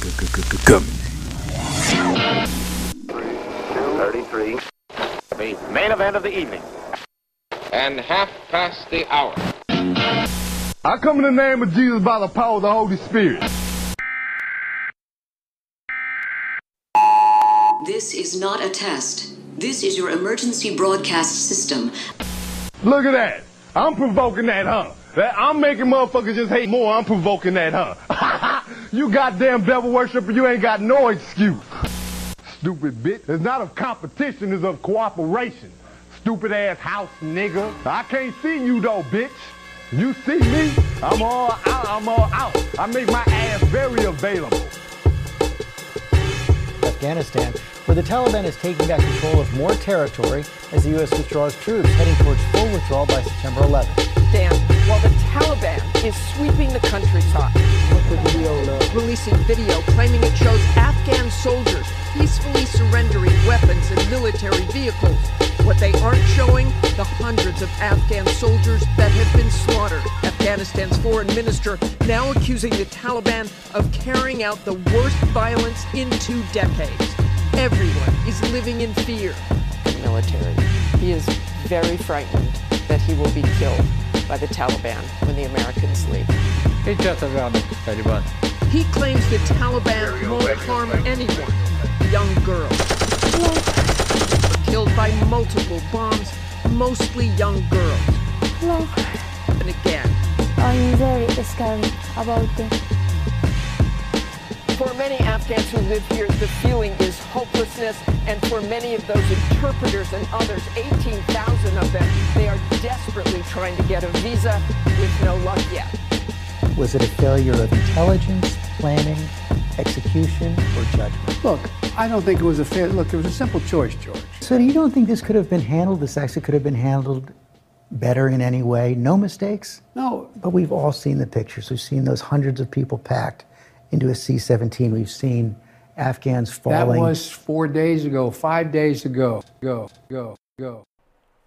Coming. 33. The main event of the evening. and half past the hour. I come in the name of Jesus by the power of the Holy Spirit. This is not a test. This is your emergency broadcast system. Look at that. I'm provoking that, huh? That I'm making motherfuckers just hate more. I'm provoking that, huh? you goddamn devil worshiper, you ain't got no excuse. Stupid bitch. It's not of competition, it's of cooperation. Stupid ass house nigga. I can't see you though, bitch. You see me? I'm all out. I'm all out. I make my ass very available. Afghanistan, where the Taliban is taking back control of more territory as the U.S. withdraws troops, heading towards full withdrawal by September 11th. Dan, while the Taliban is sweeping the countryside, releasing video claiming it shows Afghan soldiers peacefully surrendering weapons and military vehicles. What they aren't showing, the hundreds of Afghan soldiers that have been slaughtered. Afghanistan's foreign minister now accusing the Taliban of carrying out the worst violence in two decades. Everyone is living in fear. The military. He is very frightened that he will be killed by the Taliban when the Americans leave. It's just around Taliban. He claims the Taliban won't harm anyone, young girls. Killed by multiple bombs, mostly young girls. No, And again, I'm very scared about them. For many Afghans who live here, the feeling is hopelessness. And for many of those interpreters and others, 18,000 of them, they are desperately trying to get a visa with no luck yet. Was it a failure of intelligence, planning, execution, or judgment? Look, I don't think it was a fair. Look, it was a simple choice, George. So you don't think this could have been handled, this actually could have been handled better in any way? No mistakes? No, But we've all seen the pictures. We've seen those hundreds of people packed into a C 17. We've seen Afghans falling. that was four days ago, five days ago. Go, go, go.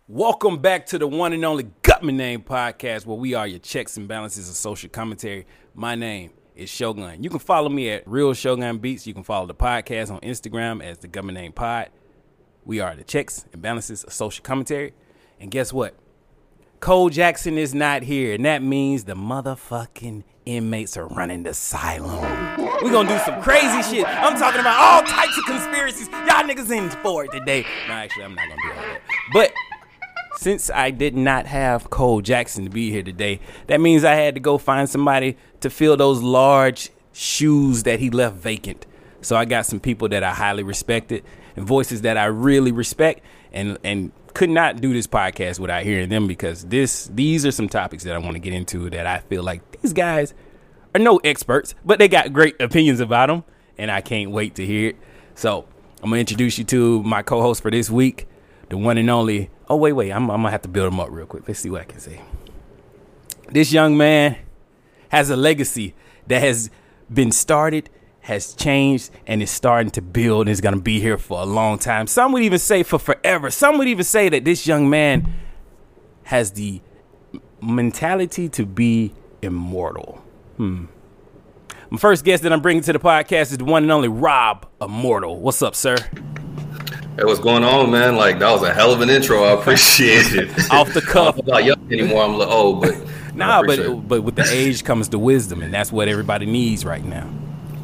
Welcome back to the one and only Gubmint Name Podcast, where we are your checks and balances of social commentary. My name is Shogun. You can follow me at Real Shogun Beats. You can follow the podcast on Instagram as the Gubmint Name Pod. We are the checks and balances of social commentary. And guess what? Cole Jackson is not here, and that means the motherfucking inmates are running the asylum. we gonna do some crazy shit. I'm talking about all types of conspiracies. Y'all niggas in for it today. No, actually, I'm not gonna do all that. But since I did not have Cole Jackson to be here today, that means I had to go find somebody to fill those large shoes that he left vacant. So I got some people that I highly respected and voices that I really respect and and could not do this podcast without hearing them because this these are some topics that I want to get into that I feel like these guys are no experts, but they got great opinions about them and I can't wait to hear it. So, I'm to introduce you to my co-host for this week, the one and only Oh wait, wait. I'm, I'm gonna have to build him up real quick. Let's see what I can say. This young man has a legacy that has been started, has changed, and is starting to build and is gonna be here for a long time. Some would even say for forever. Some would even say that this young man has the mentality to be immortal. Hmm. My first guest that I'm bringing to the podcast is the one and only Rob Immortal. What's up, sir? Hey, what's going on, man? Like that was a hell of an intro. I appreciate it. Off the cuff. I'm not young anymore. I'm a little old, but Nah, but it. but with the age comes the wisdom, and that's what everybody needs right now.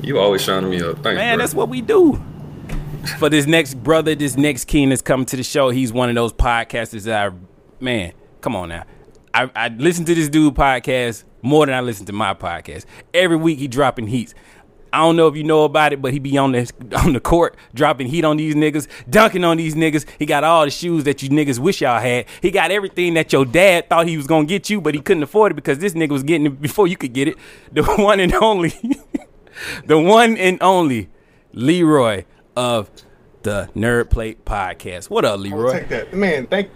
You always shining me up. Thanks, Man, bro. that's what we do. For this next brother, this next king that's coming to the show, he's one of those podcasters that I, man, come on now. I, I listen to this dude podcast more than I listen to my podcast. Every week he dropping heats. I don't know if you know about it, but he be on the on the court dropping heat on these niggas, dunking on these niggas. He got all the shoes that you niggas wish y'all had. He got everything that your dad thought he was gonna get you, but he couldn't afford it because this nigga was getting it before you could get it. The one and only, the one and only Leroy of the Nerd Plate Podcast. What up, Leroy? Take that, man. Thank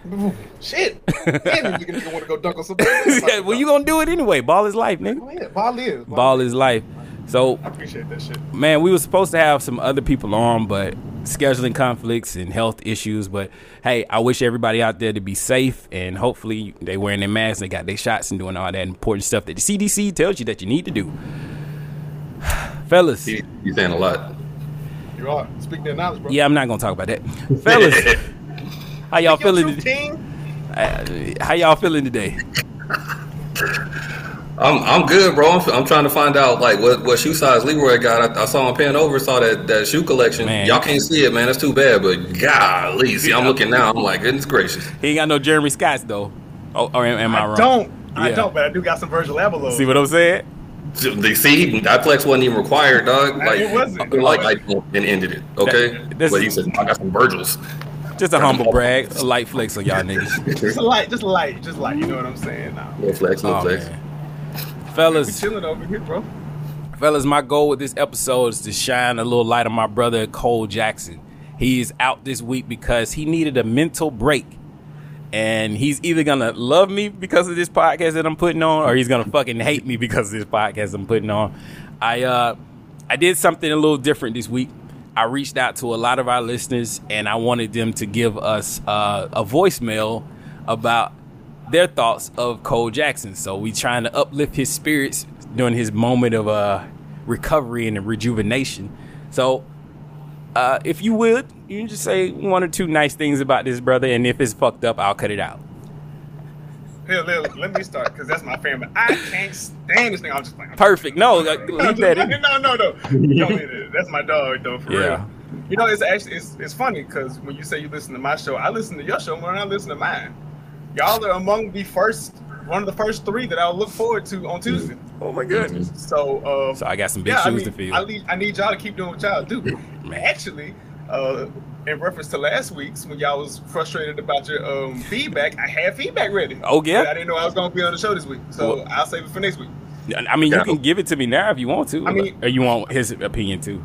shit. Man, nigga want to go dunk on somebody. yeah, well, you gonna do it anyway. Ball is life, nigga. Oh, yeah, ball is. Ball is life. So, I appreciate that shit. man, we were supposed to have some other people on, but scheduling conflicts and health issues. But hey, I wish everybody out there to be safe and hopefully they wearing their masks, they got their shots and doing all that important stuff that the CDC tells you that you need to do. Fellas. He, he's saying a lot. You are. Speak their knowledge, bro. Yeah, I'm not gonna talk about that. fellas, how y'all Speak feeling? truth, today? Uh, how y'all feeling today? I'm I'm good, bro. I'm, I'm trying to find out like what, what shoe size Leroy got. I, I saw him pan over, saw that, that shoe collection. Man. Y'all can't see it, man. That's too bad. But golly, see, I'm looking now. I'm like, goodness gracious. He ain't got no Jeremy Scotts though. Oh, or am, am I, I wrong? don't. I don't, but I do got some Virgil Abloh. See what I'm saying? They see that flex wasn't even required, dog. Like it wasn't. I feel like I and ended it. Okay, That- this- but he said I got some Virgils. Just a humble brag, a light flex on y'all niggas. Just a light, just a light, just light. You know what I'm saying? Nah. Little flex, little Oh, flex. man. We Fellas, chilling over here, bro. fellas, my goal with this episode is to shine a little light on my brother Cole Jackson. He is out this week because he needed a mental break. And he's either gonna love me because of this podcast that I'm putting on, or he's gonna fucking hate me because of this podcast I'm putting on. I uh I did something a little different this week. I reached out to a lot of our listeners and I wanted them to give us uh, a voicemail about their thoughts of Cole Jackson. So we trying to uplift his spirits during his moment of uh, recovery and rejuvenation. So uh, if you would, you can just say one or two nice things about this brother, and if it's fucked up, I'll cut it out. Here, let, let me start because that's my family. I can't stand this thing. I'm just playing. Perfect. No, I'm leave that in. No, no, no. Don't. That's my dog, though. For Yeah. real. You know, it's actually it's, it's funny because when you say you listen to my show, I listen to your show more than I listen to mine. Y'all are among the first, one of the first three that I'll look forward to on Tuesday. Oh my goodness. So, uh, So I got some big yeah, I shoes mean, to fill. I need, I need y'all to keep doing what y'all do. Actually, uh, in reference to last week's when y'all was frustrated about your um, feedback, I had feedback ready. Oh, yeah? But I didn't know I was going to be on the show this week, so Well- I'll save it for next week. I mean, you can give it to me now if you want to, I mean- or you want his opinion too.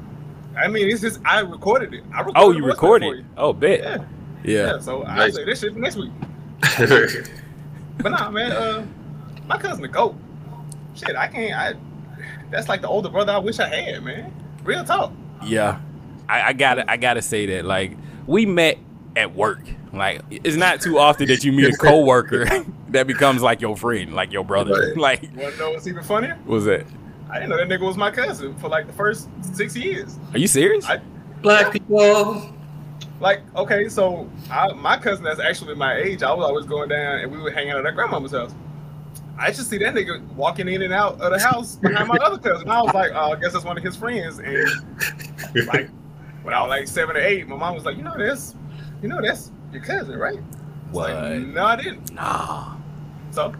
I mean, it's just I recorded it. I recorded Oh, you recorded? you. Oh, bet. Yeah. Yeah. Yeah, so I'll say this shit for next week. But nah, man, uh, my cousin the goat. Shit, I can't. I that's like the older brother I wish I had, man. Real talk. Yeah, I, I gotta I gotta say that like we met at work. Like it's not too often that you meet a coworker that becomes like your friend, like your brother. Right. Like You wanna know what's even funnier? what's that? I didn't know that nigga was my cousin for like the first six years. Are you serious? I Black people. Like okay, so I, my cousin that's actually my age, I was always going down and we would hang out at our grandmama's house. I just see that nigga walking in and out of the house behind my other cousin. I was like, oh, I guess that's one of his friends. And like when I was like seven or eight, my mom was like, you know this, you know that's your cousin, right? What? Like, no, I didn't. Nah. So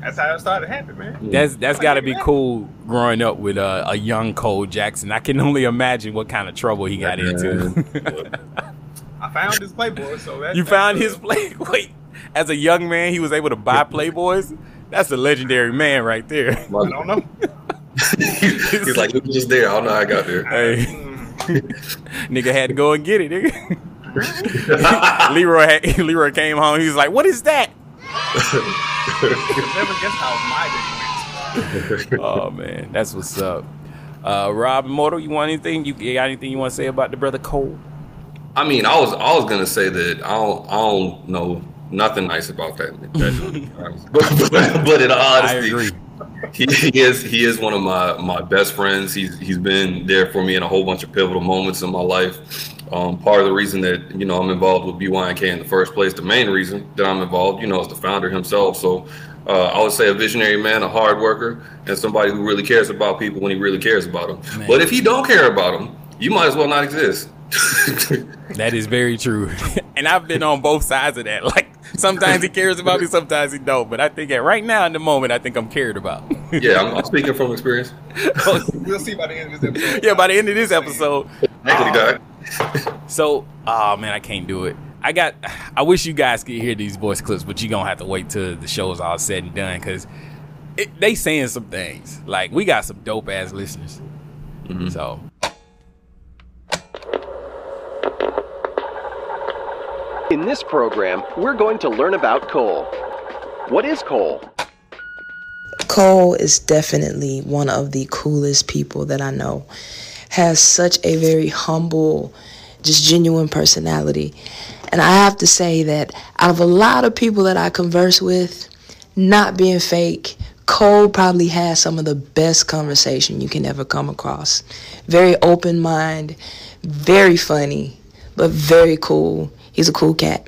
that's how it started happening, man. That's that's Like, got to be cool growing up with a, a young Cole Jackson. I can only imagine what kind of trouble he got into. I found his Playboy, so that you that's, found his play. Wait, as a young man, he was able to buy Playboys. That's a legendary man right there. I don't know. He's like, it was just there. I don't know how I got there. Hey, nigga had to go and get it. Nigga. Leroy had, Leroy came home. He was like, "What is that?" You'll never guess how my day went. Oh man, that's what's up. Uh, Rob Immortal, you want anything? You got anything you want to say about the brother Cole? I mean, I was I was gonna say that I don't I don't know nothing nice about that. that but, but, but in honesty, he, he is he is one of my my best friends. He's he's been there for me in a whole bunch of pivotal moments in my life. Um, part of the reason that you know I'm involved with BYNK in the first place, the main reason that I'm involved, you know, is the founder himself. So uh, I would say a visionary man, a hard worker, and somebody who really cares about people when he really cares about them. But if he don't care about them, you might as well not exist. That is very true, and I've been on both sides of that. Like sometimes he cares about me, sometimes he don't. But I think at right now in the moment, I think I'm cared about. yeah, I'm, I'm speaking from experience. We'll see by the end of this episode. yeah, by the end of this episode, Thankfully, Doc. So, oh man, I can't do it. I got. I wish you guys could hear these voice clips, but you're gonna have to wait till the show's all said and done because they saying some things. Like we got some dope ass listeners. Mm-hmm. So In this program, we're going to learn about coal. What is coal? Cole is definitely one of the coolest people that I know. Has such a very humble, just genuine personality. And I have to say that out of a lot of people that I converse with, not being fake, Cole probably has some of the best conversation you can ever come across. Very open mind, very funny, but very cool. He's a cool cat.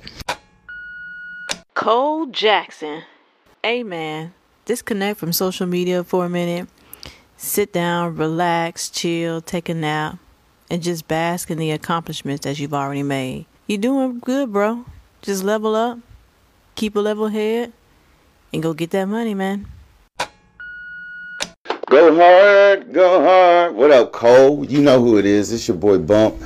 Cole Jackson. Man, disconnect from social media for a minute. Sit down, relax, chill, take a nap, and just bask in the accomplishments that you've already made. You're doing good, bro. Just level up, keep a level head, and go get that money, man. Go hard, go hard. What up, Cole? You know who it is. It's your boy Bump.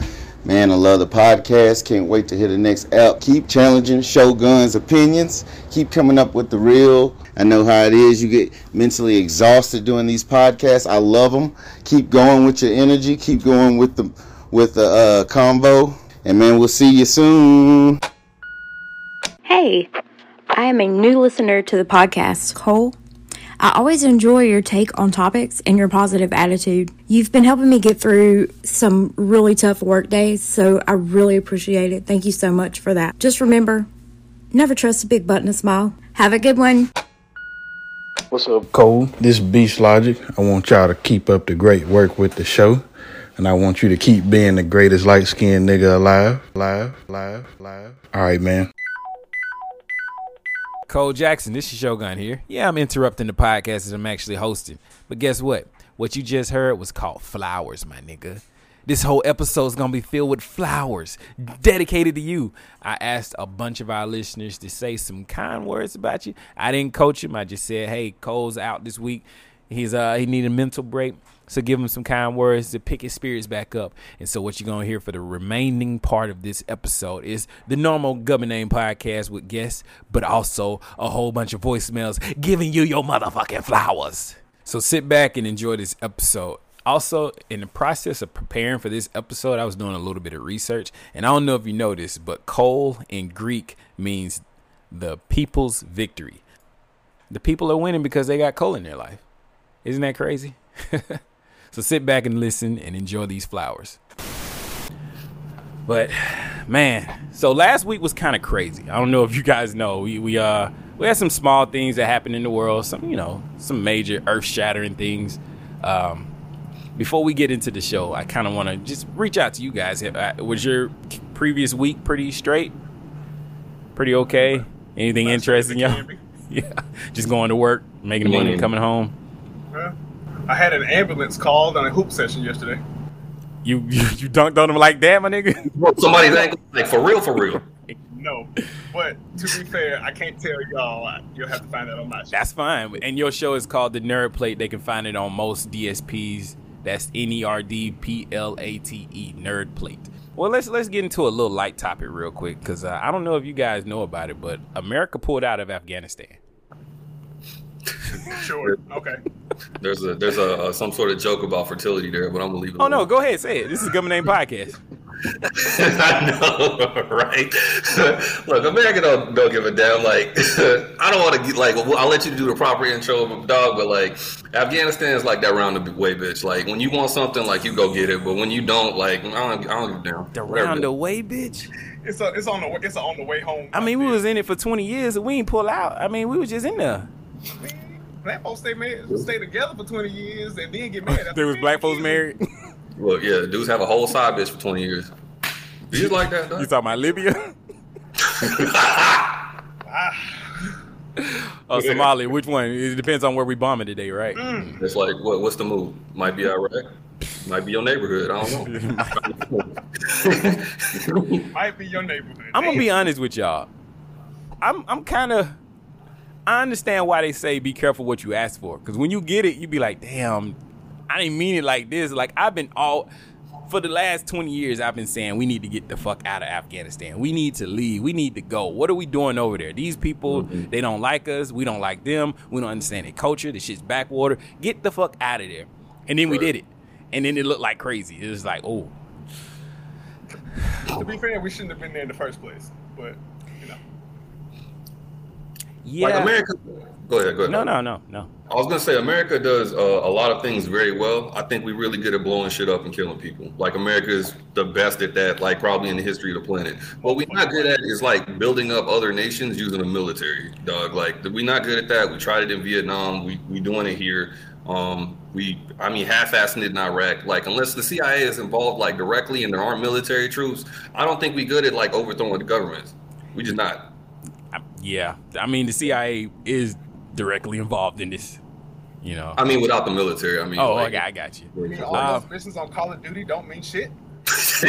Man, I love the podcast. Can't wait to hear the next app. Keep challenging Shogun's opinions. Keep coming up with the real. I know how it is. You get mentally exhausted doing these podcasts. I love them. Keep going with your energy. Keep going with the with the uh, combo. And man, we'll see you soon. Hey, I am a new listener to the podcast, Cole. I always enjoy your take on topics and your positive attitude. You've been helping me get through some really tough work days, so I really appreciate it. Thank you so much for that. Just remember, never trust a big button to smile. Have a good one. What's up, Cole? This is Beast Logic. I want y'all to keep up the great work with the show. And I want you to keep being the greatest light skinned nigga alive. Live, live, live. All right, man. Cole Jackson, this is Shogun here. Yeah, I'm interrupting the podcast as I'm actually hosting. But guess what? What you just heard was called Flowers, my nigga. This whole episode is going to be filled with flowers dedicated to you. I asked a bunch of our listeners to say some kind words about you. I didn't coach him. I just said, hey, Cole's out this week. He's uh he needed a mental break. So give him some kind words to pick his spirits back up. And so what you're gonna hear for the remaining part of this episode is the normal Government Name podcast with guests, but also a whole bunch of voicemails giving you your motherfucking flowers. So sit back and enjoy this episode. Also, in the process of preparing for this episode, I was doing a little bit of research, and I don't know if you this, but Cole in Greek means the people's victory. The people are winning because they got coal in their life. Isn't that crazy? so sit back and listen and enjoy these flowers. But man, so last week was kind of crazy. I don't know if you guys know. We we uh we had some small things that happened in the world, some you know, some major earth-shattering things. Um before we get into the show, I kind of want to just reach out to you guys. Uh, was your previous week pretty straight? Pretty okay? Anything interesting, y'all? yeah, just going to work, making money, coming home. I had an ambulance called on a hoop session yesterday. You you, you dunked on him like that, my nigga? Somebody's ankle, like for real, for real. No, but to be fair, I can't tell y'all. You'll have to find that on my show. That's fine. And your show is called The Nerd Plate. They can find it on most DSPs. That's N E R D P L A T E, Nerd Plate. Well, let's let's get into a little light topic real quick because uh, I don't know if you guys know about it, but America pulled out of Afghanistan. sure. Okay. There's a there's a, some sort of joke about fertility there, but I'm gonna leave it. Oh no, go ahead, say it. This is Government Name Podcast. I know, right? Look, America don't don't give a damn. Like, I don't want to get like. I'll let you do the proper intro, of a dog. But like, Afghanistan is like that round the way, bitch. Like, when you want something, like you go get it. But when you don't, like, I don't, I don't give a damn. The round the way, bitch. It's a, it's on the it's on the way home. I mean, we was in it for twenty years and we ain't pull out. I mean, we was just in there. Black folks stay married, stay together for twenty years and then get married. there was black folks married. Well, yeah, dudes have a whole side bitch for twenty years. Do you like that? Though? You talking about Libya? oh, Somalia. Which one? It depends on where we bombing today, right? Mm. It's like, what? What's the move? Might be Iraq. Might be your neighborhood. I don't know. Might be your neighborhood. I'm gonna be honest with y'all. I'm I'm kind of. I understand why they say be careful what you ask for, because when you get it, you be like, damn, I didn't mean it like this. Like I've been all for the last 20 years I've been saying we need to get the fuck out of Afghanistan. We need to leave. We need to go. What are we doing over there? These people, mm-hmm. they don't like us. We don't like them. We don't understand their culture. The shit's backwater. Get the fuck out of there. And then right. we did it. And then it looked like crazy. It was like, oh. To be fair, we shouldn't have been there in the first place. But. Yeah. Like America. Go ahead. Go ahead. No, no, no, no. I was gonna say America does uh, a lot of things very well. I think we really good at blowing shit up and killing people. Like America is the best at that, like probably in the history of the planet. What we're not good at is like building up other nations using the military, dog. Like we're not good at that. We tried it in Vietnam. We we doing it here. Um, we, I mean, half-assing it in Iraq. Like, unless the CIA is involved, like directly, and there aren't military troops, I don't think we good at like overthrowing the governments. We just not. Yeah, I mean the CIA is directly involved in this. You know. I mean, without the military. I mean. Oh, like, I got, I got you. You mean all Uh, those missions on Call of Duty don't mean shit?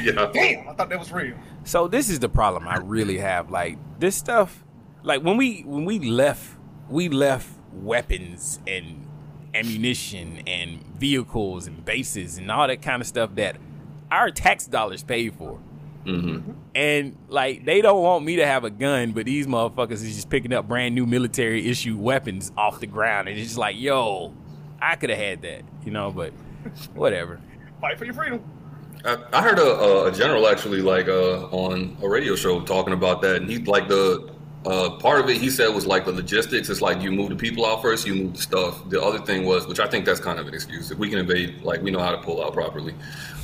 yeah. Damn, I thought that was real. So this is the problem I really have. Like this stuff, like when we when we left, we left weapons and ammunition and vehicles and bases and all that kind of stuff that our tax dollars paid for. Mm-hmm. And like they don't want me to have a gun, but these motherfuckers is just picking up brand new military issue weapons off the ground, and it's just like, yo, I could have had that, you know. But whatever. Fight for your freedom. I, I heard a, a general actually like uh, on a radio show talking about that, and he like the uh, part of it he said was like the logistics. It's like you move the people out first, you move the stuff. The other thing was, which I think that's kind of an excuse. If we can invade, like we know how to pull out properly.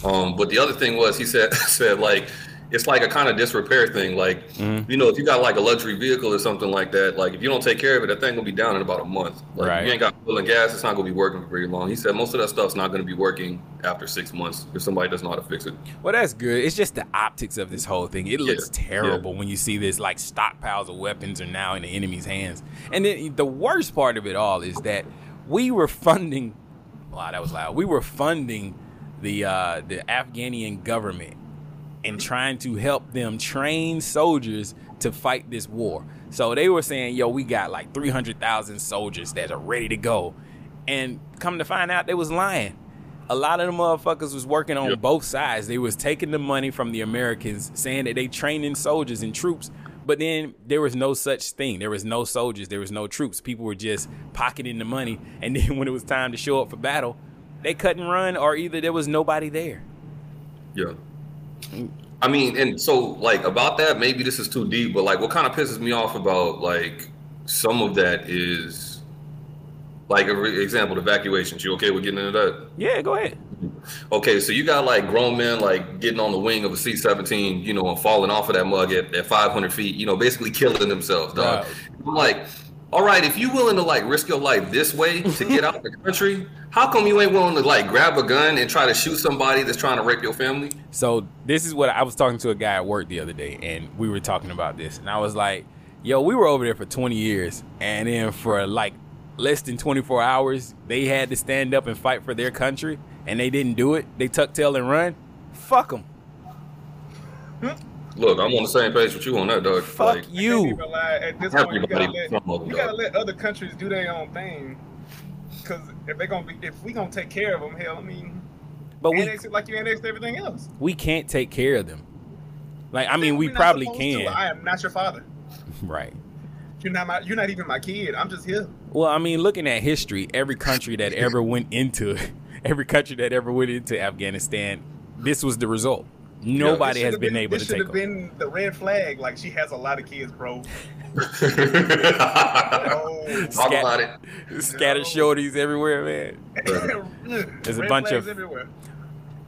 Um, but the other thing was he said said like it's like a kind of disrepair thing. Like Mm-hmm. you know, if you got like a luxury vehicle or something like that, like if you don't take care of it, that thing will be down in about a month. Like Right. you ain't got fuel and gas, it's not gonna be working for very long. He said most of that stuff's not gonna be working after six months if somebody doesn't know how to fix it. Well, that's good. It's just the optics of this whole thing. It looks Yeah, terrible when you see this like stockpiles of weapons are now in the enemy's hands. And then the worst part of it all is that we were funding. Wow, that was loud. We were funding the uh, the Afghanian government and trying to help them train soldiers to fight this war. So they were saying, "Yo, we got like three hundred thousand soldiers that are ready to go," and come to find out, they was lying. A lot of the motherfuckers was working on both sides. They was taking the money from the Americans, saying that they training soldiers and troops, but then there was no such thing. There was no soldiers. There was no troops. People were just pocketing the money, and then when it was time to show up for battle, they couldn't run, or either there was nobody there. Yeah. I mean, and so like about that, maybe this is too deep, but like what kind of pisses me off about like some of that is like a re- example, evacuations. You okay with getting into that? Yeah, go ahead. Okay, so you got like grown men like getting on the wing of a C seventeen, you know, and falling off of that mug at, at five hundred feet, you know, basically killing themselves, dog. Right. I'm like, all right, if you're willing to like risk your life this way to get out of the country, how come you ain't willing to like grab a gun and try to shoot somebody that's trying to rape your family? So this is what I was talking to a guy at work the other day, and we were talking about this, and I was like, "Yo, we were over there for 20 years, and then for like less than 24 hours, they had to stand up and fight for their country, and they didn't do it. They tuck tail and run. Fuck them. Hmm? Look, I'm on the same page with you on that, dog. Fuck Like, you. Even at this point, you gotta, Everybody let, from you gotta let other countries do their own thing. Because if they gonna be, if we gonna take care of them, hell, I mean, But we annex it like you annexed everything else. we can't take care of them. Like I mean, we We're not probably supposed to. can. I am not your father. Right. You're not my. You're not even my kid. I'm just here. Well, I mean, looking at history, every country that ever went into, every country that ever went into Afghanistan, this was the result. Nobody This has should've been, able to This take should have been the red flag. Like she has a lot of kids, bro. Talk about it. Scattered shorties everywhere, man. There's a Red bunch flags of. everywhere.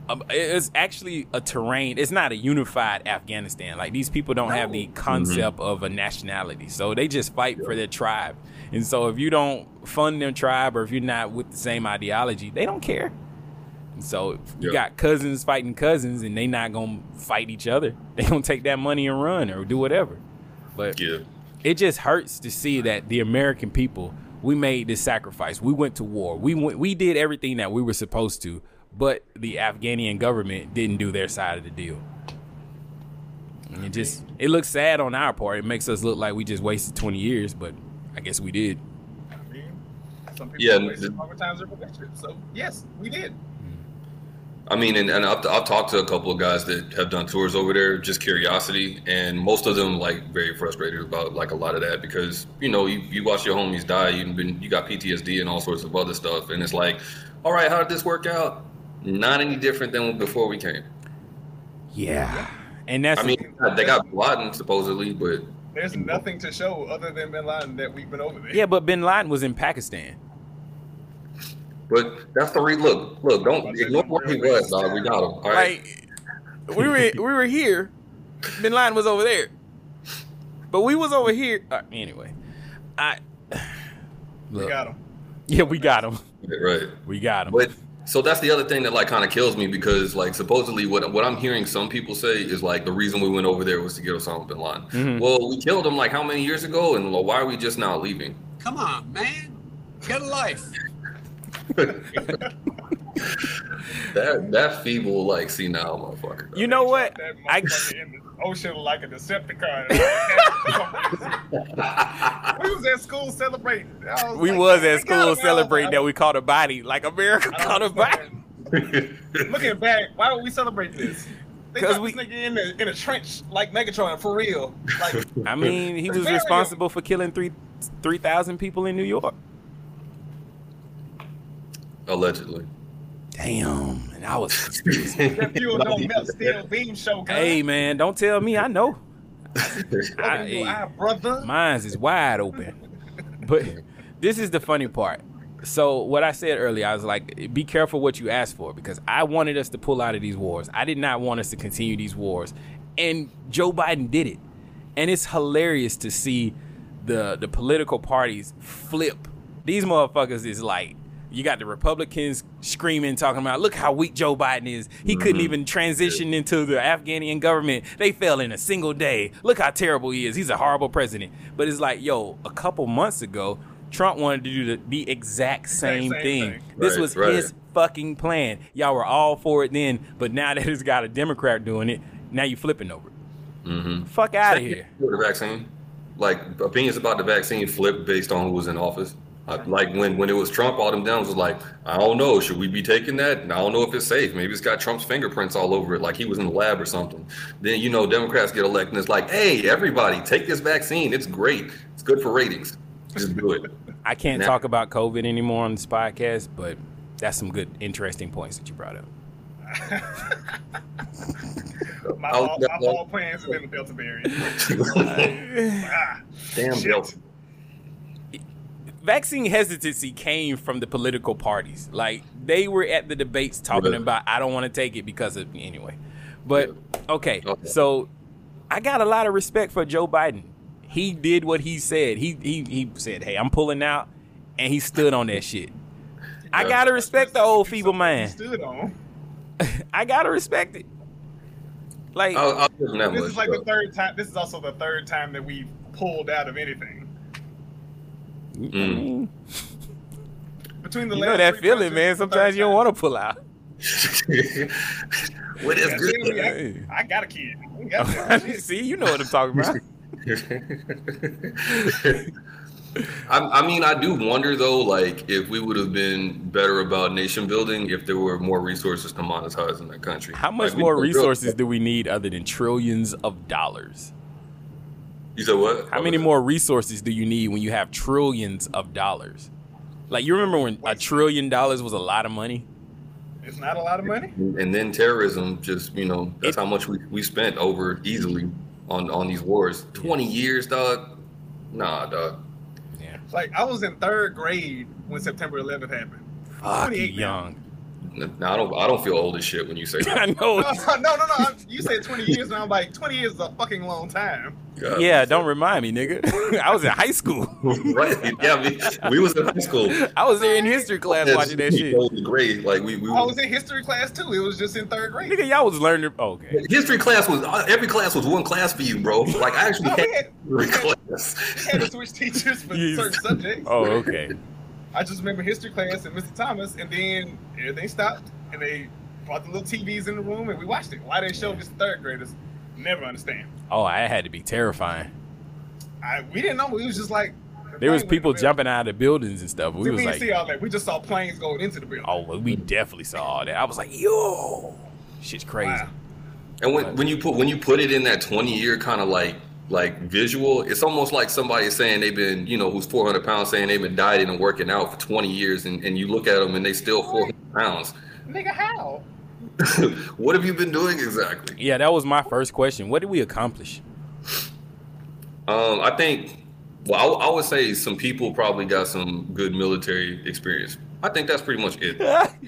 Um, it's actually a terrain. It's not a unified Afghanistan. Like these people don't have the concept of a nationality, so they just fight for their tribe. And so if you don't fund their tribe, or if you're not with the same ideology, they don't care. And so if you Yeah. got cousins fighting cousins, and they not gonna fight each other. They gonna take that money and run or do whatever. But Yeah. it just hurts to see that the American people we made this sacrifice. We went to war. We went, we did everything that we were supposed to, but the Afghanian government didn't do their side of the deal. And it just it looks sad on our part. It makes us look like we just wasted 20 years, but I guess we did. I mean, some people Yeah, wasted the- longer times than predicted. So yes, we did. I mean, and, and I've, I've talked to a couple of guys that have done tours over there, just curiosity, and most of them like very frustrated about like a lot of that because you know you, you watch your homies die, you've been you got PTSD and all sorts of other stuff, and it's like, all right, how did this work out? Not any different than before we came. Yeah, and that's I mean, they got Bin Laden supposedly, but there's nothing to show other than Bin Laden that we've been over there. Yeah, but Bin Laden was in Pakistan. But that's the re look. Look, don't ignore where he was, dog. We got him. All right. Like we were we were here. Bin Laden was over there. But we was over here. Uh, anyway, I we got him. Yeah, we got him. Right. We got him. But so that's the other thing that like kind of kills me because like supposedly what what I'm hearing some people say is like the reason we went over there was to get Osama bin Laden. Mhm. Well, we killed him like how many years ago, and why are we just now leaving? Come on, man. Get a life. That that feeble like senile motherfucker. You know what? That I motherfucker in the ocean like a Decepticon. we was at school celebrating. I we like, was at school celebrating that we caught a body, like America caught a body. Looking back, why would we celebrate this? Because we- this nigga in a, in a trench like Megatron for real. Like, I mean, he was responsible for killing three three thousand people in New York. Allegedly. Damn, and I was. that don't melt steel beam show. Gun. hey man, don't tell me. I know. Open I- your eye, brother. Mine's is wide open. But this is the funny part. So what I said earlier, I was like, be careful what you ask for because I wanted us to pull out of these wars. I did not want us to continue these wars. And Joe Biden did it. And it's hilarious to see the the political parties flip. These motherfuckers is like you got the Republicans screaming, talking about, look how weak Joe Biden is. He couldn't even transition into the Afghanian government. They fell in a single day. Look how terrible he is. He's a horrible president. But it's like, yo, a couple months ago, Trump wanted to do the, the exact same, same thing. thing. This Right, was right. his fucking plan. Y'all were all for it then, but now that it's got a Democrat doing it, now you're flipping over it. Mm-hmm. Fuck out of here. The vaccine, like opinions about the vaccine flipped based on who was in office. Uh, like when when it was Trump, all them downs was like, I don't know, should we be taking that? And I don't know if it's safe. Maybe it's got Trump's fingerprints all over it, like he was in the lab or something. Then you know, Democrats get elected, and it's like, hey, everybody, take this vaccine. It's great. It's good for ratings. Just do it. I can't Now- talk about COVID anymore on this podcast, but that's some good, interesting points that you brought up. My, I'll- ball, my ball plans have been the Delta variant. Damn, shit. Delta. Vaccine hesitancy came from the political parties. Like they were at the debates talking Right. about, I don't want to take it because of anyway. But okay, so I got a lot of respect for Joe Biden. He did what he said. He he he said, "Hey, I'm pulling out," and he stood on that shit. I Yeah. gotta respect the old feeble man. Stood on. I gotta respect it. Like I'll, I'll give him that This much. is like bro. the third time. This is also the third time that we've pulled out of anything. Mm. Between the you last know that feeling, man. Sometimes you don't want to pull out. what is Yeah, good? see, I, I, I got a kid. Got. See, you know what I'm talking about. I, I mean, I do wonder though, like if we would have been better about nation building if there were more resources to monetize in that country. How much Like, more resources do we need other than trillions of dollars? You said what? How many more resources do you need when you have trillions of dollars? Like you remember when a trillion dollars was a lot of money? It's not a lot of money. And then terrorism, just you know, that's how much we, we spent over easily on on these wars. Twenty years, dog. Nah, dog. Yeah. Like I was in third grade when September 11th happened. Fuck, you 28 now. young. Now I don't I don't feel old as shit when you say that. I know. No, no, no, no. I'm- You said 20 years, and I'm like, 20 years is a fucking long time. God. Yeah, don't remind me, nigga. I was in high school. right? Yeah, I mean, we was in high school. I was there in history class watching that shit. The grade, like we, we I was in history class too. It was just in third grade. Nigga, y'all was learning. oh, Okay. history class was uh, every class was one class for you, bro. Like I actually No, had we had- class. We had to switch teachers for Yes. certain subjects. Oh, okay. I just remember history class and Mr. Thomas, and then everything stopped, and they brought the little TVs in the room, and we watched it. Why they showed this to third graders? Never understand. Oh, I had to be terrifying. I we didn't know. It was just like There was people the jumping out of buildings and stuff. We See, was like, see all that. We just saw planes going into the building. oh, well, we definitely saw all that. I was like, yo, shit's crazy. Wow. And when, when you put when you put it in that twenty year kind of like like visual, it's almost like somebody saying they've been you know who's four hundred pounds saying they've been dieting and working out for twenty years, and, and you look at them and they still four hundred pounds. Nigga, how? what have you been doing exactly? Yeah, that was my first question. What did we accomplish? Um, I think. Well, I, I would say some people probably got some good military experience. I think that's pretty much it.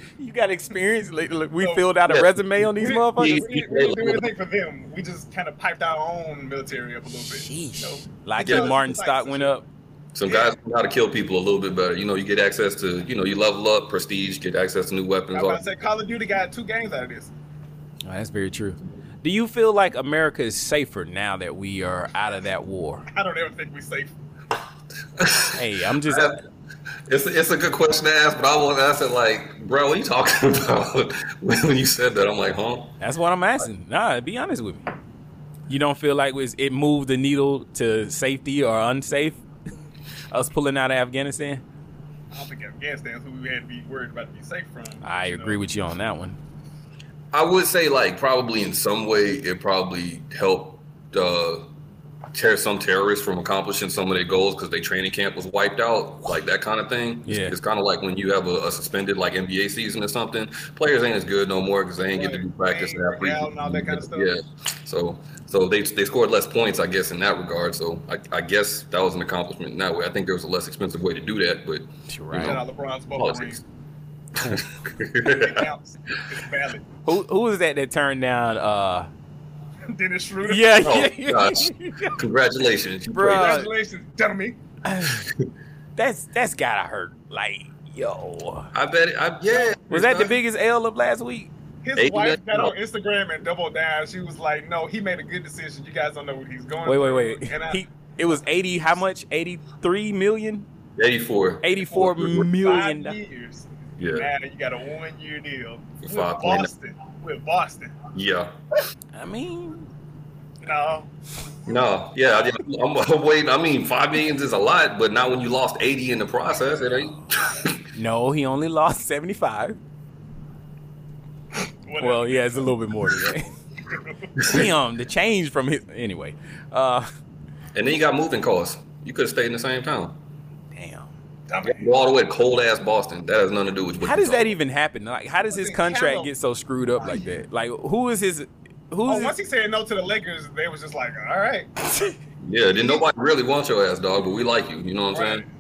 you got experience. Like, look, we filled out a resume on these we, motherfuckers. We, we, we didn't do anything for them. We just kind of piped our own military up a little bit. You know? Like Because your Martin it's like stock went up. Some guys know how to kill people a little bit better. You know, you get access to, you know, you level up, prestige, get access to new weapons. I all- was about to say Call of Duty got two games out of this. Oh, that's very true. Do you feel like America is safer now that we are out of that war? I don't ever think we're safe. Hey, I'm just. It's a, it's a good question to ask, but I want to ask it like, bro, what are you talking about? when when you said that, I'm like, huh? That's what I'm asking. Nah, be honest with me. You don't feel like it's- it moved the needle to safety or unsafe? Us pulling out of Afghanistan? I don't think Afghanistan's who we had to be worried about to be safe from. I agree with you on that one. I would say like probably in some way it probably helped uh, tear some terrorists from accomplishing some of their goals because their training camp was wiped out, like that kind of thing. Yeah. it's kind of like when you have a, a suspended like NBA season or something. Players ain't as good no more because they ain't get to do practice and have free. Real and all that kind of stuff. Yeah, so so they they scored less points, I guess, in that regard. So I, I guess that was an accomplishment in that way. I think there was a less expensive way to do that, but you right. Shout out LeBron's politics. It counts. It's valid. Who who was that that turned down? uh Dennis Schroder. Yeah, Oh, yeah. gosh. Congratulations, you Bruh. Congratulations, gentlemen. That's that's gotta hurt. Like, yo. I bet. It, I, yeah. Was that the biggest L of last week? His Eight wife got on Instagram and doubled down. She was like, "No, he made a good decision. You guys don't know what he's going Wait, wait, through." wait. And I, He it was eighty. How much? Eighty three million. 84. Eighty-four million. five years. Yeah. Now you got a one-year deal with five point- Boston. With Boston. Yeah. I mean, No, No. Yeah. I, I'm, I'm waiting. I mean, five millions is a lot, but not when you lost 80 in the process. It ain't. No, he only lost seventy five. Well, yeah, it's a little bit more than that. Damn, the change from his anyway. Uh, And then you got moving costs. You could have stayed in the same town. Damn. Go all the way to cold ass Boston. That has nothing to do with what how does that even happen? Like, how does his contract Carroll. get so screwed up like that? Like, who is his? Who's oh, his, once he said no to the Lakers, they was just like, "All right." Yeah, then nobody really wants your ass, dog, but we like you. You know what I'm saying?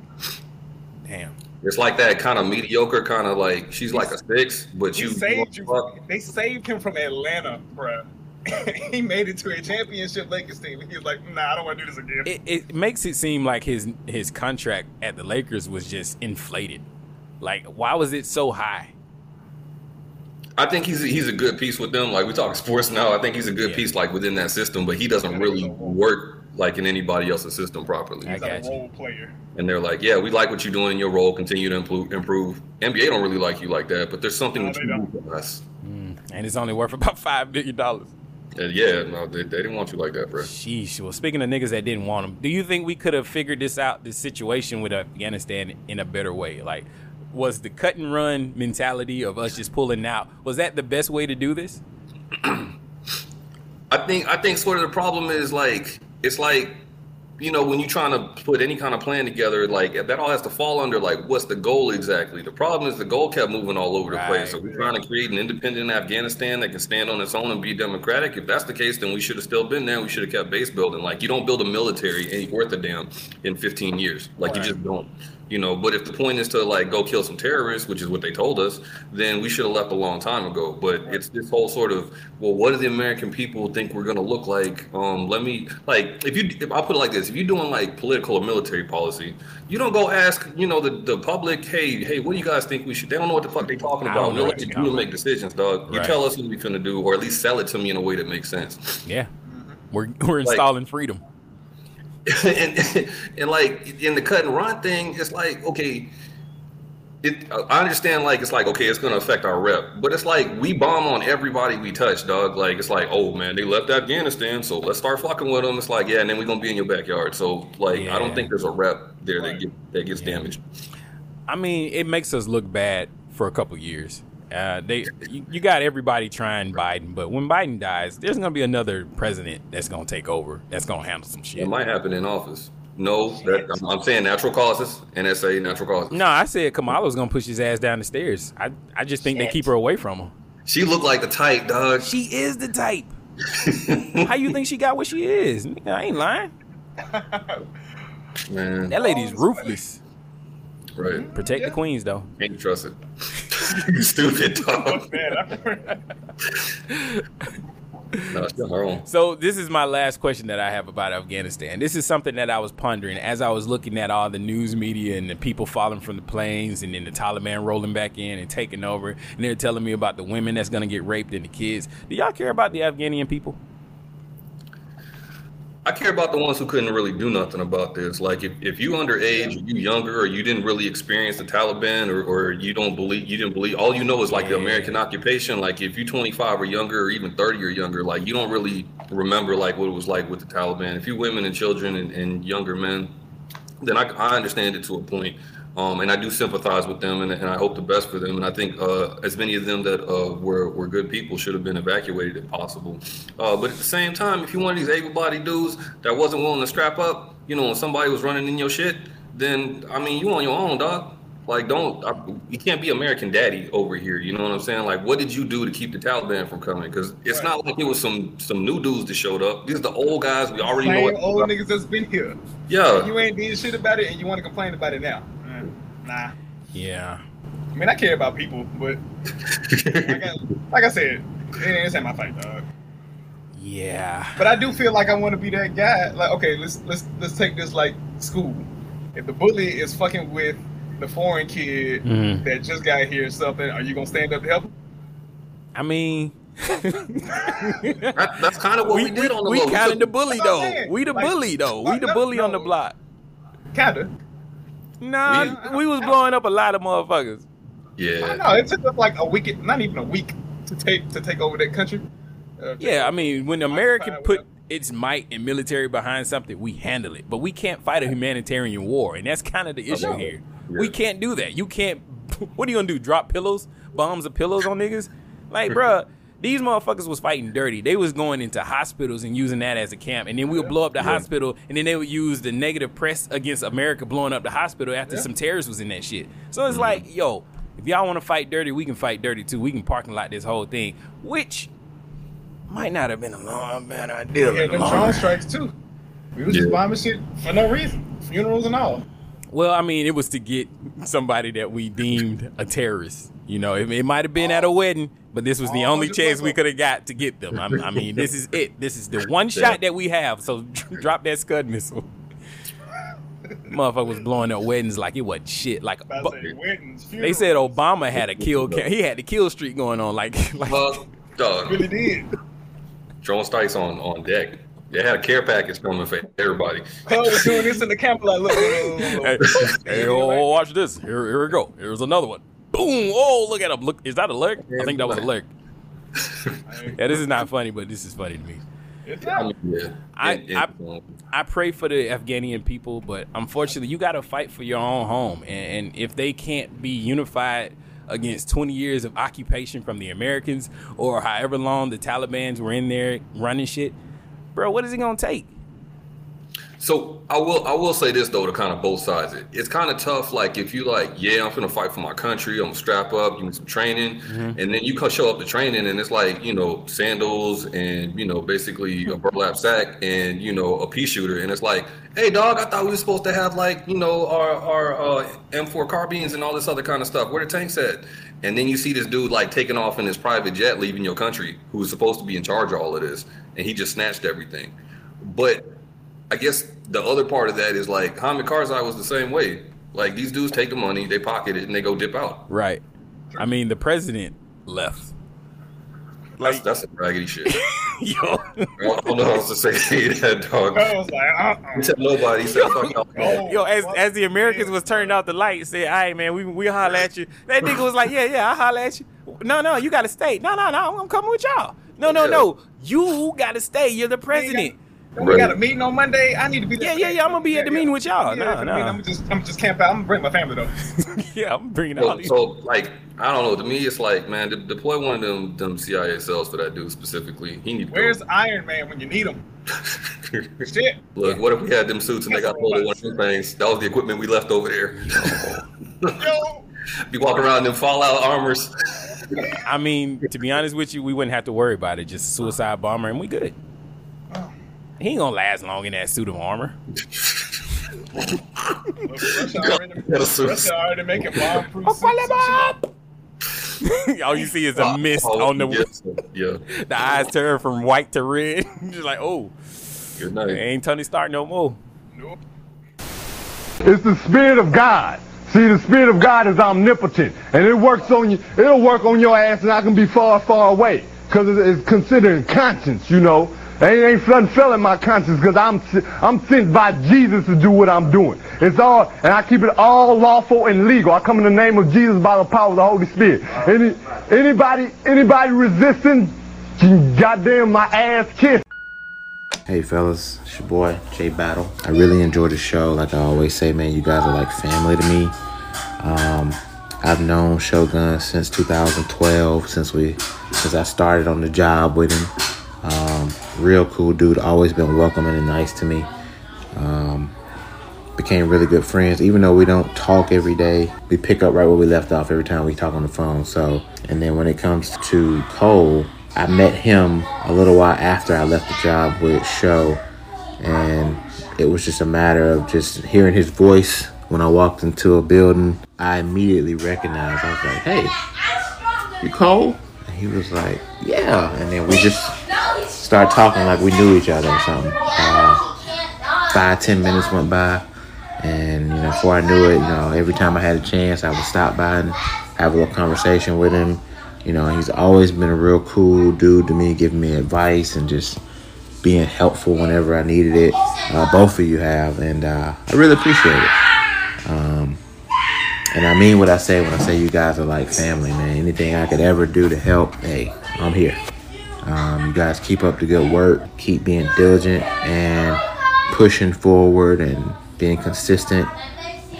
Damn. It's like that kind of mediocre, kind of like she's like a six, but you. saved you. They saved him from Atlanta, bruh. he made it to a championship Lakers team. He was like, "Nah, I don't want to do this again." it, it makes it seem like his his contract at the Lakers was just inflated. Like, why was it so high? I think he's he's a good piece with them. Like we talk sports now, I think he's a good piece like within that system, but he doesn't really work like in anybody else's system properly. He's a role player. And they're like, yeah, we like what you're doing in your role. Continue to improve. improve. NBA don't really like you like that, but there's something No, that they you don't. for us. Mm. And it's only worth about five billion dollars. And yeah, no, they, they didn't want you like that, bro. Sheesh. Well, speaking of niggas that didn't want him, do you think we could have figured this out, this situation with Afghanistan, in a better way? Like, was the cut and run mentality of us just pulling out was that the best way to do this? I think I think sort of the problem is like it's like you know when you're trying to put any kind of plan together, like that all has to fall under like what's the goal exactly. The problem is the goal kept moving all over the place. So we're trying to create an independent Afghanistan that can stand on its own and be democratic. If that's the case, then we should have still been there. We should have kept base building. Like you don't build a military ain't worth a damn in 15 years. Like you just don't. You know, but if the point is to like go kill some terrorists, which is what they told us, then we should have left a long time ago. But it's this whole sort of, well, what do the American people think we're gonna look like? Um, let me like if you if I put it like this, if you're doing like political or military policy, you don't go ask, you know, the, the public, hey, hey, what do you guys think we should? They don't know what the fuck they're talking about. know They'll what let you do and make decisions, dog. You Right. tell us what we're gonna do, or at least sell it to me in a way that makes sense. Yeah. We're we're Like- installing freedom. and, and like in the cut and run thing, it's like okay, it. I understand like it's like okay, it's gonna affect our rep, but it's like we bomb on everybody we touch, dog. Like it's like oh man, they left Afghanistan, so let's start fucking with them. It's like yeah, and then we're gonna be in your backyard. So like I don't think there's a rep there that get that gets damaged. I mean, it makes us look bad for a couple years. Uh, they, you, you got everybody trying Biden, but when Biden dies, there's gonna be another president that's gonna take over. That's gonna handle some shit. It might happen in office. No, that, I'm, I'm saying natural causes, NSA, natural causes. No, I said Kamala's gonna push his ass down the stairs. I, I just think they keep her away from him. She looked like the type, dog. She is the type. How you think she got what she is? I ain't lying. Man, That lady's ruthless. right? Protect the queens though. Can't trust it. You stupid dog. no, it's not her own. So this is my last question that I have about Afghanistan. This is something that I was pondering as I was looking at all the news media and the people falling from the planes and then the Taliban rolling back in and taking over and they're telling me about the women that's gonna get raped and the kids. Do y'all care about the Afghanian people? I care about the ones who couldn't really do nothing about this. Like if, if you underage or you younger or you didn't really experience the Taliban or, or you don't believe you didn't believe all you know is like the American occupation. Like if you're 25 or younger or even 30 or younger, like you don't really remember like what it was like with the Taliban. If you women and children and, and younger men, then I, I understand it to a point. Um, and I do sympathize with them, and, and I hope the best for them. And I think uh, as many of them that uh, were were good people should have been evacuated if possible. Uh, but at the same time, if you're one of these able-bodied dudes that wasn't willing to strap up, you know, when somebody was running in your shit, then I mean, you on your own, dog. Like, don't I, you can't be American Daddy over here. You know what I'm saying? Like, what did you do to keep the Taliban from coming? Because it's not like it was some some new dudes that showed up. These are the old guys we already know. Same what- old niggas that's been here. Yeah. And you ain't did shit about it, and you want to complain about it now. Mm, Nah. Yeah. I mean, I care about people, but like, I, like I said, it ain't, my fight, dog. Yeah. But I do feel like I want to be that guy. Like, okay, let's let's let's take this like school. If the bully is fucking with the foreign kid Mhm. that just got here or something, are you gonna stand up to help him? I mean, That, that's kind of what we, did on the we low. kind of the bully That's what I'm though. We the Like, bully though. We the up, bully on the block. Kinda. Nah, we was blowing up a lot of motherfuckers. Yeah. No, it took us like a week, not even a week, to take to take over that country. Uh, Yeah, I mean, when America put its might and military behind something, we handle it. But we can't fight a humanitarian war, and that's kind of the issue no. here. We can't do that. You can't. What are you gonna do? Drop pillows, bombs of pillows on niggas? Like, bruh, these motherfuckers was fighting dirty. They was going into hospitals and using that as a camp, and then we would blow up the hospital, and then they would use the negative press against America blowing up the hospital after some terrorists was in that shit. So it's mm-hmm. like, yo, if y'all want to fight dirty, we can fight dirty too. We can parking lot this whole thing, which might not have been a long bad idea. Yeah, in the them long drone strikes too. We was just bombing shit for no reason, funerals and all. Well, I mean, it was to get somebody that we deemed a terrorist. You know, it, it might have been at a wedding, but this was the Oh, only chance we could have got to get them. I, I mean, this is it. This is the one shot that we have. So drop that Scud missile. Motherfucker was blowing up weddings like it wasn't shit. Like I bu- say weddings, they said Obama had a kill. ca- He had the kill streak going on. Like, like Uh, dog. Really did. Drone strikes on on deck. They had a care package coming for everybody. Cole was doing this in the camp like, look, look, look, hey, look. hey, oh, oh, watch this. Here, here we go. Here's another one. Boom! Oh, look at him. Look, is that a lurk? I think that was a lurk. yeah, this is not funny, but this is funny to me. I mean, yeah. I, I I pray for the Afghanian people, but unfortunately, you got to fight for your own home, and, and if they can't be unified against 20 years of occupation from the Americans or however long the Taliban's were in there running shit, bro, what is it gonna take? So I will I will say this though to kind of both sides. It it's kind of tough. Like if you like, yeah, I'm gonna fight for my country. I'm gonna strap up, give me some training, and then you show up to training, and it's like you know sandals and you know basically a burlap sack and you know a pea shooter, and it's like, hey dog, I thought we were supposed to have like you know our our uh, M4 carbines and all this other kind of stuff. Where the tanks at? And then you see this dude like taking off in his private jet, leaving your country, who was supposed to be in charge of all of this, and he just snatched everything. But I guess the other part of that is like Hamid Karzai was the same way. Like these dudes take the money, they pocket it, and they go dip out. Right. I mean, the president left. That's that's some raggedy shit. Yo, I don't know how else to say that, dog. I was like, uh-uh. He said nobody. Said fuck y'all. Oh, Yo, as as the Americans was turning out the light, said, "All right, man, we we holler at you." That nigga was like, "Yeah, yeah, I holler at you." No, no, you got to stay. No, no, no, I'm coming with y'all. No, no, no, you got to stay. You're the president. We got a meeting on Monday. I need to be there. Yeah, yeah, yeah. I'm gonna be at the meeting with y'all. Yeah, No, at the meeting, no. I'm just, I'm just camp out. I'm gonna bring my family though. Yeah, I'm bringing all So, these. so like I don't know. To me, it's like man, de- deploy one of them them CIA cells for that dude specifically. He need to Where's Iron Man when you need him? Shit. Look, what if we had them suits and they got hold of one of them things? That was the equipment we left over there. Yo, Be walking around in them Fallout armors. I mean, to be honest with you, we wouldn't have to worry about it. Just suicide bomber, and we good. He ain't gonna last long in that suit of armor. Russia already, making bomb-proof suits. All you see is a mist on the yes, yeah. the eyes turn from white to red. Just like, oh, Good night. ain't Tony Stark no more. It's the Spirit of God. See, the Spirit of God is omnipotent, and it works on you. It'll work on your ass, and I can be far, far away, because it's considering conscience, you know. Ain't ain't nothing fell in my conscience, because I'm I'm sent by Jesus to do what I'm doing. It's all, and I keep it all lawful and legal. I come in the name of Jesus by the power of the Holy Spirit. Any anybody anybody resisting, goddamn my ass kiss. Hey fellas, it's your boy Jay Battle. I really enjoy the show. Like I always say, man, you guys are like family to me. Um, I've known Shogun since 2012, since we, since I started on the job with him. Um, real cool dude. Always been welcoming and nice to me. Um, became really good friends. Even though we don't talk every day, we pick up right where we left off every time we talk on the phone. So, and then when it comes to Cole, I met him a little while after I left the job with Show, and it was just a matter of just hearing his voice when I walked into a building. I immediately recognized. I was like, "Hey, you Cole?" He was like, "Yeah," and then we just started talking like we knew each other or something. Uh, five ten minutes went by, and you know, before I knew it, you know, every time I had a chance, I would stop by and have a little conversation with him. You know, he's always been a real cool dude to me, giving me advice and just being helpful whenever I needed it. Uh, both of you have, and uh, I really appreciate it. Um, and I mean what I say when I say you guys are like family, man. Anything I could ever do to help, hey, I'm here. Um, you guys keep up the good work, keep being diligent and pushing forward and being consistent.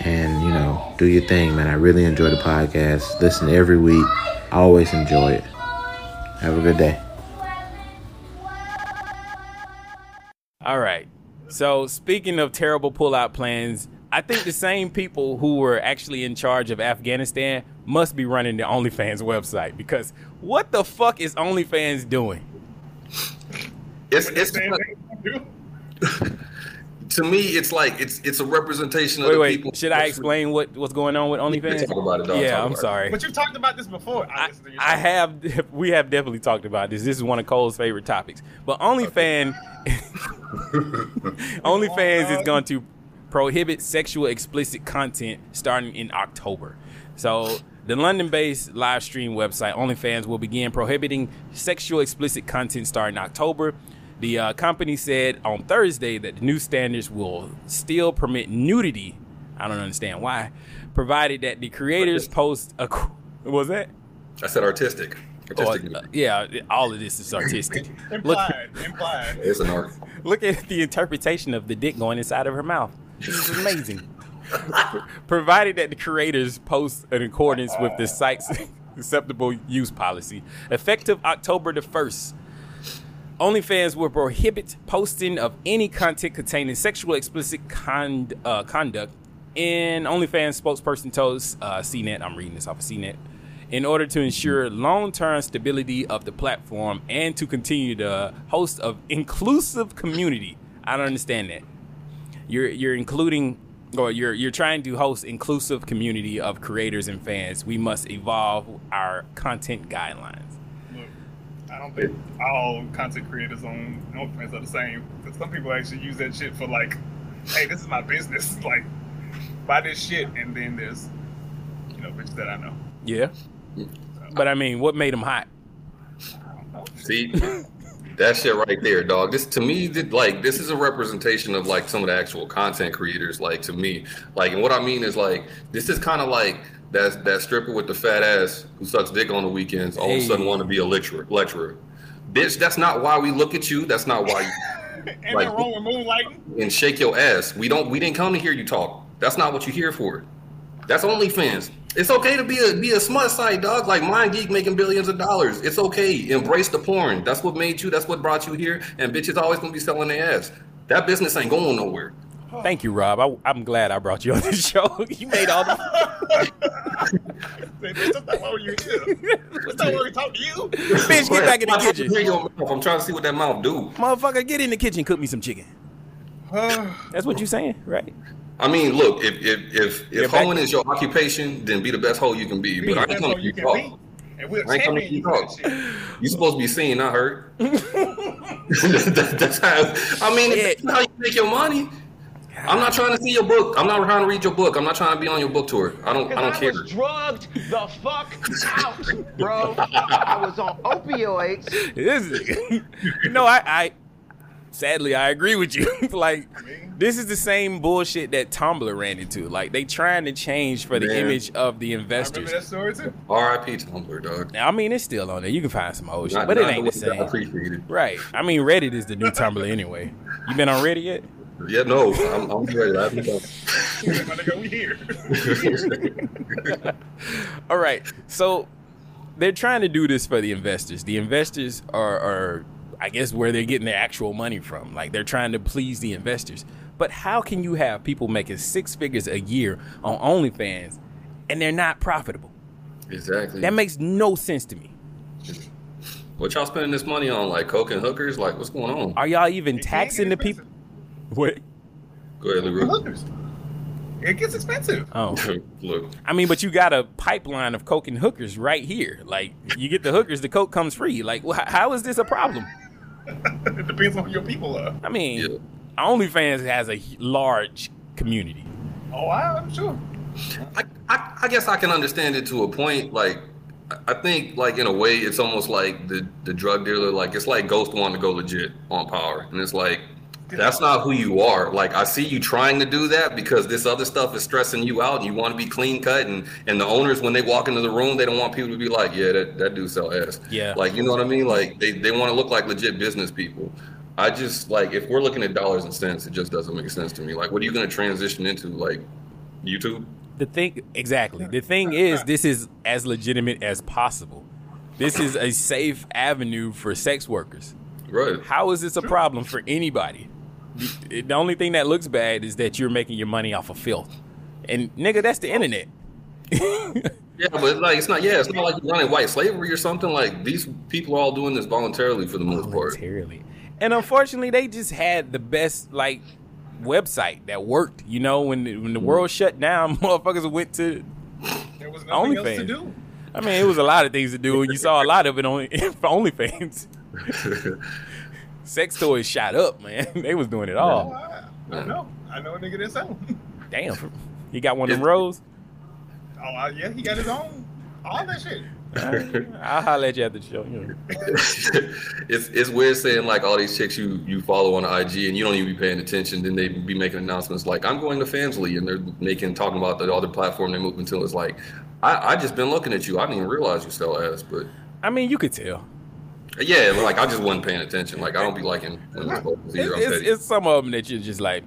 And, you know, do your thing, man. I really enjoy the podcast. Listen every week. I always enjoy it. Have a good day. All right. So speaking of terrible pullout plans, I think the same people who were actually in charge of Afghanistan must be running the OnlyFans website because what the fuck is OnlyFans doing? It's it's to me, it's like it's it's a representation of Wait, the wait. people. Should I explain what what's going on with OnlyFans? Talk about it, dog. Yeah, Talk I'm about it. sorry. But you've talked about this before. I, I have we have definitely talked about this. This is one of Cole's favorite topics. But OnlyFans OnlyFans is going to prohibit sexual explicit content starting in October. So the London-based live stream website OnlyFans will begin prohibiting sexual explicit content starting October. The uh, company said on Thursday that the new standards will still permit nudity. I don't understand why, provided that the creators post a. qu- What was that? I said artistic. Artistic. Or, uh, yeah, all of this is artistic. Look, Implied. Implied. it's an art. look at the interpretation of the dick going inside of her mouth. This is amazing. Provided that the creators post in accordance with the site's acceptable use policy, effective October the 1st. OnlyFans will prohibit posting of any content containing sexual explicit con- uh, conduct. And OnlyFans spokesperson told uh, CNET, I'm reading this off of CNET, in order to ensure long-term stability of the platform and to continue the host of inclusive community. I don't understand that. You're you're including or you're you're trying to host inclusive community of creators and fans. We must evolve our content guidelines. Look, I don't think all content creators on OnlyFans are the same. 'Cause some people actually use that shit for like, hey, this is my business. Like, buy this shit, and then there's, you know, bitches that I know. Yeah. But I mean, what made them hot? See, that shit right there, dog. This to me, th- like, this is a representation of like some of the actual content creators. Like to me, like, and what I mean is like, this is kind of like that that stripper with the fat ass who sucks dick on the weekends. All of a sudden, want to be a lecturer. Lecturer, bitch. That's not why we look at you. That's not why. You, Ain't Like- that wrong with moonlighting? and shake your ass. We don't. We didn't come to hear you talk. That's not what you're here for. That's OnlyFans. It's okay to be a be a smut site, dog. Like Mind Geek making billions of dollars. It's okay. Embrace the porn. That's what made you. That's what brought you here. And bitches always gonna be selling their ass. That business ain't going nowhere. Thank you, Rob. I, I'm glad I brought you on this show. you made all the Say, bitch, that's not why you here. That's not why we talk to you. Bitch, get back in the Why don't you kitchen. hear your mouth? I'm trying to see what that mouth do. Motherfucker, get in the kitchen, cook me some chicken. That's what you're saying, right? I mean, look, if if if, if back- hoeing is your occupation, then be the best hoe you can be. Be But I ain't coming to you you talk. be. And we'll I ain't coming to champion you you talk. You supposed to be seen, not heard. That- That's how. I mean, if that's how you make your money. I'm not trying to see your book. I'm not trying to read your book. I'm not trying to be on your book tour. I don't. I don't care. was drugged the fuck out, bro. I was on opioids. This is, no, I, I sadly I agree with you. like this is the same bullshit that Tumblr ran into. Like they trying to change for the Man. image of the investors. that story too. R.I.P. Tumblr, dog. I mean, it's still on there. You can find some old shit, Not- but it not ain't the the way that I same. appreciate it. Right. I mean, Reddit is the new Tumblr anyway. You been on Reddit yet? Yeah, no, I'm, I'm ready. I haven't My nigga, we here. All right. So they're trying to do this for the investors. The investors are, are, I guess, where they're getting their actual money from. Like they're trying to please the investors. But how can you have people making six figures a year on OnlyFans and they're not profitable? Exactly. That makes no sense to me. What y'all spending this money on? Like coke and hookers? Like what's going on? Are y'all even taxing the people? What? Go ahead, Leroy. Hookers. It gets expensive. Oh. Look, I mean, but you got a pipeline of coke and hookers right here. Like, you get the hookers, the coke comes free. Like, wh- how is this a problem? it depends on who your people are. I mean, OnlyFans has a large community. Oh, I, I'm sure. I, I, I guess I can understand it to a point. Like, I- I think, like in a way, it's almost like the the drug dealer. Like, it's like Ghost wanting to go legit on Power, and it's like that's not who you are. Like, I see you trying to do that because this other stuff is stressing you out, and you want to be clean cut. And and the owners, when they walk into the room, they don't want people to be like, yeah, that that dude sell ass. Yeah. Like, you know what I mean? Like, they they want to look like legit business people. I just like if we're looking at dollars and cents, it just doesn't make sense to me. Like, what are you going to transition into? Like, YouTube? The thing, exactly. The thing is, this is as legitimate as possible. This is a safe avenue for sex workers. Right. How is this a problem for anybody? The, the only thing that looks bad is that you're making your money off of filth. And nigga, that's the internet. Yeah, but like it's not. Yeah, it's not like you're running white slavery or something. Like these people are all doing this voluntarily for the most part. Voluntarily. And unfortunately, they just had the best like website that worked. You know, when the, when the world shut down, motherfuckers went to There was nothing else to do. I mean, it was a lot of things to do, and you saw a lot of it on OnlyFans. Sex toys shot up, man. They was doing it all. No, I know. I know a nigga that's selling. Damn, he got one of them rows. Oh, uh, yeah, he got his own. All that shit. I'll holler at you after the show. You know. it's it's weird saying like all these chicks you you follow on IG and you don't even be paying attention. Then they be making announcements like I'm going to Fansly and they're making talking about the other platform they're moving to. It's like I I just been looking at you. I didn't even realize you sell ass, but I mean, you could tell. Yeah, like I just wasn't paying attention. Like I don't be liking women's photos either. It's, it's some of them that you're just like,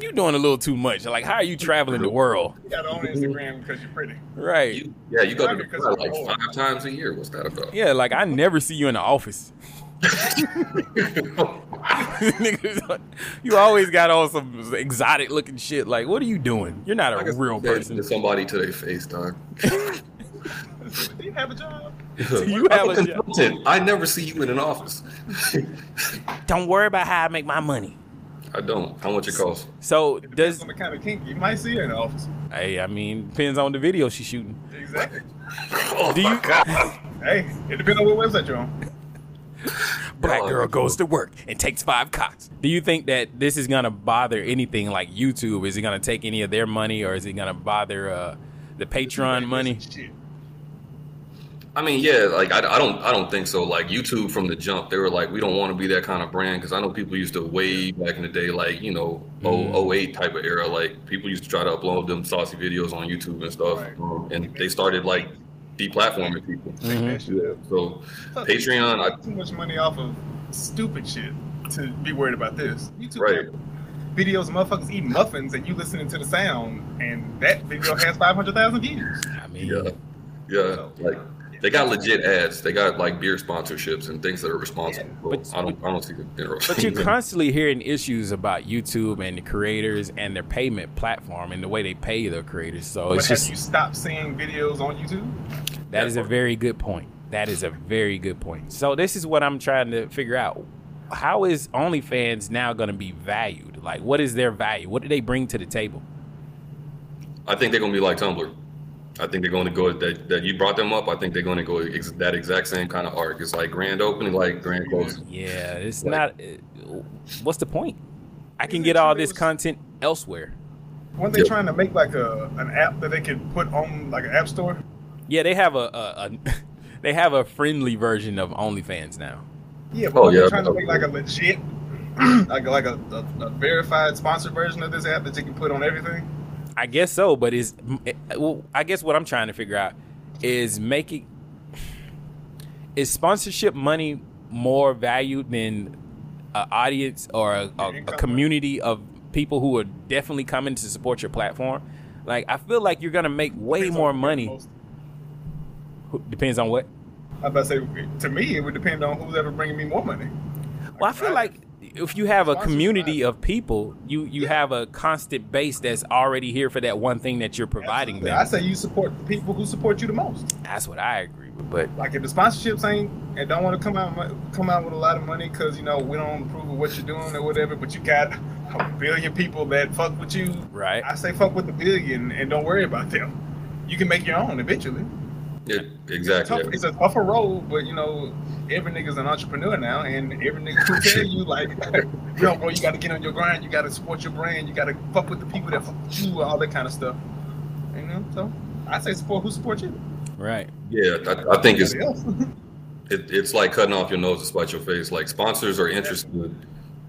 you doing a little too much. Like, how are you traveling the world? You got on Instagram because you're pretty. Right. yeah, you go to the Because bar of like the five times a year. What's that about? Yeah, like I never see you in the office. You always got on some exotic looking shit. Like, what are you doing? You're not a Like real person. to somebody to their face, dog. Do you have a job? You have I'm a job. consultant. I never see you in an office. Don't worry about how I make my money. I don't. How much it costs? So does On the kind of kink, you might see her in the office. hey? I mean, depends on the video she's shooting. Exactly. oh Do you? Hey, it depends on what website you're on. Black girl goes to work and takes five cocks. Do you think that this is gonna bother anything like YouTube? Is it gonna take any of their money, or is it gonna bother uh, the Patreon money? I mean, yeah, like I, I don't, I don't think so. Like YouTube from the jump, they were like, we don't want to be that kind of brand because I know people used to way back in the day, like you know, Mm. 08 type of era. Like people used to try to upload them saucy videos on YouTube and stuff, um, and they started like deplatforming people. Mm-hmm. Yeah, so Patreon, I, too much money off of stupid shit to be worried about this. YouTube right? videos of motherfuckers eating muffins and you listening to the sound, and that video has five hundred thousand views. I mean, Yeah, yeah. Like they got legit ads. They got like beer sponsorships and things that are responsible. But I don't I don't see the But you're constantly hearing issues about YouTube and the creators and their payment platform and the way they pay their creators. So But it's have just you stopped seeing videos on YouTube? that is a very good point. That is a very good point. So this is what I'm trying to figure out. How is OnlyFans now going to be valued? Like, what is their value? What do they bring to the table? I think they're gonna be like Tumblr. I think they're going to go that, that you brought them up. I think they're going to go ex- that exact same kind of arc. It's like grand opening, like grand closing. Yeah, it's not. uh, What's the point? I can get all this content elsewhere. Weren't they trying to make like a an app that they could put on like an app store? Yeah, they have a, a, a they have a friendly version of OnlyFans now. Yeah, but Oh, weren't yeah. they trying to make like a legit, like like a, a, a verified sponsored version of this app that you can put on everything? I guess so, but is well, I guess what I'm trying to figure out is making is sponsorship money more valued than an audience or a, a, a community of people who are definitely coming to support your platform? Like, I feel like you're gonna make way more money. Depends on what. I was about to say, to me, it would depend on who's ever bringing me more money. Well, I feel like if you have a community of people, you you have a constant base that's already here for that one thing that you're providing them. I say you support the people who support you the most. That's what I agree with. But Like if the sponsorships ain't and don't want to come out come out with a lot of money because you know we don't approve of what you're doing or whatever, but you got a billion people that fuck with you. Right. I say fuck with the billion and don't worry about them. You can make your own eventually. Yeah, exactly. Tough, it's a tougher road, but you know every nigga's an entrepreneur now, and every nigga will tell you like, yo, bro, you got to get on your grind. You got to support your brand. You got to fuck with the people that fuck you, all that kind of stuff. You know, so I say support who supports you. Right. Yeah, I, I think it's it, it's like cutting off your nose to spite your face. Like sponsors are interested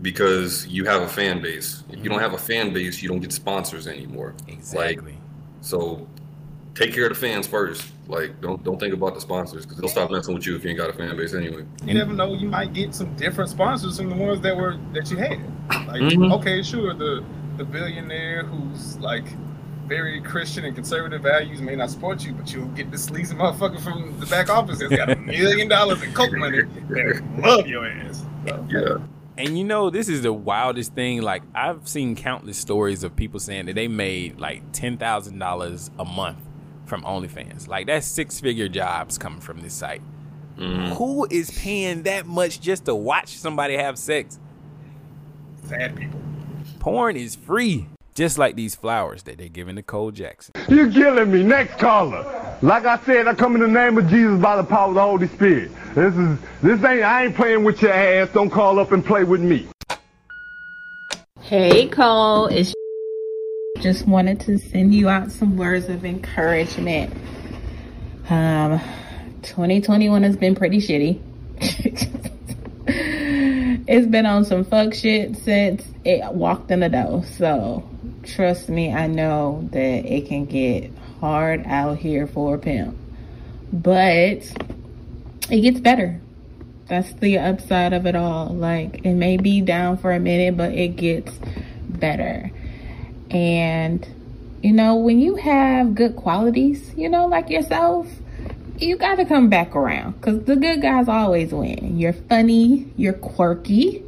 because you have a fan base. If you don't have a fan base, you don't get sponsors anymore. Exactly. Like, so take care of the fans first. Like don't don't think about the sponsors because they'll stop messing with you if you ain't got a fan base anyway. You never know. You might get some different sponsors from the ones that were that you had. Like, Mhm. okay, sure, the the billionaire who's like very Christian and conservative values may not support you, but you'll get this sleazy motherfucker from the back office that's got a million dollars in coke money that love your ass. So, yeah. And you know, this is the wildest thing. Like I've seen countless stories of people saying that they made like ten thousand dollars a month from OnlyFans. Like that's six figure jobs coming from this site. Mm-hmm. Who is paying that much just to watch somebody have sex? Sad people. Porn is free. Just like these flowers that they're giving to Cole Jackson. You're killing me. Next caller. Like I said, I come in the name of Jesus by the power of the Holy Spirit. This is this ain't I ain't playing with your ass. Don't call up and play with me. Hey Cole, it's just wanted to send you out some words of encouragement. Um, 2021 has been pretty shitty. it's been on some fuck shit since it walked in the door. So trust me, I know that it can get hard out here for a pimp, but it gets better. That's the upside of it all. Like it may be down for a minute, but it gets better. And you know, when you have good qualities, you know, like yourself, you got to come back around because the good guys always win. You're funny, you're quirky,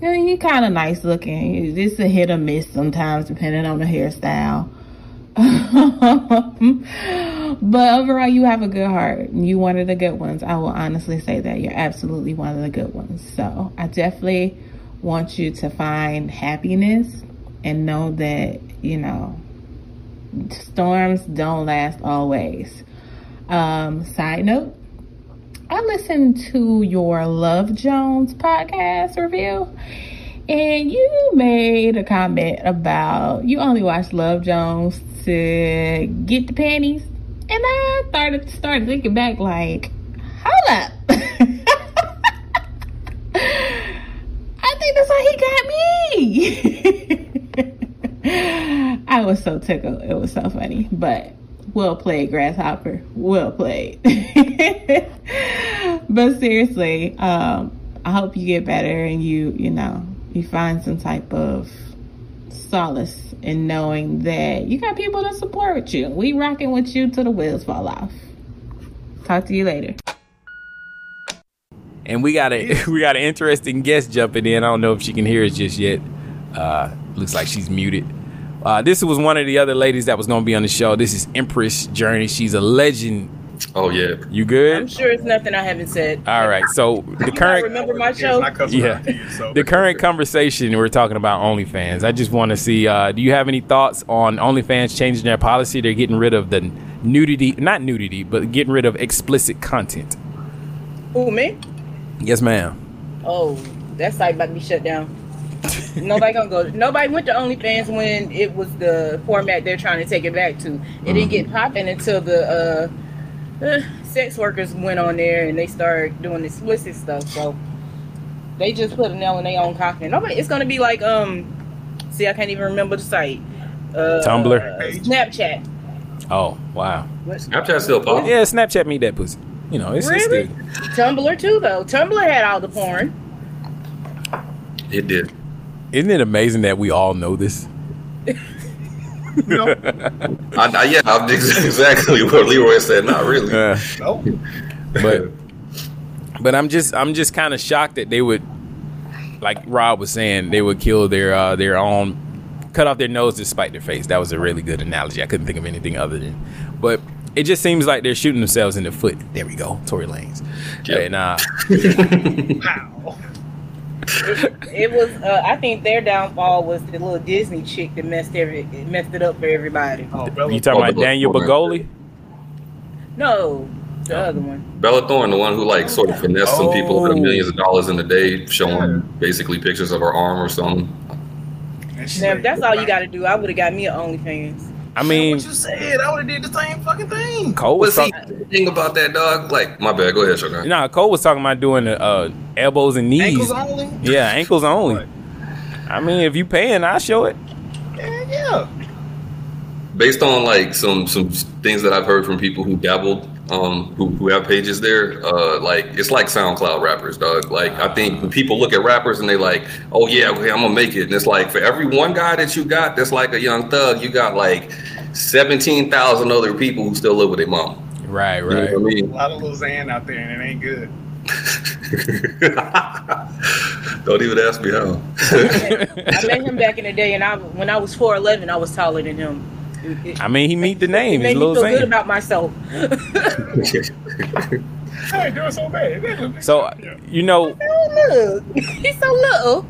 you're kind of nice looking. It's a hit or miss sometimes, depending on the hairstyle. but overall, you have a good heart. You one of the good ones. I will honestly say that you're absolutely one of the good ones. So I definitely want you to find happiness and know that, you know, storms don't last always. Um, side note, I listened to your Love Jones podcast review and you made a comment about you only watch Love Jones to get the panties. And I started started thinking back like, hold up. I think that's how he got me. I was so tickled. It was so funny. But well played, Grasshopper. Well played. but seriously, um, I hope you get better and you, you know, you find some type of solace in knowing that you got people to support you. We rocking with you till the wheels fall off. Talk to you later. And we got a we got an interesting guest jumping in. I don't know if she can hear us just yet. Uh, looks like she's muted. Uh, this was one of the other ladies that was going to be on the show. This is Empress Journee. She's a legend. Oh yeah. You good? I'm sure it's nothing I haven't said. All right. So the current remember my show? yeah, the current conversation we're talking about OnlyFans. I just want to see. Uh, do you have any thoughts on OnlyFans changing their policy? They're getting rid of the nudity, not nudity, but getting rid of explicit content. Who me? Yes, ma'am. Oh, that site about to be shut down. nobody gonna go. Nobody went to OnlyFans when it was the format they're trying to take it back to. It didn't get popping until the uh, uh, sex workers went on there and they started doing the explicit stuff. So they just put a nail in their own coffin. Nobody. It's gonna be like um. See, I can't even remember the site. Uh, Tumblr? Snapchat. Oh wow. Snapchat still pop. Yeah, Snapchat me that pussy. You know, it's, it's really? still- Tumblr too, though. Tumblr had all the porn. It did. Isn't it amazing that we all know this? I, I, yeah, I'm exactly what Leroy said. Not really. Nope. but but I'm just I'm just kind of shocked that they would, like Rob was saying, they would kill their uh, their own, cut off their nose to spite their face. That was a really good analogy. I couldn't think of anything other than, but it just seems like they're shooting themselves in the foot. There we go, Tory Lanez. And uh, It was. Uh, I think their downfall was the little Disney chick that messed every it messed it up for everybody. Oh, you talking about Danielle Bregoli? No, the other one. Bella Thorne, the one who like sort of finessed some people out millions of dollars in a day, showing basically pictures of her arm or something. Now, if that's all you got to do, I would have got me an OnlyFans. I mean, what You said I would have did the same fucking thing. Cole was But talking. thing about that dog, like my bad. Go ahead, Shogun. Nah, Cole was talking about doing uh, elbows and knees. Ankles only? Yeah, ankles only. I mean, if you paying, I'll show it. Yeah, yeah. based on like some some things that I've heard from people who dabbled, um, who, who have pages there, uh, like it's like SoundCloud rappers, dog. Like I think when people look at rappers and they like, oh yeah, okay, I'm gonna make it, and it's like for every one guy that you got that's like a young thug, you got like seventeen thousand other people who still live with their mom. Right, You know what I A mean? lot of Lil Xan out there, and it ain't good. Don't even ask me how. I met him back in the day, and I when I was four eleven, I was taller than him. It, it, I mean, he meet the name. it name. made It's me Lil feel good about myself. I ain't doing so bad. So you know, look, he's so little.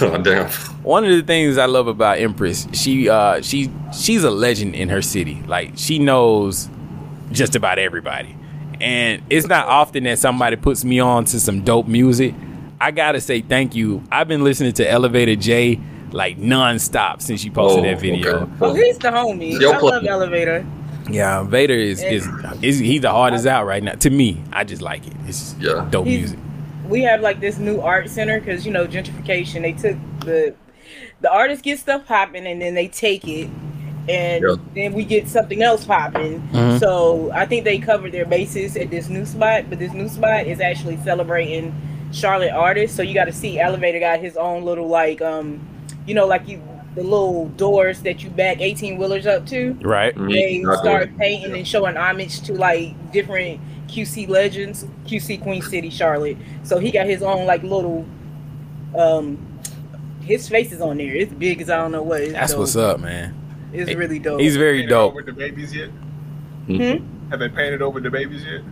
oh, damn. one of the things I love about Empress, she uh she she's a legend in her city. Like she knows just about everybody. And it's not often that somebody puts me on to some dope music. I gotta say thank you. I've been listening to Elevator Jay like nonstop since you posted Oh, that video. okay. Oh, he's the homie. Yo, I play- love Elevator. Yeah, Vader is, is is he's the hardest out right now. To me, I just like it. It's yeah. dope He's- music. we have like this new art center because you know gentrification. They took the the artists get stuff popping and then they take it, and Yeah. then we get something else popping. Mhm. So I think they covered their bases at this new spot, but this new spot is actually celebrating Charlotte artists. So you got to see Elevator got his own little like um, you know, like you the little doors that you back eighteen wheelers up to. Right. They Mhm. start painting and showing homage to like different QC legends, QC Queen City, Charlotte. So he got his own like little um his face is on there. It's big as I don't know what. It's That's dope. what's up, man. It's really dope. He's very Painted dope. Over the babies yet? Hmm? Have they painted over the babies yet?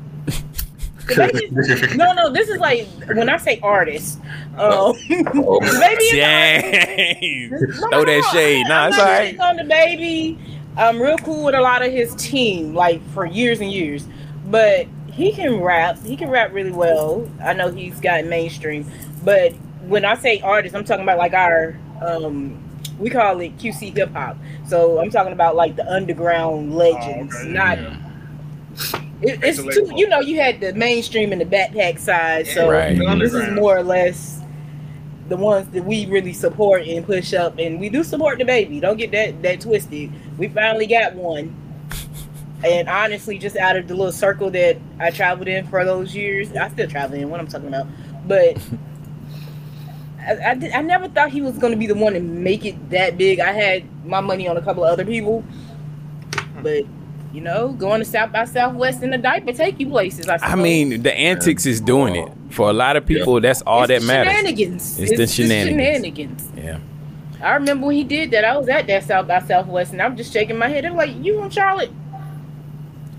no, no, this is like when I say artist. Um, Oh. baby Dang. Throw that no, shade. I'm Nah, it's not alright. on DaBaby. I'm real cool with a lot of his team, like for years and years. But he can rap. He can rap really well. I know he's got mainstream. But when I say artist, I'm talking about like our um we call it QC hip hop. So I'm talking about like the underground legends, not it, it's too, you know, you had the mainstream and the backpack side, so Right. this is more or less the ones that we really support and push up, and we do support DaBaby. Don't get that that twisted. We finally got one, and honestly, just out of the little circle that I traveled in for those years, I still travel in. What I'm talking about, but. I, I, did- I never thought he was going to be the one to make it that big. I had my money on a couple of other people, but You know, going to South by Southwest in a diaper take you places. I, I mean, the antics is doing it for a lot of people. That's all It's that the matters. Shenanigans. It's, the shenanigans. shenanigans. Yeah. I remember when he did that. I was at that South by Southwest, and I'm just shaking my head. I'm like, "You from Charlotte?"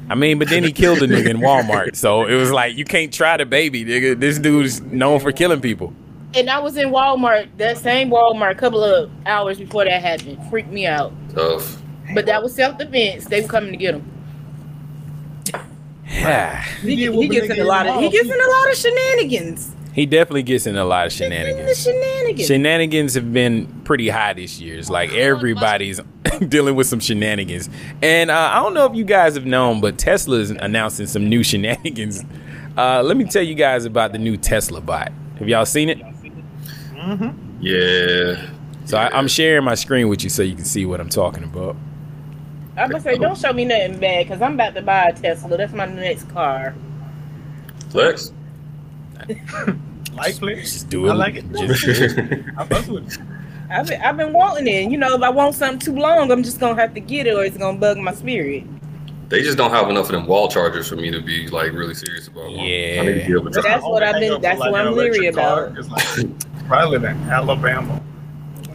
I mean, but then he killed a nigga in Walmart, so it was like you can't try DaBaby, nigga. This dude's known for killing people. And I was in Walmart, that same Walmart, a couple of hours before that happened. Freaked me out. Tough. But that was self defense. They were coming to get him. He, did he gets in a lot of he gets in a lot of shenanigans. He definitely gets in a lot of shenanigans. shenanigans. Shenanigans have been pretty high this year. It's like everybody's dealing with some shenanigans. And uh, I don't know if you guys have known, but Tesla is announcing some new shenanigans. Uh, let me tell you guys about the new Tesla bot. Have y'all seen it? Mhm. Yeah. So I, I'm sharing my screen with you so you can see what I'm talking about. I'm gonna say, don't show me nothing bad, cause I'm about to buy a Tesla. That's my next car. Flex. Like flex. Just do it. I like it. Just- I fuck with it. I've been, I've been wanting it. You know, if I want something too long, I'm just gonna have to get it, or it's gonna bug my spirit. They just don't have enough of them wall chargers for me to be like really serious about. one. Yeah. I need to be able to that's what I've been. That's what I'm leery about. Probably live in Alabama.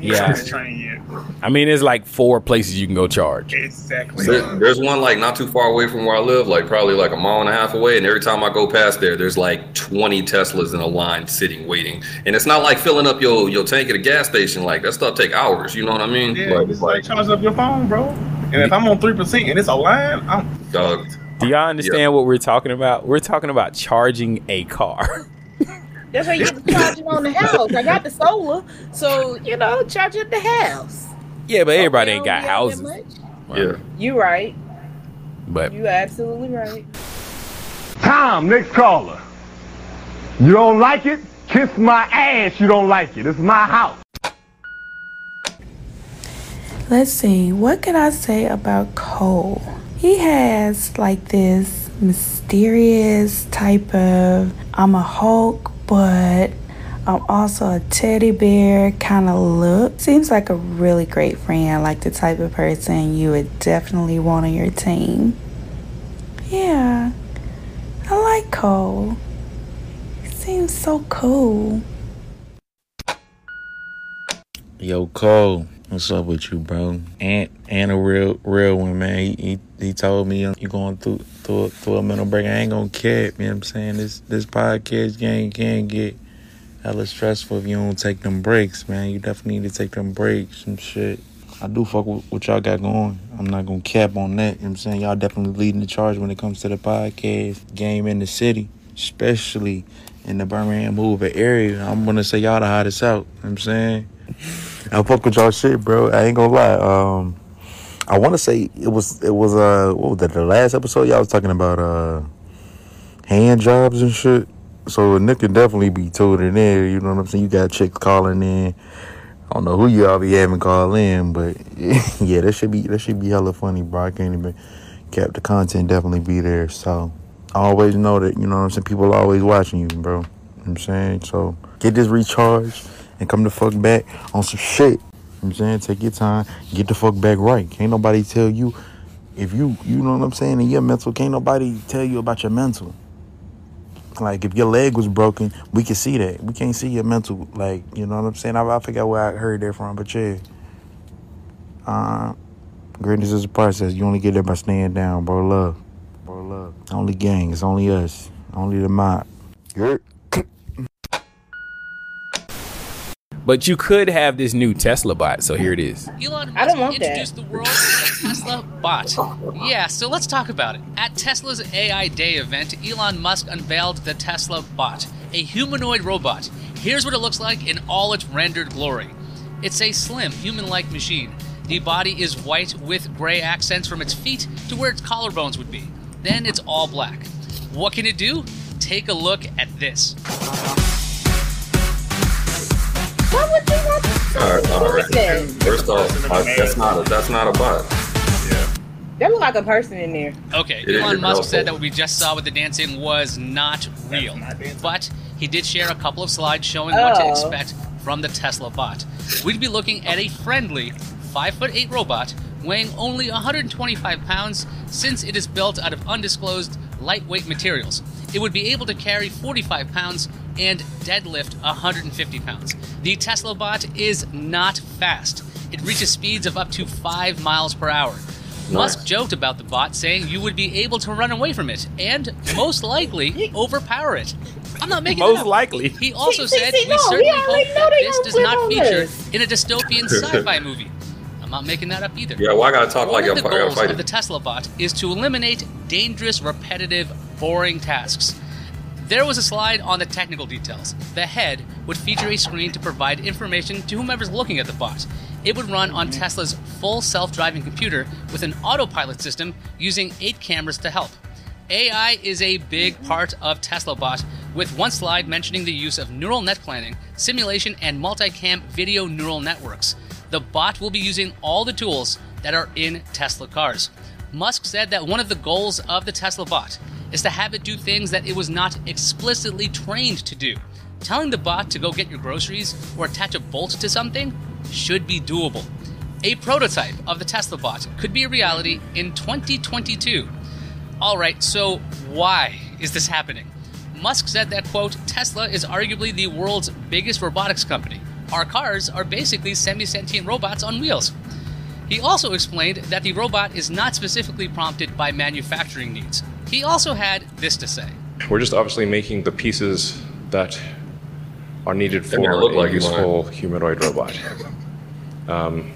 Yeah. Train yet. I mean, there's like four places you can go charge. Exactly. There- there's one like not too far away from where I live, like probably like a mile and a half away. And every time I go past there, there's like 20 Teslas in a line sitting waiting. And it's not like filling up your your tank at a gas station. Like that stuff take hours. You know what I mean? Yeah, Like, it's like charging up your phone, bro. And if I'm on three percent and it's a line, I'm dog. Do y'all understand what we're talking about? We're talking about charging a car. That's how you get the charging on the house. I got the solar, so you know, charge up the house. yeah, but everybody ain't got be out that houses. Yeah. You right. But You absolutely right. Tom, next caller. You don't like it? Kiss my ass. You don't like it. It's my house. Let's see, what can I say about Cole? He has like this mysterious type of I'm a Hulk, but I'm also a teddy bear kind of look. Seems like a really great friend, like the type of person you would definitely want on your team. Yeah, I like Cole. He seems so cool. Yo, Cole, what's up with you, bro? And and a real real one, man. He he, he told me uh, you're going through through a, through a mental break. I ain't gonna cap, you know what I'm saying? This this podcast game can get hella stressful if you don't take them breaks, man. You definitely need to take them breaks and shit. I do fuck with what y'all got going. I'm not gonna cap on that. You know what I'm saying? Y'all definitely leading the charge when it comes to the podcast game in the city, especially in the Birmingham Hoover area. I'm gonna say y'all the hottest out. You know what I'm saying? I fuck with y'all shit, bro. I ain't gonna lie. Um, I want to say it was it was uh what was that the last episode y'all was talking about uh hand jobs and shit. So Nick can definitely be told in there. You know what I'm saying? You got chicks calling in. I don't know who y'all be having call in, but yeah, that should be that should be hella funny, bro. I can't even cap the content definitely be there. So always know that you know what I'm saying. People always watching you, bro. You know what I'm saying so get this recharge and come the fuck back on some shit. I'm saying take your time, get the fuck back right. Can't nobody tell you if you you know what I'm saying in your mental. Can't nobody tell you about your mental. Like if your leg was broken, we can see that. We can't see your mental. Like you know what I'm saying. I, I forgot where I heard that from, but yeah. Uh, greatness is a process. You only get there by staying down, bro. Love, bro. Love. Only gang. It's only us. Only the mob. You're But you could have this new Tesla bot, so here it is. Elon I don't Musk want that. introduced the world to the Tesla bot. Yeah, so let's talk about it. At Tesla's AI Day event, Elon Musk unveiled the Tesla bot, a humanoid robot. Here's what it looks like in all its rendered glory. It's a slim, human like machine. The body is white with gray accents from its feet to where its collarbones would be. Then it's all black. What can it do? Take a look at this. What would you want All right, all right. that? First off, I, uh, that's not a that's not a bot. That look like a person in there. Okay, It is Elon Musk helpful. said that what we just saw with the dancing was not real. But he did share a couple of slides showing what to Oh. expect from the Tesla bot. We'd be looking at a friendly 5 foot 8 robot weighing only 125 pounds since it is built out of undisclosed lightweight materials. It would be able to carry 45 pounds and deadlift 150 pounds. The Tesla bot is not fast. It reaches speeds of up to 5 miles per hour. Musk joked about the bot, saying you would be able to run away from it and most likely overpower it. I'm not making Most it up. likely. He also See, see, said see, we no, certainly we hope already that this does not feature us. in a dystopian sci-fi movie. I'm not making that up either. Yeah, why I gotta talk One like of I'm the goals fight of the? Tesla bot is to eliminate dangerous, repetitive, boring tasks. There was a slide on the technical details. The head would feature a screen to provide information to whomever's looking at the bot. It would run on Tesla's full self driving computer with an autopilot system using eight cameras to help. AI is a big part of Tesla Bot, with one slide mentioning the use of neural net planning, simulation, and multicam video neural networks. The bot will be using all the tools that are in Tesla cars. Musk said that one of the goals of the Tesla bot is to have it do things that it was not explicitly trained to do. Telling the bot to go get your groceries or attach a bolt to something should be doable. A prototype of the Tesla bot could be a reality in 2022. All right, so why is this happening? Musk said that, quote, Tesla is arguably the world's biggest robotics company. Our cars are basically semi sentient robots on wheels. He also explained that the robot is not specifically prompted by manufacturing needs. He also had this to say. We're just obviously making the pieces that are needed They're for look a like you, useful humanoid robot. Um,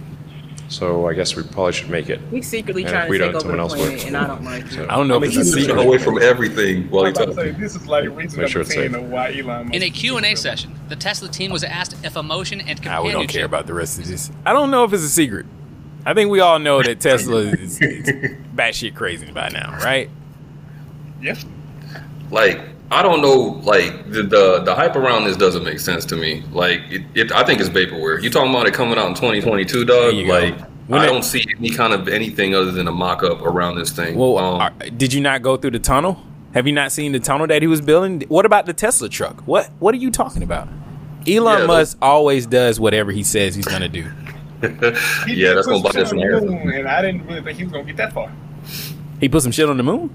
so I guess we probably should make it. He's secretly And trying to we take don't, over someone the else planet, works. and I don't like it. I don't know if it's a He's secret. away from everything while I he was about to talking. say, this is like reason Make sure it's 10 safe. why Elon Musk In a Q&A session, the Tesla team was asked if emotion and Ah, we don't care about the rest of this. I don't know if it's a secret. I think we all know that Tesla is, is batshit crazy by now, right? Yeah. like I don't know, like the, the the hype around this doesn't make sense to me. Like it, it I think it's vaporware. You talking about it coming out in 2022, dog? Like When I it- don't see any kind of anything other than a mock-up around this thing. Well, Um, are- did you not go through the tunnel? Have you not seen the tunnel that he was building? What about the Tesla truck? What What are you talking about? Elon Yeah, Musk always does whatever he says he's gonna do. He Yeah, that's put gonna buy some us shit some the moon, And I didn't really think he was gonna get that far. He put some shit on the moon.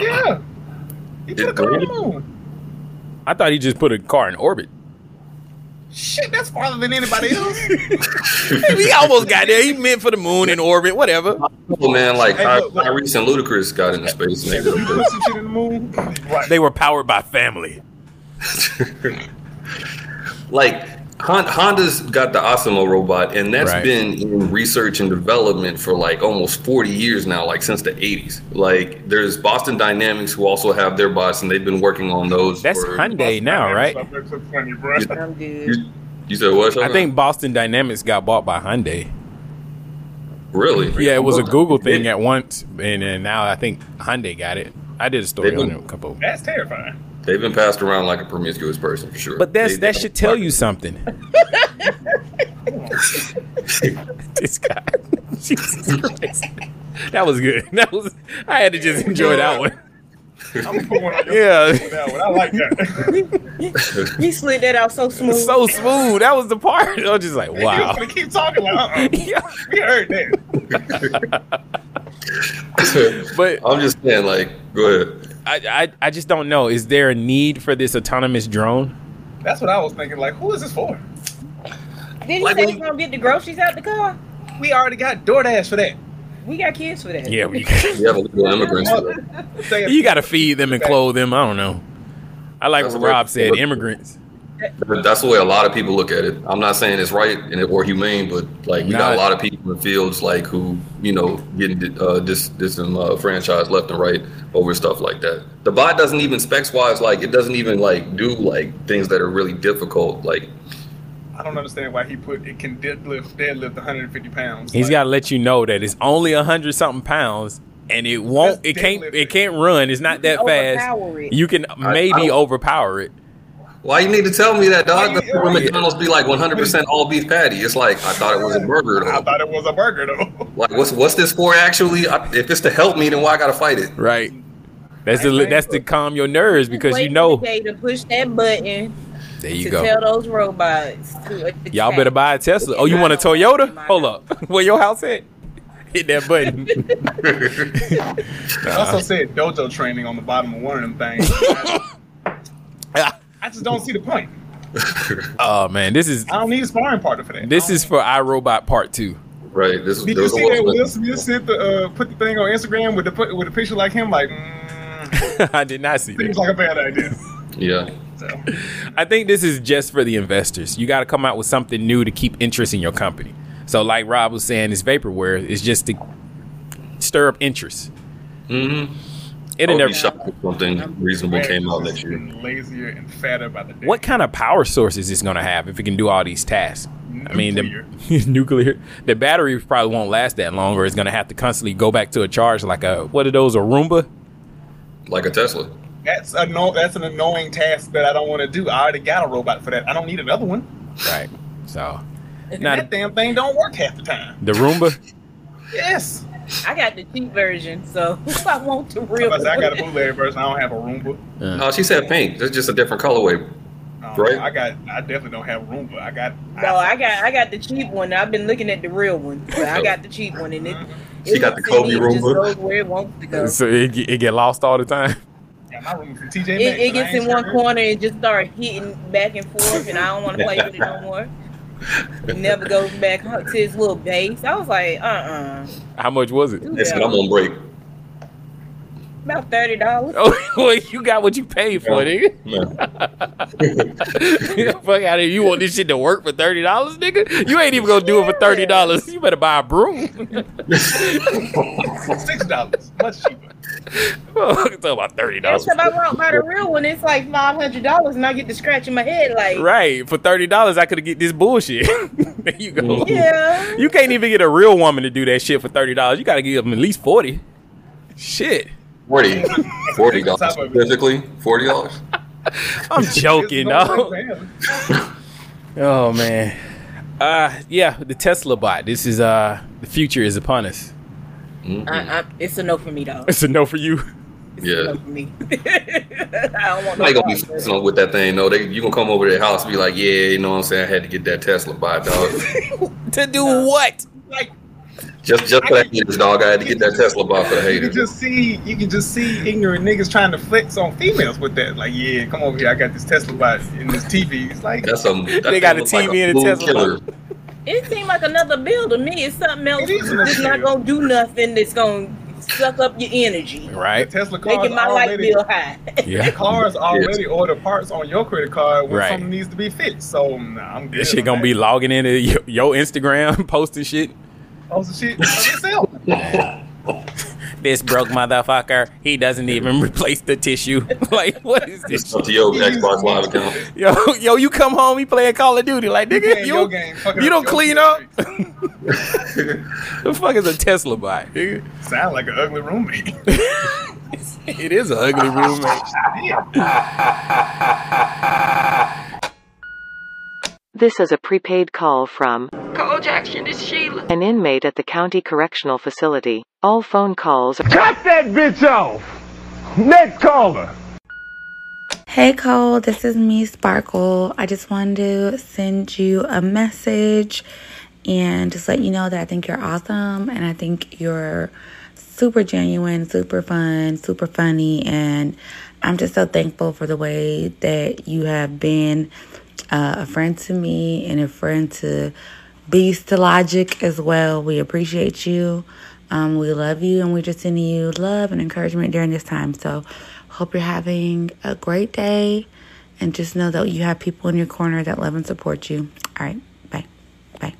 Yeah. He put a car on the moon. I thought he just put a car in orbit. Shit, that's farther than anybody else. he almost got there. He meant for the moon in orbit, whatever. oh man, like Hey, Ty- look, look. Tyrese and Ludacris got into space. He Maybe. put some shit in the moon. Right. They were powered by family. like Hon- Honda's got the ASIMO robot, and that's Right. been in research and development for like almost 40 years now, like since the 80s. Like there's Boston Dynamics who also have their bots, and they've been working on those. That's for, Hyundai now, right? That's so funny, bro. I'm good. You, you said what? I think Boston Dynamics got bought by Hyundai. really. Yeah, it was a Google thing at once, and then now I think Hyundai got it. I did a story They've on it a couple. That's terrifying. They've been passed around like a promiscuous person for sure. But that's They- that they- should tell you something. this guy, Jesus Christ, that was good. That was I had to just enjoy that one. I'm put one on Yeah. that one. I like that. He slid that out so smooth. So smooth. That was the part. I was just like, He wow. was keep talking like, uh-uh. We heard that. But I'm just saying, like, go ahead. I, I I just don't know. Is there a need for this autonomous drone? That's what I was thinking. Like, who is this for? Did he Like say when- he's gonna get the groceries out the car? We already got DoorDash for that. We got kids for that. Yeah, we, You have illegal immigrants. for that. You got to feed them and clothe them. I don't know. I like That's what what- Rob said. Immigrants. That's the way a lot of people look at it. I'm not saying it's right and it, or humane, but like we got a lot of people in fields like who you know getting uh, this this um, uh, franchise left and right over stuff like that. The bot doesn't even specs wise like it doesn't even like do like things that are really difficult. Like I don't understand why he put it can deadlift deadlift 150 pounds. He's Like, got to let you know that it's only a hundred something pounds, and it won't. It can't. It can't run. It's not that fast. it. You can maybe I- overpower it. Why you need to tell me that, dog? Why The you- when McDonald's be like 100 percent all beef patty. It's like I thought it was a burger Though. I thought it was a burger though. Like what's what's this for actually? I, if it's to help me, then why I gotta fight it? Right. That's the that's to calm your nerves because you know. for the day to push that button There you to go. tell those robots. To Y'all better buy a Tesla. Oh, you want a Toyota? Hold up. Where your house at? Hit that button. It also said dojo training on the bottom of one of them things. I, I just don't see the point. Oh man, this is I don't need a sparring partner for that. this is for iRobot Part Two. Right. This Did you see that Will Smith sent the uh, put the thing on Instagram with the with a picture like him? Like, mm, I did not see seems that. like a bad idea. Yeah. I think this is just for the investors. You got to come out with something new to keep interest in your company. So, like Rob was saying, this vaporware is just to stir up interest. Mm-hmm. It'll I would oh, never. be shocked if something reasonable came out next year. Getting lazier and fatter by the day. What kind of power source is this going to have if it can do all these tasks? I mean, the nuclear. The battery probably won't last that long, or it's going to have to constantly go back to a charge like a what are those? A Roomba? Like a Tesla. That's a no, That's an annoying task that I don't want to do. I already got a robot for that. I don't need another one. Right. So And Not- that damn thing don't work half the time. the Roomba. Yes. I got the cheap version, so I want the real I, I got a one. bootleg version. I don't have a Roomba. No, she said pink. That's just a different colorway. Um, Right. I got. I definitely don't have a Roomba. I got. No, I got I got the cheap one. I've been looking at the real one. But I got the cheap one, and it. She it got the looks to Kobe me, it just goes where it wants to go. So it, get- it get lost all the time. got my Roomba from TJ It, Maxx, it and gets in one corner and just start hitting back and forth, and I don't want to play with it no more. It never goes back to his little base. I was like, uh, uh How much was it? They said I'm on break. about thirty dollars. Oh, well, you got what you paid for, nigga. Fuck out of here. You want this shit to work for thirty dollars, nigga? You ain't even gonna do it for thirty dollars. You better buy a broom. Six dollars, much cheaper. Talk about thirty dollars. If I want buy the real one, it's like five hundred dollars, and I get to scratch in my head like, Right. For thirty dollars I could get this bullshit. there you go. Yeah. You can't even get a real woman to do that shit for thirty dollars. You gotta give them at least forty. Shit. 40 Forty dollars specifically. Forty dollars. I'm joking, dog. Oh man. Uh yeah, the Tesla bot. This is uh the future is upon us. I, I, mm-hmm. it's a no for me, though. It's a no for you. Yeah. No for me. I don't want I ain't no gonna be bot. on with that thing. No, they you gonna come over to their house and be like, yeah, you know what I'm saying? I had to get that Tesla bot, dog. to do what? Like just just for that haters, dog. I had to get that Tesla bot for the you can just see, you can just see ignorant niggas trying to flex on females with that. Like, yeah, come over here. I got this Tesla bot in this TV. It's like That's some. That They got a look like TV and a blue Tesla killer. It seemed like another bill to me. It's something else. It is It's not gonna do nothing. That's gonna suck up your energy, Right. Tesla cars making my light already, bill high. Yeah. cars already order parts on your credit card when Right. something needs to be fixed. So nah, I'm good. This shit gonna that. be logging into your, your Instagram, posting shit. The shit. Yourself. This broke motherfucker. He doesn't even replace the tissue. like, what is this? It's up to your Xbox Live account. Yo, yo, you come home, he playing Call of Duty. Like, nigga, playing you, your game, fucking you don't clean up. the fuck is a Tesla bot, nigga? Sound like an ugly roommate. It is an ugly roommate. This is a prepaid call from Swole Jackson, this is Sheila. an inmate at the county correctional facility. All phone calls are Cut that bitch off! Next caller! Hey Swole, this is me, Sparkle. I just wanted to send you a message and just let you know that I think you're awesome and I think you're super genuine, super fun, super funny, and I'm just so thankful for the way that you have been uh, a friend to me and a friend to Beast to Logic as well. We appreciate you. Um, we love you and we're just sending you love and encouragement during this time. So, hope you're having a great day and just know that you have people in your corner that love and support you. All right. Bye. Bye.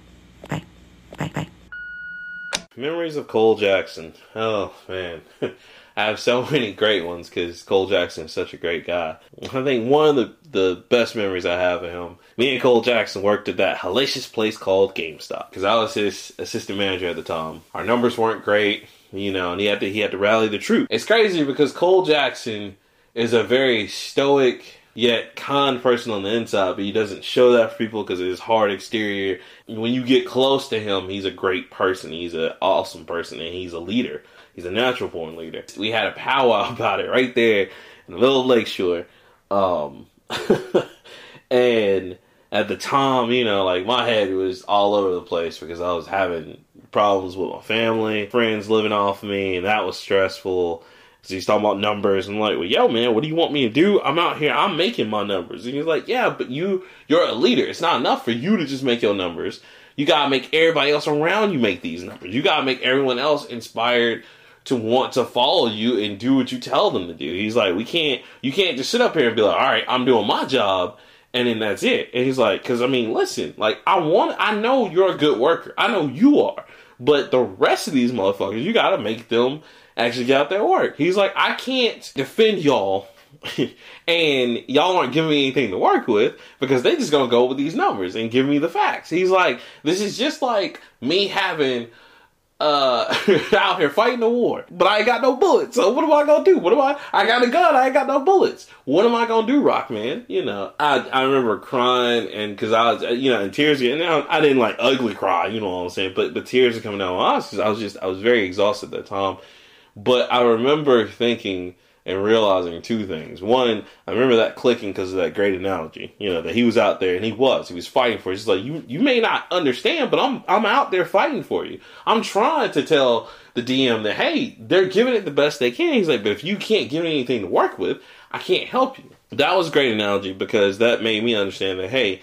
Bye. Bye. Bye. Memories of Swole Jackson. Oh man, I have so many great ones because Swole Jackson is such a great guy. I think one of the the best memories I have of him. Me and Swole Jackson worked at that hellacious place called GameStop because I was his assistant manager at the time. Our numbers weren't great, you know, and he had to he had to rally the troops. It's crazy because Swole Jackson is a very stoic yet kind person on the inside, but he doesn't show that for people because of his hard exterior. When you get close to him, he's a great person. He's an awesome person, and he's a leader. He's a natural born leader. We had a powwow about it right there in the middle of Lakeshore. Um, and at the time, you know, like my head was all over the place because I was having problems with my family, friends living off me, and that was stressful. So he's talking about numbers. I'm like, well, yo, man, what do you want me to do? I'm out here, I'm making my numbers. And he's like, yeah, but you, you're a leader. It's not enough for you to just make your numbers. You gotta make everybody else around you make these numbers. You gotta make everyone else inspired to want to follow you and do what you tell them to do. He's like, we can't, you can't just sit up here and be like, all right, I'm doing my job. And then that's it. And he's like, cause I mean, listen, like I want, I know you're a good worker. I know you are. But the rest of these motherfuckers, you gotta make them actually get out there work. He's like, I can't defend y'all and y'all aren't giving me anything to work with because they just gonna go with these numbers and give me the facts. He's like, this is just like me having uh out here fighting the war, but I ain't got no bullets. So what am I gonna do? What am I? I got a gun. I ain't got no bullets. What am I gonna do, Rock Man? You know, I I remember crying and because I was you know in tears. And I, I didn't like ugly cry. You know what I'm saying? But but tears are coming down my eyes I was just I was very exhausted at that time. But I remember thinking and realizing two things. One, I remember that clicking because of that great analogy. You know that he was out there and he was. He was fighting for. It. He's like you. You may not understand, but I'm I'm out there fighting for you. I'm trying to tell the DM that hey, they're giving it the best they can. He's like, but if you can't give me anything to work with, I can't help you. That was a great analogy because that made me understand that hey,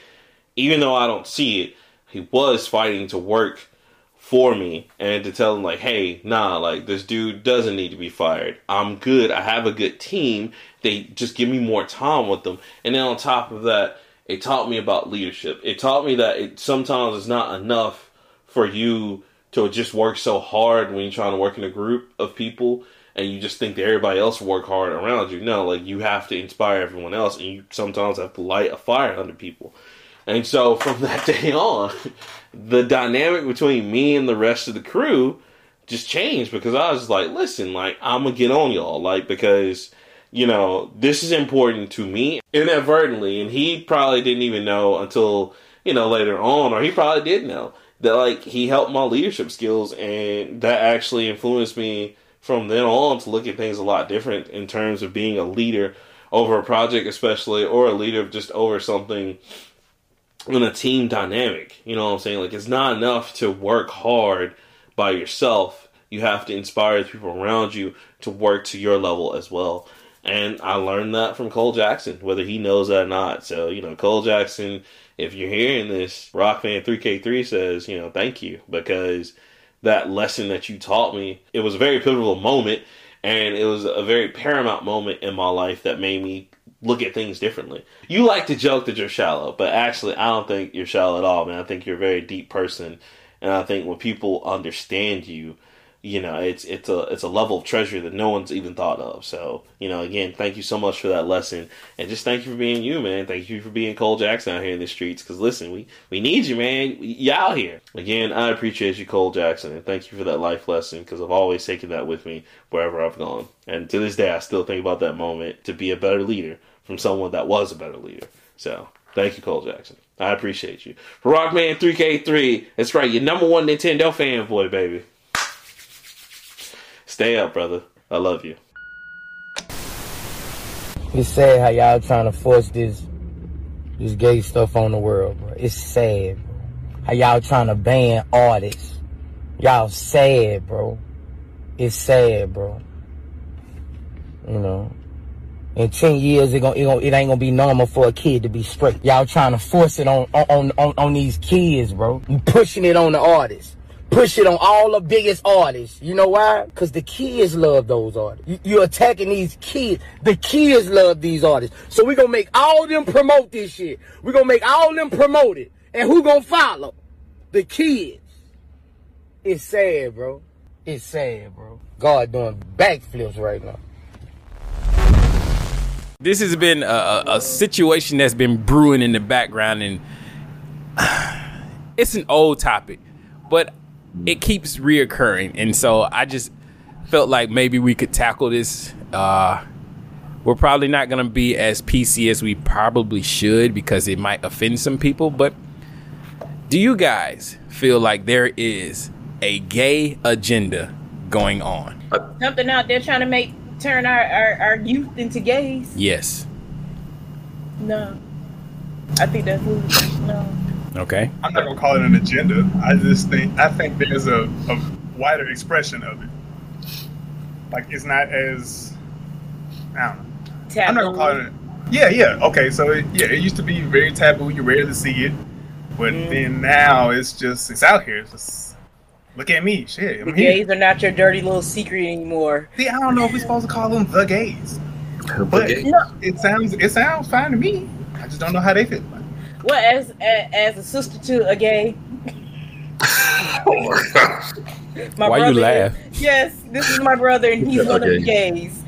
even though I don't see it, he was fighting to work for me and to tell them like, hey, nah, like this dude doesn't need to be fired. I'm good. I have a good team. They just give me more time with them. And then on top of that, it taught me about leadership. It taught me that it sometimes it's not enough for you to just work so hard when you're trying to work in a group of people and you just think that everybody else work hard around you. No, like you have to inspire everyone else and you sometimes have to light a fire under people. And so from that day on, the dynamic between me and the rest of the crew just changed because I was like, listen, like I'm gonna get on y'all, like because you know this is important to me inadvertently, and he probably didn't even know until you know later on, or he probably did know that like he helped my leadership skills, and that actually influenced me from then on to look at things a lot different in terms of being a leader over a project, especially, or a leader just over something in a team dynamic. You know what I'm saying? Like it's not enough to work hard by yourself. You have to inspire the people around you to work to your level as well. And I learned that from Swole Jackson, whether he knows that or not. So, you know, Swole Jackson, if you're hearing this, Rockman 3K3 says, you know, thank you because that lesson that you taught me, it was a very pivotal moment and it was a very paramount moment in my life that made me look at things differently. You like to joke that you're shallow, but actually, I don't think you're shallow at all, man. I think you're a very deep person, and I think when people understand you, you know, it's it's a it's a level of treasure that no one's even thought of. So, you know, again, thank you so much for that lesson, and just thank you for being you, man. Thank you for being Swole Jackson out here in the streets. Because listen, we we need you, man. You out here again. I appreciate you, Swole Jackson, and thank you for that life lesson. Because I've always taken that with me wherever I've gone, and to this day, I still think about that moment to be a better leader from someone that was a better leader. So thank you, Swole Jackson. I appreciate you. For Rockman 3K3, that's right, your number one Nintendo fanboy, baby. Stay up, brother. I love you. It's sad how y'all trying to force this this gay stuff on the world, bro. It's sad, bro. How y'all trying to ban artists. Y'all sad, bro. It's sad, bro. You know. In ten years, it, gonna, it, gonna, it ain't gonna be normal for a kid to be straight. Y'all trying to force it on on, on, on these kids, bro. You pushing it on the artists. Push it on all the biggest artists. You know why? Because the kids love those artists. You, you're attacking these kids. The kids love these artists. So we gonna make all them promote this shit. we gonna make all them promote it. And who gonna follow? The kids. It's sad, bro. It's sad, bro. God doing backflips right now. This has been a, a, situation that's been brewing in the background, and it's an old topic, but it keeps reoccurring, and so I just felt like maybe we could tackle this. Uh, we're probably not going to be as PC as we probably should because it might offend some people, but do you guys feel like there is a gay agenda going on? Something out there trying to make turn our, our, our youth into gays? Yes. No. I think that's foolish. No. Okay. I'm not gonna call it an agenda. I just think I think there's a, a wider expression of it. Like it's not as I don't know. Taboo. I'm not gonna call it. Yeah, yeah. Okay, so it, yeah, it used to be very taboo. You rarely see it, but Mm. then now it's just it's out here. It's just, look at me, shit. The I'm here. gays are not your dirty little secret anymore. See, I don't know if we're supposed to call them the gays, but gays. it sounds it sounds fine to me. I just don't know how they feel. Well, as a, as a sister to a gay. oh My Why you laugh? Yes, this is my brother, and he's Yeah, one of the gays.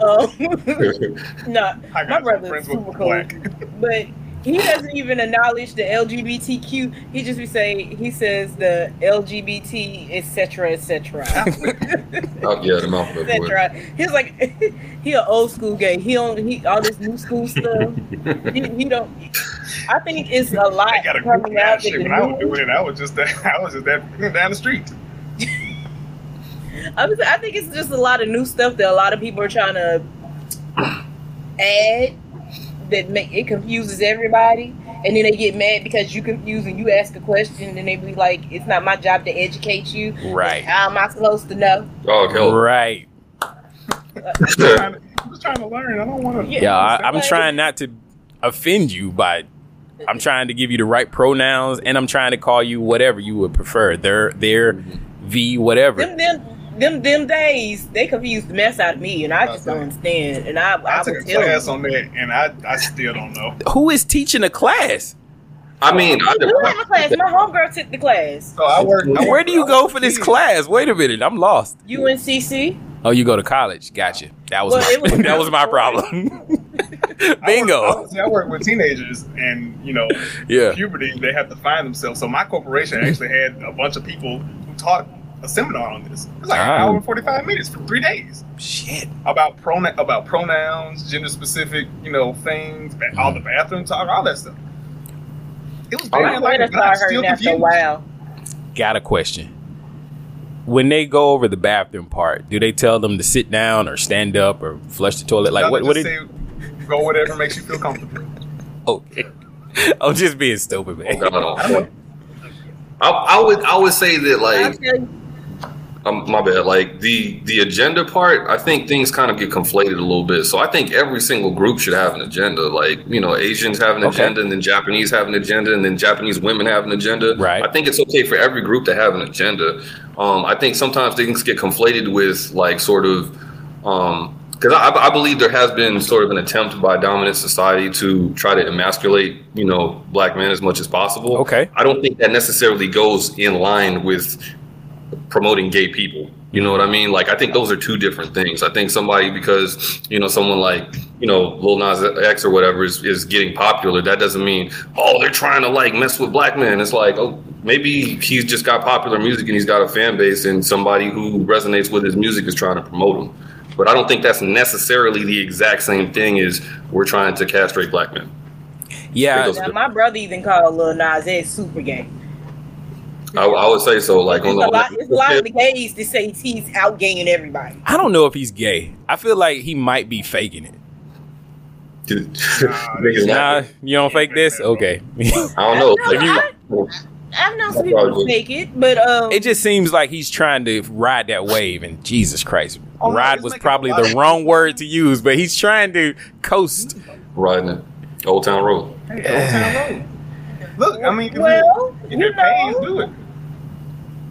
Um, no, my brother is super cool, but he doesn't even acknowledge the LGBTQ. He just be say he says the LGBT, etc., etc. Oh, yeah, the mouth of that etc. He's like he an old school gay. He don't he all this new school stuff. he, he don't. I think it's a lot I got a group coming out shit. When I was doing it, I was just that, I was just that down the street. I, was, I think it's just a lot of new stuff that a lot of people are trying to add that make it confuses everybody, and then they get mad because you confuse and you ask a question, and they be like, "It's not my job to educate you." Right. How am I supposed to know? Oh, hell. Right. I'm just trying to, I'm just trying to learn. I don't want to. Yeah, I, I'm trying not to offend you, but I'm trying to give you the right pronouns, and I'm trying to call you whatever you would prefer. Their, their, mm-hmm. v, whatever. Them, them, them, them days they confused the mess out of me, and I just don't understand. And I, I, I took a tell class them. on that, and I, I still don't know. Who is teaching a class? I mean, I, You have a class. My homegirl took the class. So I work. Where do you go for this class? Wait a minute, I'm lost. UNCC. Oh, you go to college. Gotcha. That was Well, my, was- that was my problem. Bingo. I work, see, I work with teenagers, and you know, Yeah. puberty, they have to find themselves. So my corporation actually had a bunch of people who taught a seminar on this. It's like Ah. an hour and forty five minutes for three days. Shit. About pronoun, about pronouns, gender specific, you know, things, ba- all the bathroom talk, all that stuff. It was I very might enlightening. I'm still hurting after a while. Got a question. When they go over the bathroom part, do they tell them to sit down or stand up or flush the toilet? Like what? Nothing, What? just Did, say, go whatever makes you feel comfortable. okay. I'm just being stupid, man. I, I would I would say that like tell you, um, my bad. Like the the agenda part, I think things kind of get conflated a little bit. So I think every single group should have an agenda. Like you know, Asians have an Okay. agenda, and then Japanese have an agenda, and then Japanese women have an agenda. Right. I think it's okay for every group to have an agenda. Um, I think sometimes things get conflated with like sort of. Um, because I, I believe there has been sort of an attempt by dominant society to try to emasculate, you know, black men as much as possible. Okay. I don't think that necessarily goes in line with promoting gay people. You know what I mean? Like, I think those are two different things. I think somebody, because, you know, someone like, you know, Lil Nas X or whatever is, is getting popular, that doesn't mean, oh, they're trying to like mess with black men. It's like, oh, maybe he's just got popular music and he's got a fan base and somebody who resonates with his music is trying to promote him. But I don't think that's necessarily the exact same thing as we're trying to castrate black men. Yeah. now, my brother even called Lil Nas X super gay. I, I would say so. Like, There's on a lot, there's a lot of the gays that say he's out gaying everybody. I don't know if he's gay. I feel like he might be faking it. Nah, you don't fake this? Okay. I don't know. If you- I've known some people who fake it, but um, it just seems like he's trying to ride that wave, and Jesus Christ, Oh, ride was probably the wrong word to use, but he's trying to coast. riding it. Old Town Road. Hey, Old Town Road. Look, I mean, if Well, it, if you it pays, know. do it.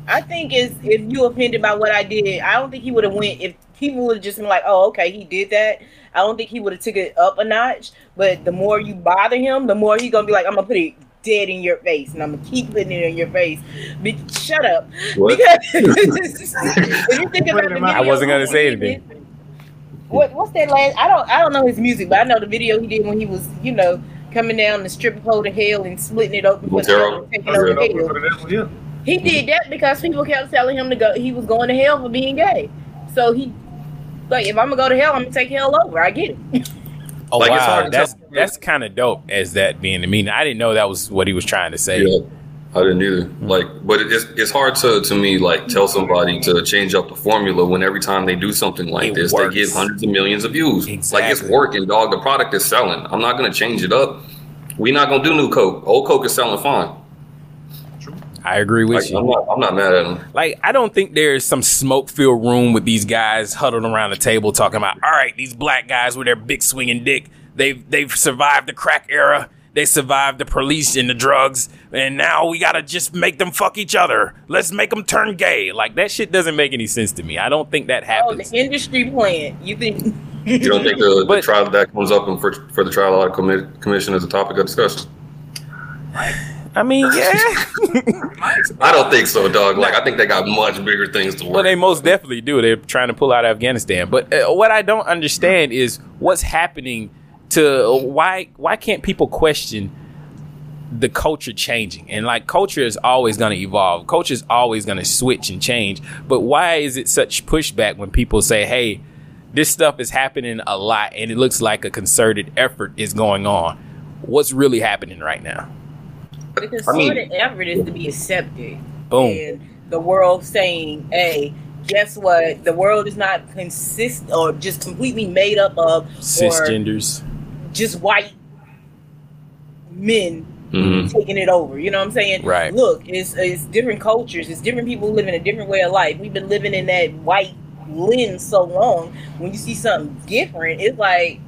I think is if you offended by what I did, I don't think he would have went if people would have just been like, "Oh, okay, he did that." I don't think he would have took it up a notch. But the more you bother him, the more he's gonna be like, "I'm gonna put it dead in your face, and I'm gonna keep putting it in your face." Be- shut up, What? because if you think about the video, I wasn't gonna say anything. What what's that last? I don't I don't know his music, but I know the video he did when he was you know coming down the strip pole to hell and splitting it open for the Montero? devil taking over hell. open for the devil, yeah. He did that because people kept telling him to go. He was going to hell for being gay. So he, like, if I'm gonna go to hell, I'm gonna take hell over. I get it. Oh Like, it's wow, hard that's tell. that's kind of dope as that being the meaning. I didn't know that was what he was trying to say. Yeah, I didn't either. Like, but it's it's hard to to me like tell somebody to change up the formula when every time they do something like It this, works. they get hundreds of millions of views. Like it's working, dog. The product is selling. I'm not gonna change it up. We're not gonna do new Coke. Old Coke is selling fine. I agree with Like, you. I'm not, I'm not mad at him. Like, I don't think there's some smoke filled room with these guys huddled around the table talking about, all right, these black guys with their big swinging dick, they've they've survived the crack era, they survived the police and the drugs, and now we gotta just make them fuck each other. Let's make them turn gay. Like that shit doesn't make any sense to me. I don't think that happens. Oh, the industry plan. You think? You don't think the, the trial that comes up in for, for the Trilateral Commi- commission is a topic of discussion? I mean, yeah. I don't think so, dog. Like I think they got much bigger things to work. Well, they most definitely do. They're trying to pull out Afghanistan. But uh, what I don't understand is what's happening to why why can't people question the culture changing? And like culture is always going to evolve. Culture is always going to switch and change. But why is it such pushback when people say, "Hey, this stuff is happening a lot and it looks like a concerted effort is going on." What's really happening right now? The concerted effort is to be accepted. Boom. And the world saying, hey, guess what? The world is not consist or just completely made up of or Cisgenders. Just white men Mhm. taking it over. You know what I'm saying? Right. Look, it's it's different cultures. It's different people living a different way of life. We've been living in that white lens so long. When you see something different, it's like,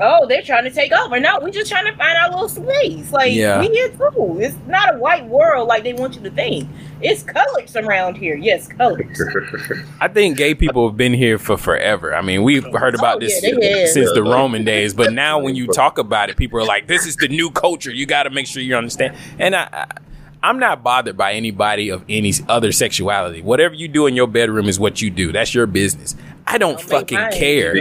oh, they're trying to take over. No, we're just trying to find our little space. Like Yeah. we here too. It's not a white world like they want you to think. It's colors around here. Yes, colors. I think gay people have been here for forever. I mean, we've heard about Oh, this yeah, since the Roman days, but now when you talk about it, people are like, "This is the new culture. You got to make sure you understand." And I, I, I'm not bothered by anybody of any other sexuality. Whatever you do in your bedroom is what you do. That's your business. I don't fucking care.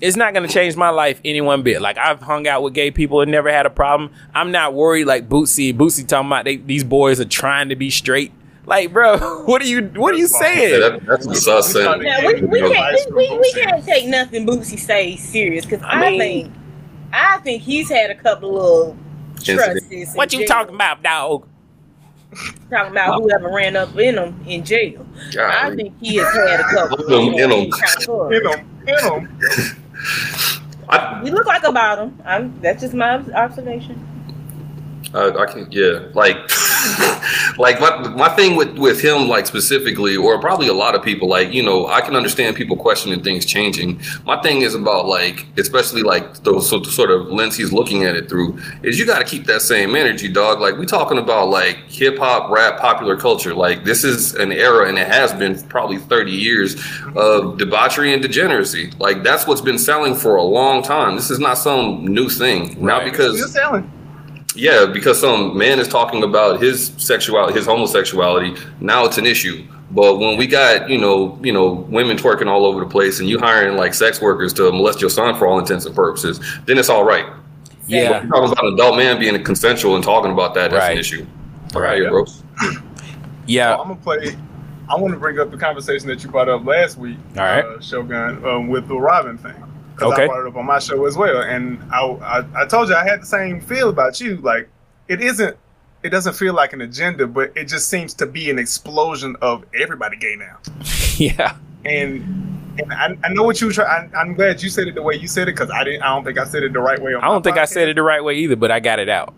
It's not going to change my life any one bit. Like I've hung out with gay people and never had a problem. I'm not worried. Like Bootsy, Bootsy talking about they, these boys are trying to be straight. Like, bro, what are you what are you saying? Yeah, that, that's the sus saying. Now, we, we, can't, we, we, we can't take nothing Bootsy say serious because I, mean- think I think he's had a couple of little Incident. trusts. What you talking about, dog? Talking about whoever ran up in him in jail. I think he has had a couple. In 'em, in 'em. In him, in him. You look like about him. I'm, that's just my observation. I, I can, yeah, like, like my, my thing with with him, like specifically, or probably a lot of people, like you know, I can understand people questioning things changing. My thing is about like, especially like those sort sort of lens he's looking at it through, is you got to keep that same energy, dog. Like we talking about like hip hop, rap, popular culture. Like this is an era, and it has been probably thirty years of debauchery and degeneracy. Like that's what's been selling for a long time. This is not some new thing. Now because Still selling. Yeah, because some man is talking about his sexuality, his homosexuality. Now it's an issue. But when we got you know you know women twerking all over the place, and you hiring like sex workers to molest your son for all intents and purposes, then it's all right. Yeah. But we're talking about an adult man being consensual and talking about that. That's Right. an issue. Right, here, bro. Yeah. I'm gonna play. I want to bring up the conversation that you brought up last week, All right. uh, Shogun, um, with the Robin thing. Because Okay. I brought it up on my show as well, and I, I I told you I had the same feel about you. Like it isn't. It doesn't feel like an agenda, but it just seems to be an explosion of everybody gay now. yeah. And and I, I know what you try. I, I'm glad you said it the way you said it because I didn't. I don't think I said it the right way. I don't think I said it the right way either, but I got it out.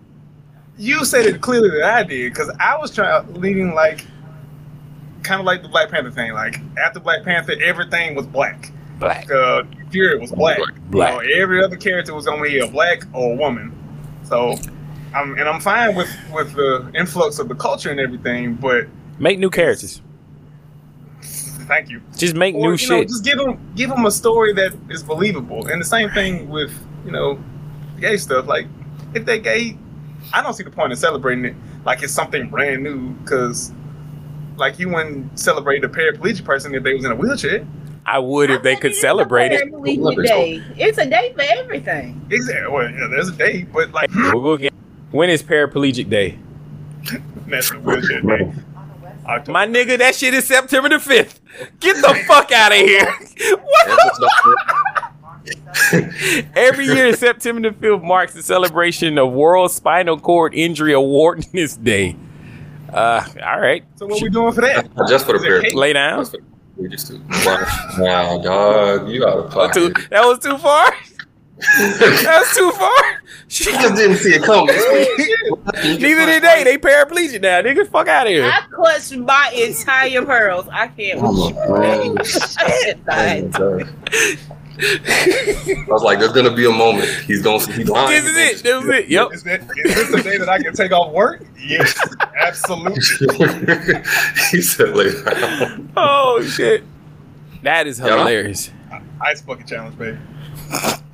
you said it clearly that I did because I was trying leading like kind of like the Black Panther thing. Like after Black Panther, everything was black. Black. Uh, Fury was black. Black. You know, every other character was be a black or a woman. So, I'm and I'm fine with with the influx of the culture and everything, but Make new characters. thank you. Just make Or, new you know, shit. just give them give them a story that is believable. And the same thing with you know gay stuff. Like if they're gay, I don't see the point in celebrating it like it's something brand new. Because like you wouldn't celebrate a paraplegic person if they was in a wheelchair. I would if they could celebrate it. Family day. It's a day for everything. Exactly. Well, yeah, there's a day, but like We'll go get- When is paraplegic day? National Wheelchair Day. My nigga, that shit is September the 5th. Get the fuck out of here. What? Every year, September the 5th marks the celebration of World Spinal Cord Injury Awareness Day. Uh, all right. So what we doing for that? Just for the Is it pair. cake? Lay down. We just do. Wow, wow, dog, you out of That was pocket. too, that was too far. That's too far. She just didn't see it coming. Neither did they. They paraplegic now. Nigga, fuck out of here. I clutched my entire pearls. I can't. Oh I was like, there's gonna be a moment. He's gonna see behind. This is it. This is it. Yep. Is, that, is this the day that I can take off work? Yes, absolutely. he said later. Oh shit. That is Yeah, I don't- hilarious. Ice bucket challenge, baby.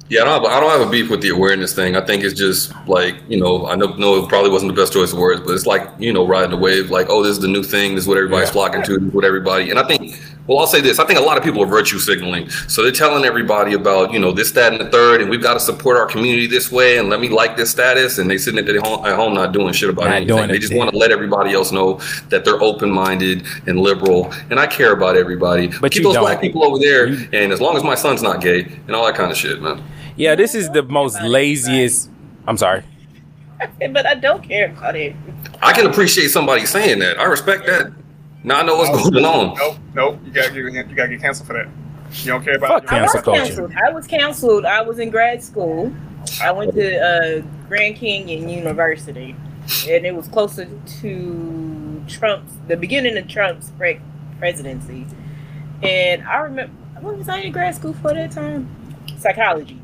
Yeah, I don't, have, I don't have a beef with the awareness thing. I think it's just like, you know, I know, know it probably wasn't the best choice of words, but it's like, you know, riding the wave, like, oh, this is the new thing. This is what everybody's flocking to, this is what everybody. And I think, well, I'll say this I think a lot of people are virtue signaling. So they're telling everybody about, you know, this, that, and the third, and we've got to support our community this way, and let me like this status. And they're sitting at, their home, at home not doing shit about Not anything. doing They just want to let everybody else know that they're open minded and liberal. And I care about everybody. But Keep you those don't. black people over there, and as long as my son's not gay, and all that kind of shit, man. Yeah, this is the most laziest. I'm sorry. but I don't care about it. I can appreciate somebody saying that. I respect that. Now I know what's going on. Nope, nope. You gotta get you gotta get canceled for that. You don't care about I was canceled. I was canceled. I was in grad school. I went to uh, Grand Canyon University, and it was closer to Trump's the beginning of Trump's pre- presidency. And I remember what was I in grad school for that time? Psychology.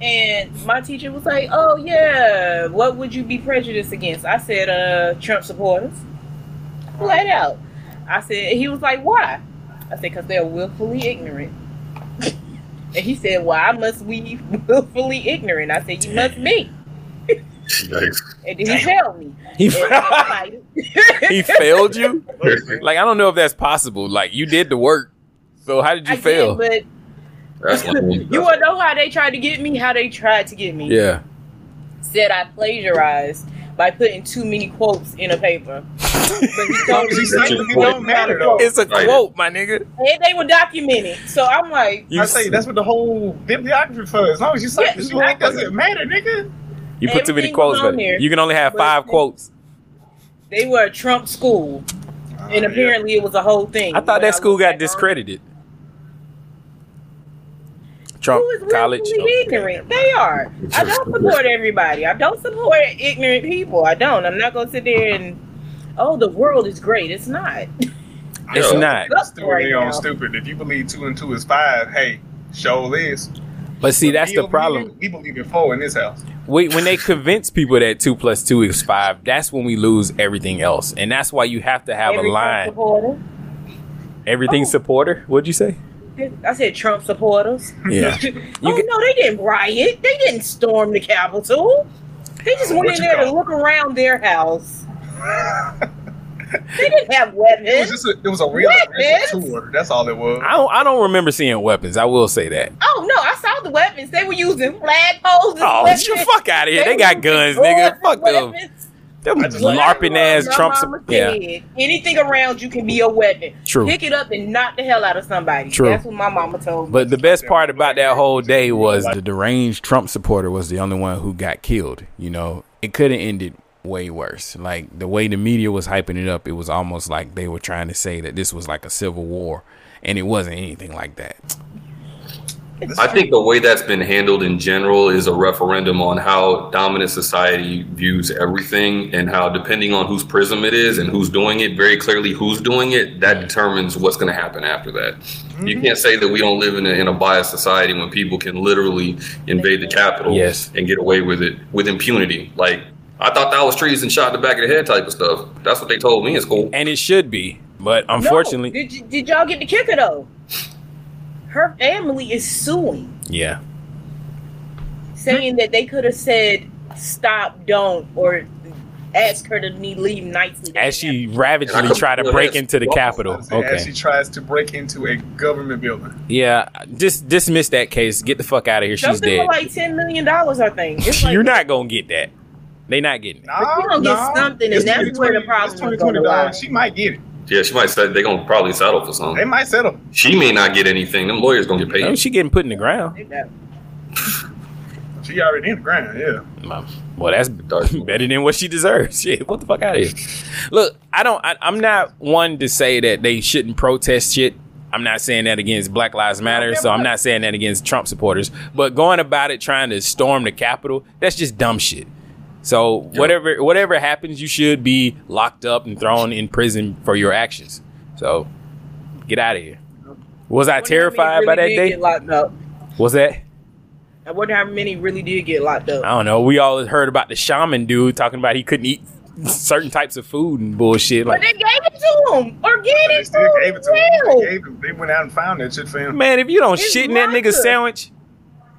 And my teacher was like, "Oh yeah, what would you be prejudiced against?" I said, "Uh, Trump supporters." Flat out. I said. He was like, "Why?" I said, "Cause they're willfully ignorant." and he said, "Well, I must we willfully ignorant." I said, "You must be." And then he failed me. He, And I was like- he failed you? Like, I don't know if that's possible. Like, you did the work. So, how did you I fail? did, but you want to know how they tried to get me? How they tried to get me? yeah. Said I plagiarized by putting too many quotes in a paper. but he told me it don't matter though. It's a quote, my nigga. And they were documented. So I'm like, I say that's what the whole bibliography for. As long as you cite Yeah, the shit, it doesn't matter, nigga. You put too many quotes, but there. you can only have But- five quotes. they were a Trump school. and ah, apparently it was a whole thing. I thought that school got discredited. Trump College. willfully ignorant. They are. I don't support everybody. I don't support ignorant people. I don't. I'm not gonna sit there and oh, the world is great. It's not. It's not. Stupid, Right they on stupid. If you believe two and two is five, hey, show this. But see, that's the problem. We believe in four in this house. We, when they convince people that two plus two is five, that's when we lose everything else, and that's why you have to have Every a line. Supporter. Everything oh. supporter. What'd you say? I said Trump supporters. Yeah. oh no, they didn't riot. They didn't storm the Capitol. They just went What in you there to look around their house. they didn't have weapons. It was just a, it was a real aggressive Weapons? tour. That's all it was. I don't. I don't remember seeing weapons. I will say that. Oh no, I saw the weapons. They were using flagpoles. as Oh, weapons. you fuck out of here. They were got guns, nigga. as Fuck them. weapons. Them larping ass My Trump. mama Yeah. said, Anything around you can be a weapon. True. Pick it up and knock the hell out of somebody. True. That's what my mama told me. But the best part about that whole day was the deranged Trump supporter was the only one who got killed. You know, it could have ended way worse. Like the way the media was hyping it up, it was almost like they were trying to say that this was like a civil war, and it wasn't anything like that. I think the way that's been handled in general is a referendum on how dominant society views everything and how, depending on whose prism it is and who's doing it, very clearly who's doing it, that mm. determines what's going to happen after that. You mm-hmm. can't say that we don't live in a, in a biased society when people can literally invade the Capitol Yes. and get away with it with impunity. Like, I thought that was treason shot in the back of the head type of stuff. That's what they told me in school. And it should be, but No, unfortunately, did, y- did y'all get the kicker though? Her family is suing, yeah. saying that they could have said stop, don't, or ask her to leave nicely. As she ravagely tried to break into the Capitol. Okay. As she tries to break into a government building. Yeah, just dismiss that case. Get the fuck out of here. She's Something dead. for like ten million dollars, I think. It's like, You're not gonna get that. They not getting it. But you gonna get something, and that's where the problem is Twenty gonna twenty lie. dollars. She might get it. Yeah, she might say they're going to probably settle for something. They might settle. She may not get anything. Them lawyers going to get paid. Oh, she getting put in the ground. She already in the ground. Yeah. Well, that's better than what she deserves. Shit, what the fuck out of here? Look, I don't. I, I'm not one to say that they shouldn't protest shit. I'm not saying that against Black Lives Matter, so I'm not saying that against Trump supporters. But going about it trying to storm the Capitol, that's just dumb shit. So whatever whatever happens, you should be locked up and thrown in prison for your actions. So get out of here. Was I terrified by that day? Locked up. Was that? I wonder how many really did get locked up. I don't know. We all heard about the shaman dude talking about he couldn't eat certain types of food and bullshit. But Like, they gave it to him. Organic Still food. gave it to him. They, gave him, they went out and found that shit for him. man, if you don't It's shit in that nigga's sandwich,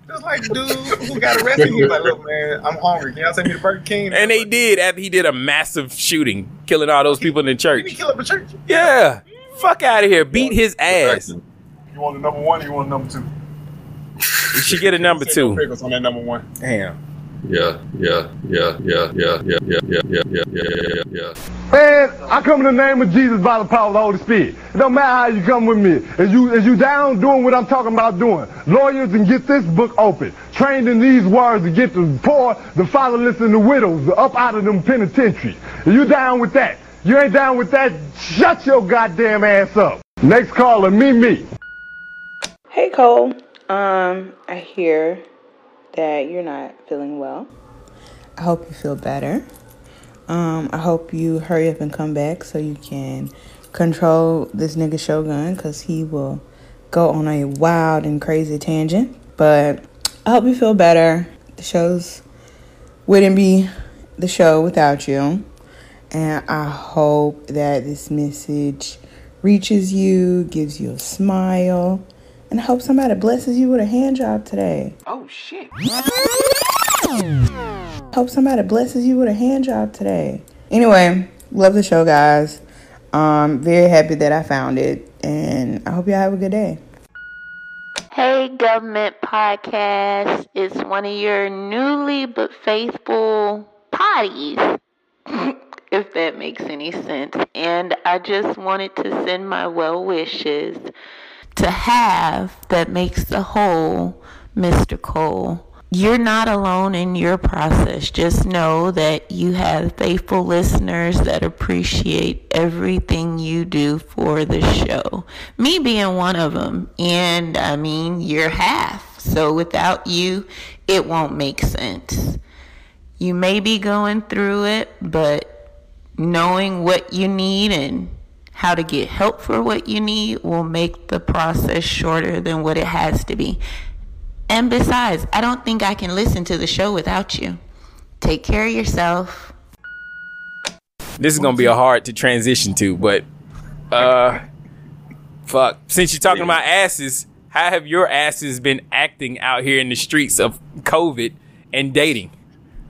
Just like dude who got arrested, he was like, "Look, man, I'm hungry. Can y'all take me to Burger King?" and they did after he did a massive shooting, killing all those people in the Did he church. kill up a church? Yeah, fuck out of here, beat his ass. You want the number one? or You want the number two? You should get a number two. pickles on that number one. Damn. Yeah, yeah, yeah, yeah, yeah, yeah, yeah, yeah, yeah, yeah, yeah, yeah. Man, I come in the name of Jesus by the power of the Holy Spirit. It don't matter how you come with me. If you if you down doing what I'm talking about doing, lawyers and get this book open. Trained in these words to get the poor, the fatherless, and the widows up out of them penitentiaries. If you down with that, you ain't down with that, shut your goddamn ass up. Next caller, me, me. Hey Swole, um, I hear that you're not feeling well. I hope you feel better. Um, I hope you hurry up and come back so you can control this nigga Shogun because he will go on a wild and crazy tangent. But I hope you feel better. The shows wouldn't be the show without you. And I hope that this message reaches you, gives you a smile, and I hope somebody blesses you with a hand job today. Oh shit. Hope somebody blesses you with a hand job today. Anyway, love the show, guys. Um, very happy that I found it, and I hope y'all have a good day. Hey, Gubmint podcast. It's one of your newly but faithful potties, if that makes any sense. And I just wanted to send my well wishes to have that makes the whole, Mr. Cole. You're not alone in your process. Just know that you have faithful listeners that appreciate everything you do for the show. Me being one of them. And I mean, you're half. So without you, it won't make sense. You may be going through it, but knowing what you need and how to get help for what you need will make the process shorter than what it has to be. And besides, I don't think I can listen to the show without you. Take care of yourself. This is gonna be a hard to transition to, but uh, fuck. Since you're talking about asses, how have your asses been acting out here in the streets of COVID and dating?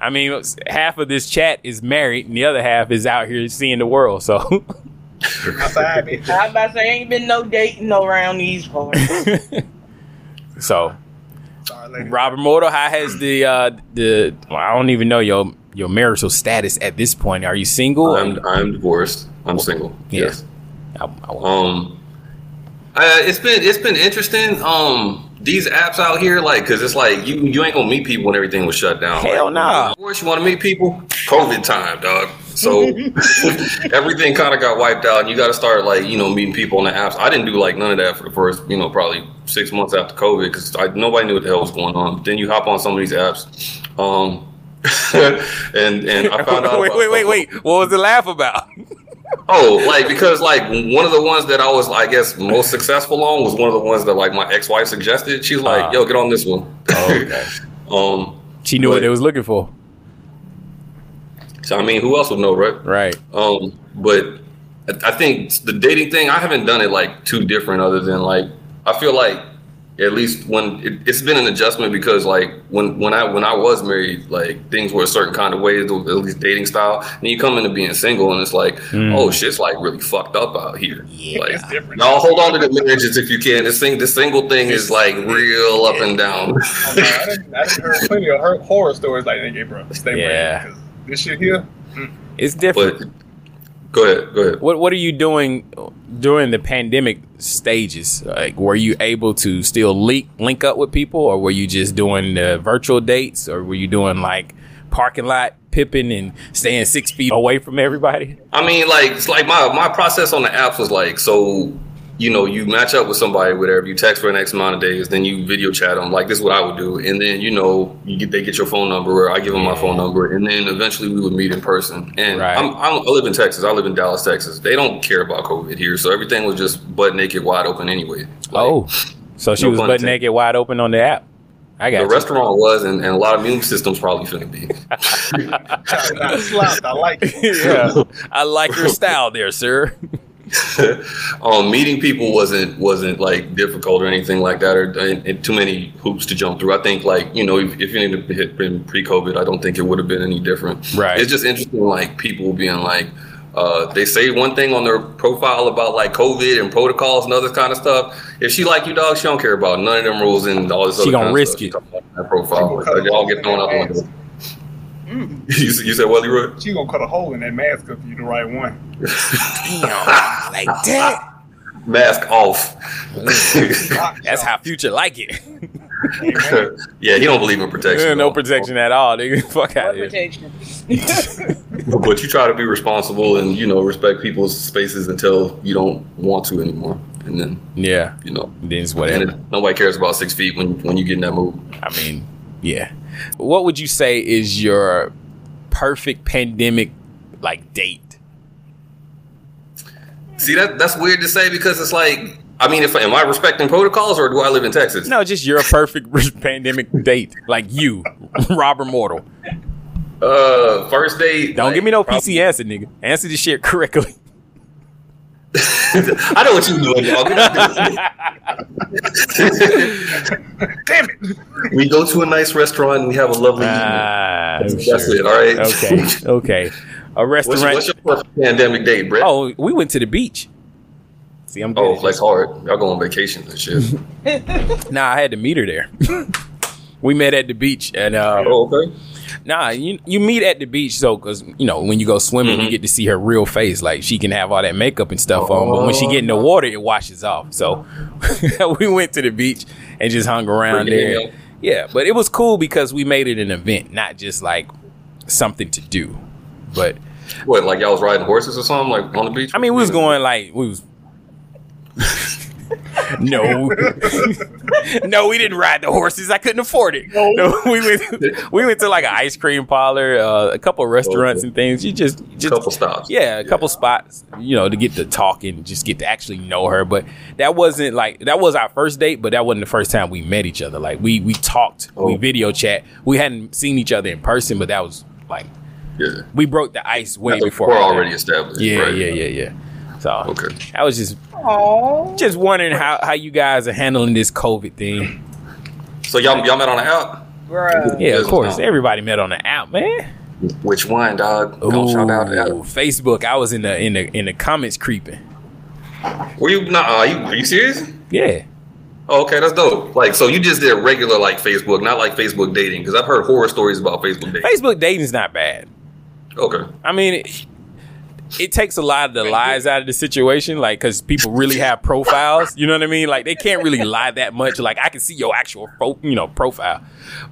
I mean, half of this chat is married, and the other half is out here seeing the world. So. I was about to say, ain't been no dating around these parts. so Rob Immortal, how has the uh the well, I don't even know your your marital status at this point. Are you single? I'm I'm divorced. I'm single. Yeah. Yes. Um, uh, it's been it's been interesting. Um, these apps out here, like, cause it's like you you ain't gonna meet people when everything was shut down. Hell like, nah. Of course, you want to meet people. COVID time, dog. So everything kind of got wiped out, and you got to start like you know meeting people on the apps. I didn't do like none of that for the first you know probably six months after COVID because nobody knew what the hell was going on. Then you hop on some of these apps, um, and and I found out. wait, wait, wait, wait. What was the laugh about? Oh, like because like one of the ones that I was, I guess, most successful on was one of the ones that like my ex-wife suggested. She's like, Ah. "Yo, get on this one." um, She knew what they was looking for. So I mean, who else would know, right? Right. Um, but I I think the dating thing, I haven't done it like too different, other than like I feel like at least when it, it's been an adjustment because like when when I when I was married, like things were a certain kind of way, at least dating style. And you come into being single, and it's like, Mm. oh, shit's like really fucked up out here. like, y'all hold on to the marriages if you can. This thing, the single thing is like real up and down. I didn't, I didn't heard plenty of horror stories like that, bro. Stay Yeah. Yeah. This shit here. Mm. It's different. go ahead. Go ahead. What What are you doing during the pandemic stages? Like, were you able to still link link up with people, or were you just doing the virtual dates, or were you doing like parking lot pipping and staying six feet away from everybody? I mean, like it's like my my process on the apps was like so. You know, you match up with somebody, whatever. You text for an X amount of days, then you video chat them. Like this is what I would do, and then you know, you get they get your phone number, or I give them my phone number, and then eventually we would meet in person. And I'm, I'm, I live in Texas. I live in Dallas, Texas. They don't care about COVID here, so everything was just butt naked, wide open anyway. oh, so she no was butt naked, wide open on the app. I got the you. restaurant was, and, and a lot of immune systems probably shouldn't be. slapped. I like it. yeah, I like your style there, sir. um, meeting people wasn't wasn't like difficult or anything like that, or and, and too many hoops to jump through. I think like you know if, if it had been pre-COVID, I don't think it would have been any different. Right. It's just interesting, like people being like. Uh, they say one thing on their profile about like COVID and protocols and other kind of stuff. If she like you, dog, she don't care about none of them rules and all this. She other gonna risk of stuff. it. That profile, like, they all get thrown out the window. Mm. you, said- you said what, Leroy? She gonna cut a hole in that mask if you the right one. Damn, like that. Mask off. That's how Future like it. yeah, he don't believe in protection. Yeah, no all. protection at all, nigga. Fuck out here. But you try to be responsible and you know respect people's spaces until you don't want to anymore, and then Yeah, you know then it's whatever. It- nobody cares about six feet when when you get in that move. I mean, yeah. What would you say is your perfect pandemic like date? See that that's weird to say because it's like I mean, if am I respecting protocols or do I live in Texas? No, just your perfect pandemic date, like you, Rob Immortal. Uh, first date. Don't give me no PC answer, nigga. Answer this shit correctly. I know what you're doing, dog. Damn it! we go to a nice restaurant and we have a lovely Ah, evening. That's, that's sure. it. All right. Okay, okay. A What's, restaurant. what's your perfect pandemic date, Brett? oh, we went to the beach. See, I'm good. Oh, at flex hard. Y'all go on vacation and shit. Nah, I had to meet her there. we met at the beach, and uh, oh, okay. Nah, you you meet at the beach, so because you know when you go swimming, Mm-hmm. you get to see her real face. Like she can have all that makeup and stuff on, but when she get in the Oh. water, it washes off. So we went to the beach and just hung around there. in. Yeah, but it was cool because we made it an event, not just like something to do. But What, like y'all was riding horses or something, like on the beach? I mean, we was going like we was. no, no, we didn't ride the horses. I couldn't afford it. No, we went. We went to like an ice cream parlor, uh, a couple of restaurants and things. You just, just couple stops. Yeah, a couple spots. You know, to get to talk and just get to actually know her. But that wasn't like that was our first date, but that wasn't the first time we met each other. Like we we talked, we video chat. We hadn't seen each other in person, but that was like Yeah. we broke the ice way That's before. we're already established. Yeah, right? yeah, yeah, yeah. So Okay. I was just Aww. just wondering how, how you guys are handling this COVID thing. So y'all y'all met on the app? Bruh. Yeah, of course. now. Everybody met on the app, man. Which one, dog? Don't shout out the. Ooh, Facebook. I was in the in the in the comments creeping. Were you not? Are you are you serious? Yeah. Oh, okay, that's dope. Like, so you just did regular like Facebook, not like Facebook dating, because I've heard horror stories about Facebook dating. Facebook dating's not bad. Okay. I mean, it, it takes a lot of the lies out of the situation, like because people really have profiles. You know what I mean? Like they can't really lie that much. Like I can see your actual pro, you know profile,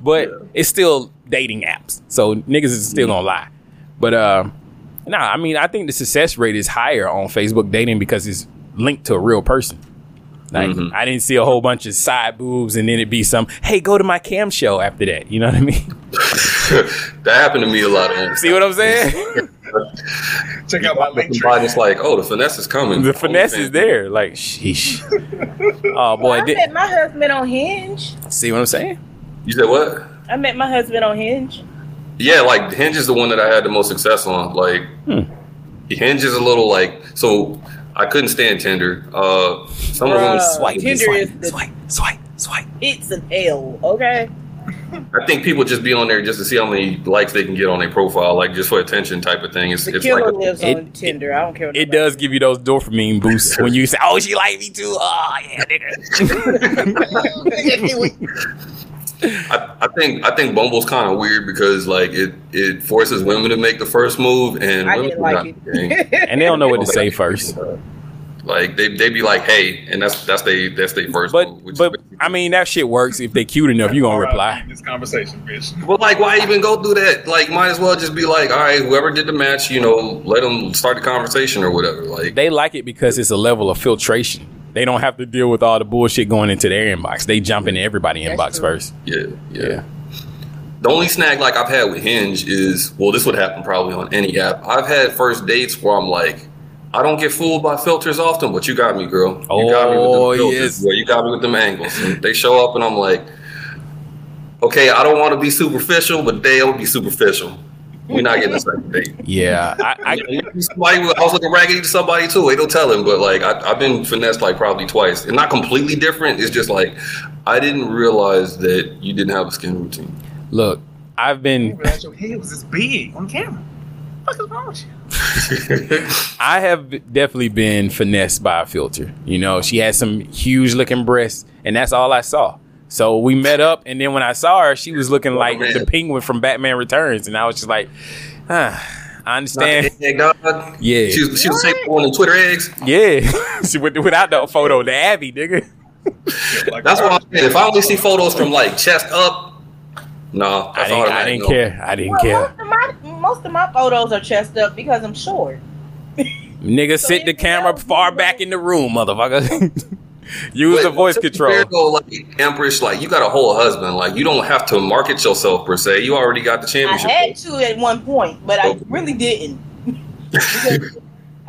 but it's still dating apps, so niggas is still gonna lie. But uh, nah, I mean, I think the success rate is higher on Facebook dating because it's linked to a real person. Like I didn't see a whole bunch of side boobs and then it'd be some, hey, go to my cam show after that. You know what I mean? that happened to me a lot. Man. See what I'm saying? Check out my link tree. Somebody's like, oh, the finesse is coming. The finesse is there. Like, sheesh. Oh boy, I did, met my husband on Hinge. see what I'm saying? You said what? I met my husband on Hinge. Yeah, like Hinge is the one that I had the most success on. Like Hmm. Hinge is a little like so. I couldn't stand Tinder. Uh, some of them swipe. Tinder is the, swipe, swipe, swipe. It's an L, okay? I think people just be on there just to see how many likes they can get on their profile, like just for attention type of thing. It's, The it's killer like a- lives It- on Tinder. I don't care. What It does give you those dopamine boosts when you say, "Oh, she like me too." Oh yeah, nigga. I, I think I think Bumble's kind of weird because like it it forces women to make the first move, and I women didn't like are not the and they don't know what to say first. Like they they be like, hey, and that's that's they that's their first But move. Which but I mean that shit works if they cute enough. You gonna All right, reply. This conversation, bitch. But like, why even go through that? Like, might as well just be like, all right, whoever did the match, you know, let them start the conversation or whatever. Like, They like it because it's a level of filtration. They don't have to deal with all the bullshit going into their inbox. They jump into everybody inbox first. Yeah, yeah. The only snag like I've had with Hinge is well, this would happen probably on any app. I've had first dates where I'm like, I don't get fooled by filters often, but you got me, girl. You got me with Oh, them filters, yes. boy. You got me with them angles. And they show up, and I'm like, okay, I don't want to be superficial, but they'll be superficial. We're not getting a second date. Yeah, I, I, somebody, I was looking raggedy to somebody too. Ain't no telling, but like I, I've been finessed like probably twice, and not completely different. It's just like I didn't realize that you didn't have a skin routine. Look, I've been Realize your head was this big on camera. What the fuck is wrong with you? I have definitely been finessed by a filter. You know, she had some huge looking breasts, and that's all I saw. So we met up, and then when I saw her, she was looking like the penguin from Batman Returns, and I was just like, ah, I understand. Egg dog. Yeah, She was she was the same one in Twitter eggs. Yeah, she went without the photo, the Abby nigga. That's what I'm saying. If I only see photos from like chest up, no, I that's didn't, I didn't care. I didn't Well, care. most of my most of my photos are chest up because I'm short. Nigga, sit the camera far back in the room, motherfucker. Use the voice control. fair, though, like Empress, like you got a whole husband. Like you don't have to market yourself per se. You already got the championship. I had to at one point, but I really didn't.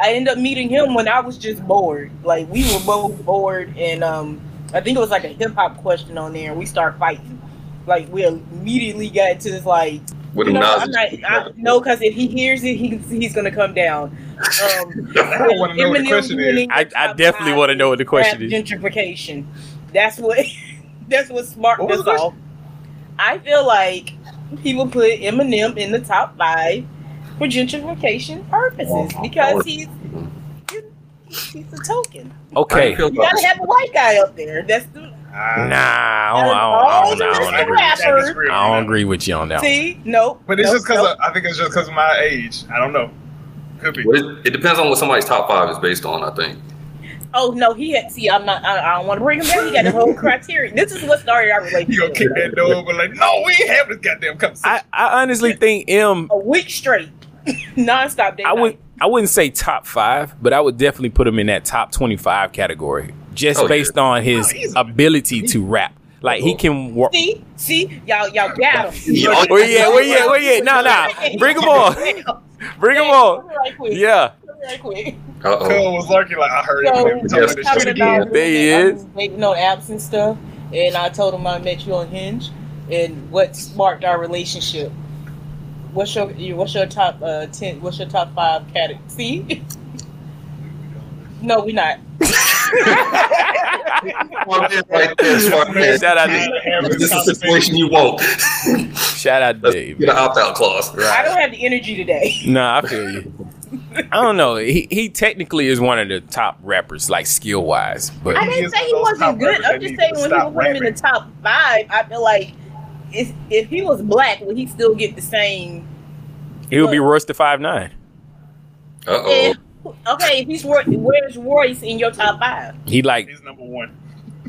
I ended up meeting him when I was just bored. Like we were both bored, and um, I think it was like a hip hop question on there, and we start fighting. Like we immediately got into this like. With you know, Nazis. I'm not, I, no, because if he hears it, he's he's gonna come down. Um, I wanna know what the question is. I, I definitely want to know what the question is. gentrification. That's what that's what sparked What was us the off. I feel like people put Eminem in the top five for gentrification purposes because he's he's a token. Okay. You gotta have a white guy up there. That's the Nah, I don't, I don't, I don't, I don't, I don't agree. rapper. I don't agree with you on that. one. See, no, But it's nope, just because nope. I think it's just because of my age. I don't know. Could be. But it, it depends on what somebody's top five is based on. I think. Oh no, he had. See, I'm not. I, I don't want to bring him down. He got the whole criteria. This is what started our relationship. You gonna kick that door open like, no, we ain't having this goddamn conversation. I, I honestly think M. A week straight, nonstop. Day I would I wouldn't say top five, but I would definitely put him in that top twenty five category, just Oh, yeah. based on his ability to rap. Like he can work. See, see, y'all, y'all got him. Where you at? Where you at? Where you at? Nah, nah. Bring him on. Bring him on. Right quick. Yeah. Right quick. Uh Cole was lurking like, I heard So, it. we talking about this talking shit about again. There he is. was Waiting on apps and stuff, and I told him I met you on Hinge, and what sparked our relationship. What's your what's your top uh ten? What's your top five category? See. No, we're not. Right there, smart man. Shout out to This is a situation you want. shout out to Dave. Get an opt out clause. I don't have the energy today. Nah, I feel you. I don't know. He he technically is one of the top rappers, like skill wise, but I didn't say he wasn't good. I'm just saying when he put him in the top five, I feel like if if he was black, would he still get the same? he would be Royce the five nine. Uh Eh, Okay, if he's where's Royce in your top five? He like He's number one.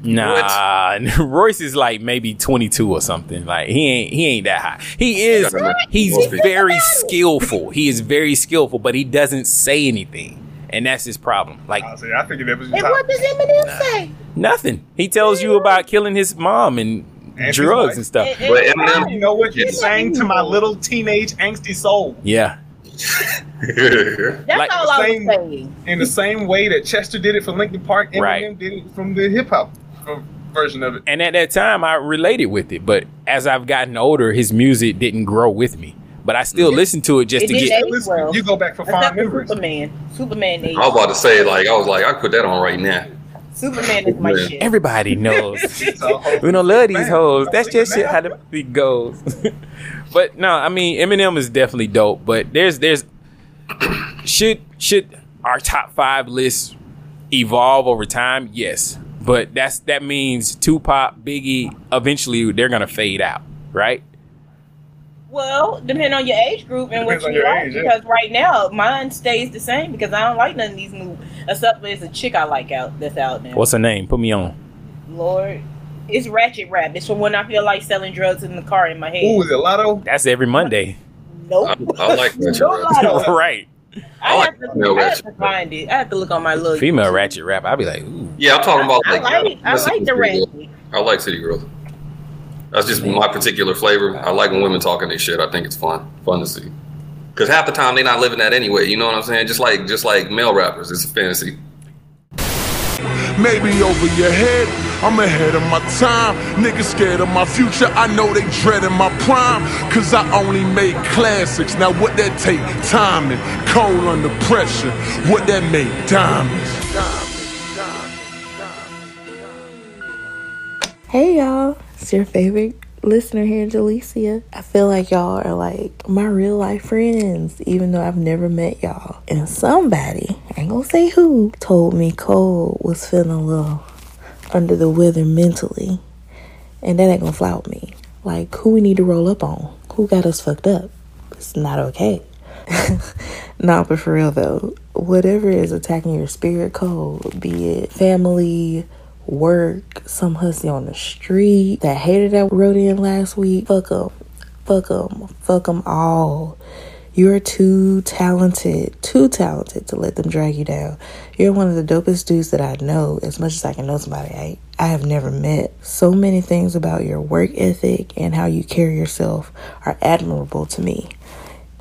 nah. Royce is like maybe twenty two or something. Like he ain't he ain't that high. He is he's very skillful. He is very skillful, but he doesn't say anything, and that's his problem. Like I say, I figured that was And what does Eminem say? nothing. He tells you about killing his mom and his drugs wife. and stuff. But Eminem, You know what? You sang to my little teenage angsty soul. Yeah. That's Like- all I was saying. In the same way that Chester did it for Linkin Park, Eminem Right. did it from the hip hop uh, version of it. And at that time, I related with it. But as I've gotten older, his music didn't grow with me. But I still listen to it just It to get. well. You go back for Except fond memories. Superman. Superman age. I was about to say, like, I was like, I put that on right now. Superman is my Yeah. shit. Everybody knows. So, we don't love these Man, hoes. That's just shit how the beat goes. but no, I mean Eminem is definitely dope. But there's there's should should our top five lists evolve over time? Yes, but that's that means Tupac, Biggie, eventually they're gonna fade out, right? Well, depending on your age group and Depends what you your like. age, yeah. because right now mine stays the same because I don't like none of these new. Except there's a chick I like out that's out now. What's her name? Put me on. Lord, it's ratchet rap. It's from when I feel like selling drugs in the car in my head. Ooh, is it Lotto? That's every Monday. Nope. I, I like that. No Lotto. right. I like have, to, female I have ratchet. to find it. I have to look on my little Female ratchet rap. I'd be like, ooh. Yeah, I'm talking about I like. like I like the City ratchet. I like City Girls. That's just my particular flavor. I like when women talking their shit. I think it's fun, fun to see. Because half the time they're not living that anyway. You know what I'm saying? Just like just like male rappers, it's a fantasy. Maybe over your head, I'm ahead of my time. Niggas scared of my future, I know they dreading my prime. Cause I only make classics. Now what that take? Timing, cold under pressure. What that make? Diamonds. Hey y'all, it's your favorite listener here, Jalecia. I feel like y'all are like my real life friends, even though I've never met y'all. And somebody, I ain't gonna say who, told me Cole was feeling a little under the weather mentally. And that ain't gonna with me. Like, who we need to roll up on? Who got us fucked up? It's not okay. nah, but for real though, whatever is attacking your spirit Cole, be it family, work, some hussy on the street, that hater that wrote in last week, fuck them. Fuck them. Fuck them all. You're too talented, too talented to let them drag you down. You're one of the dopest dudes that I know, as much as I can know somebody I, I have never met. So many things about your work ethic and how you carry yourself are admirable to me.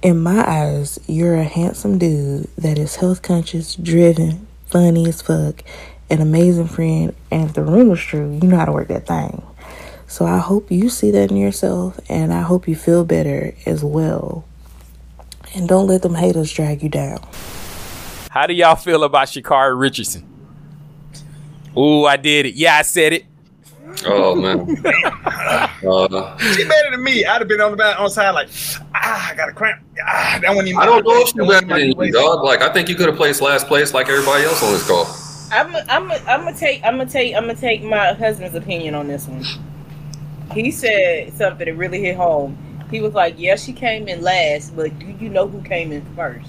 In my eyes, you're a handsome dude that is health conscious, driven, funny as fuck, an amazing friend, and if the room was true, you know how to work that thing. So I hope you see that in yourself, and I hope you feel better as well. And don't let them haters drag you down. How do y'all feel about Sha'Carri Richardson? Ooh, I did it. Yeah, I said it. Oh man. uh, She better than me. I'd have been on the back on side like, ah, I got a cramp. Ah, that one even. I don't know if she better than you, dog. Like I think you could have placed last place like everybody else on this call. I'm I'm I'm gonna take I'm gonna take I'm gonna take my husband's opinion on this one. He said something that really hit home. He was like, "Yeah, she came in last, but do you know who came in first?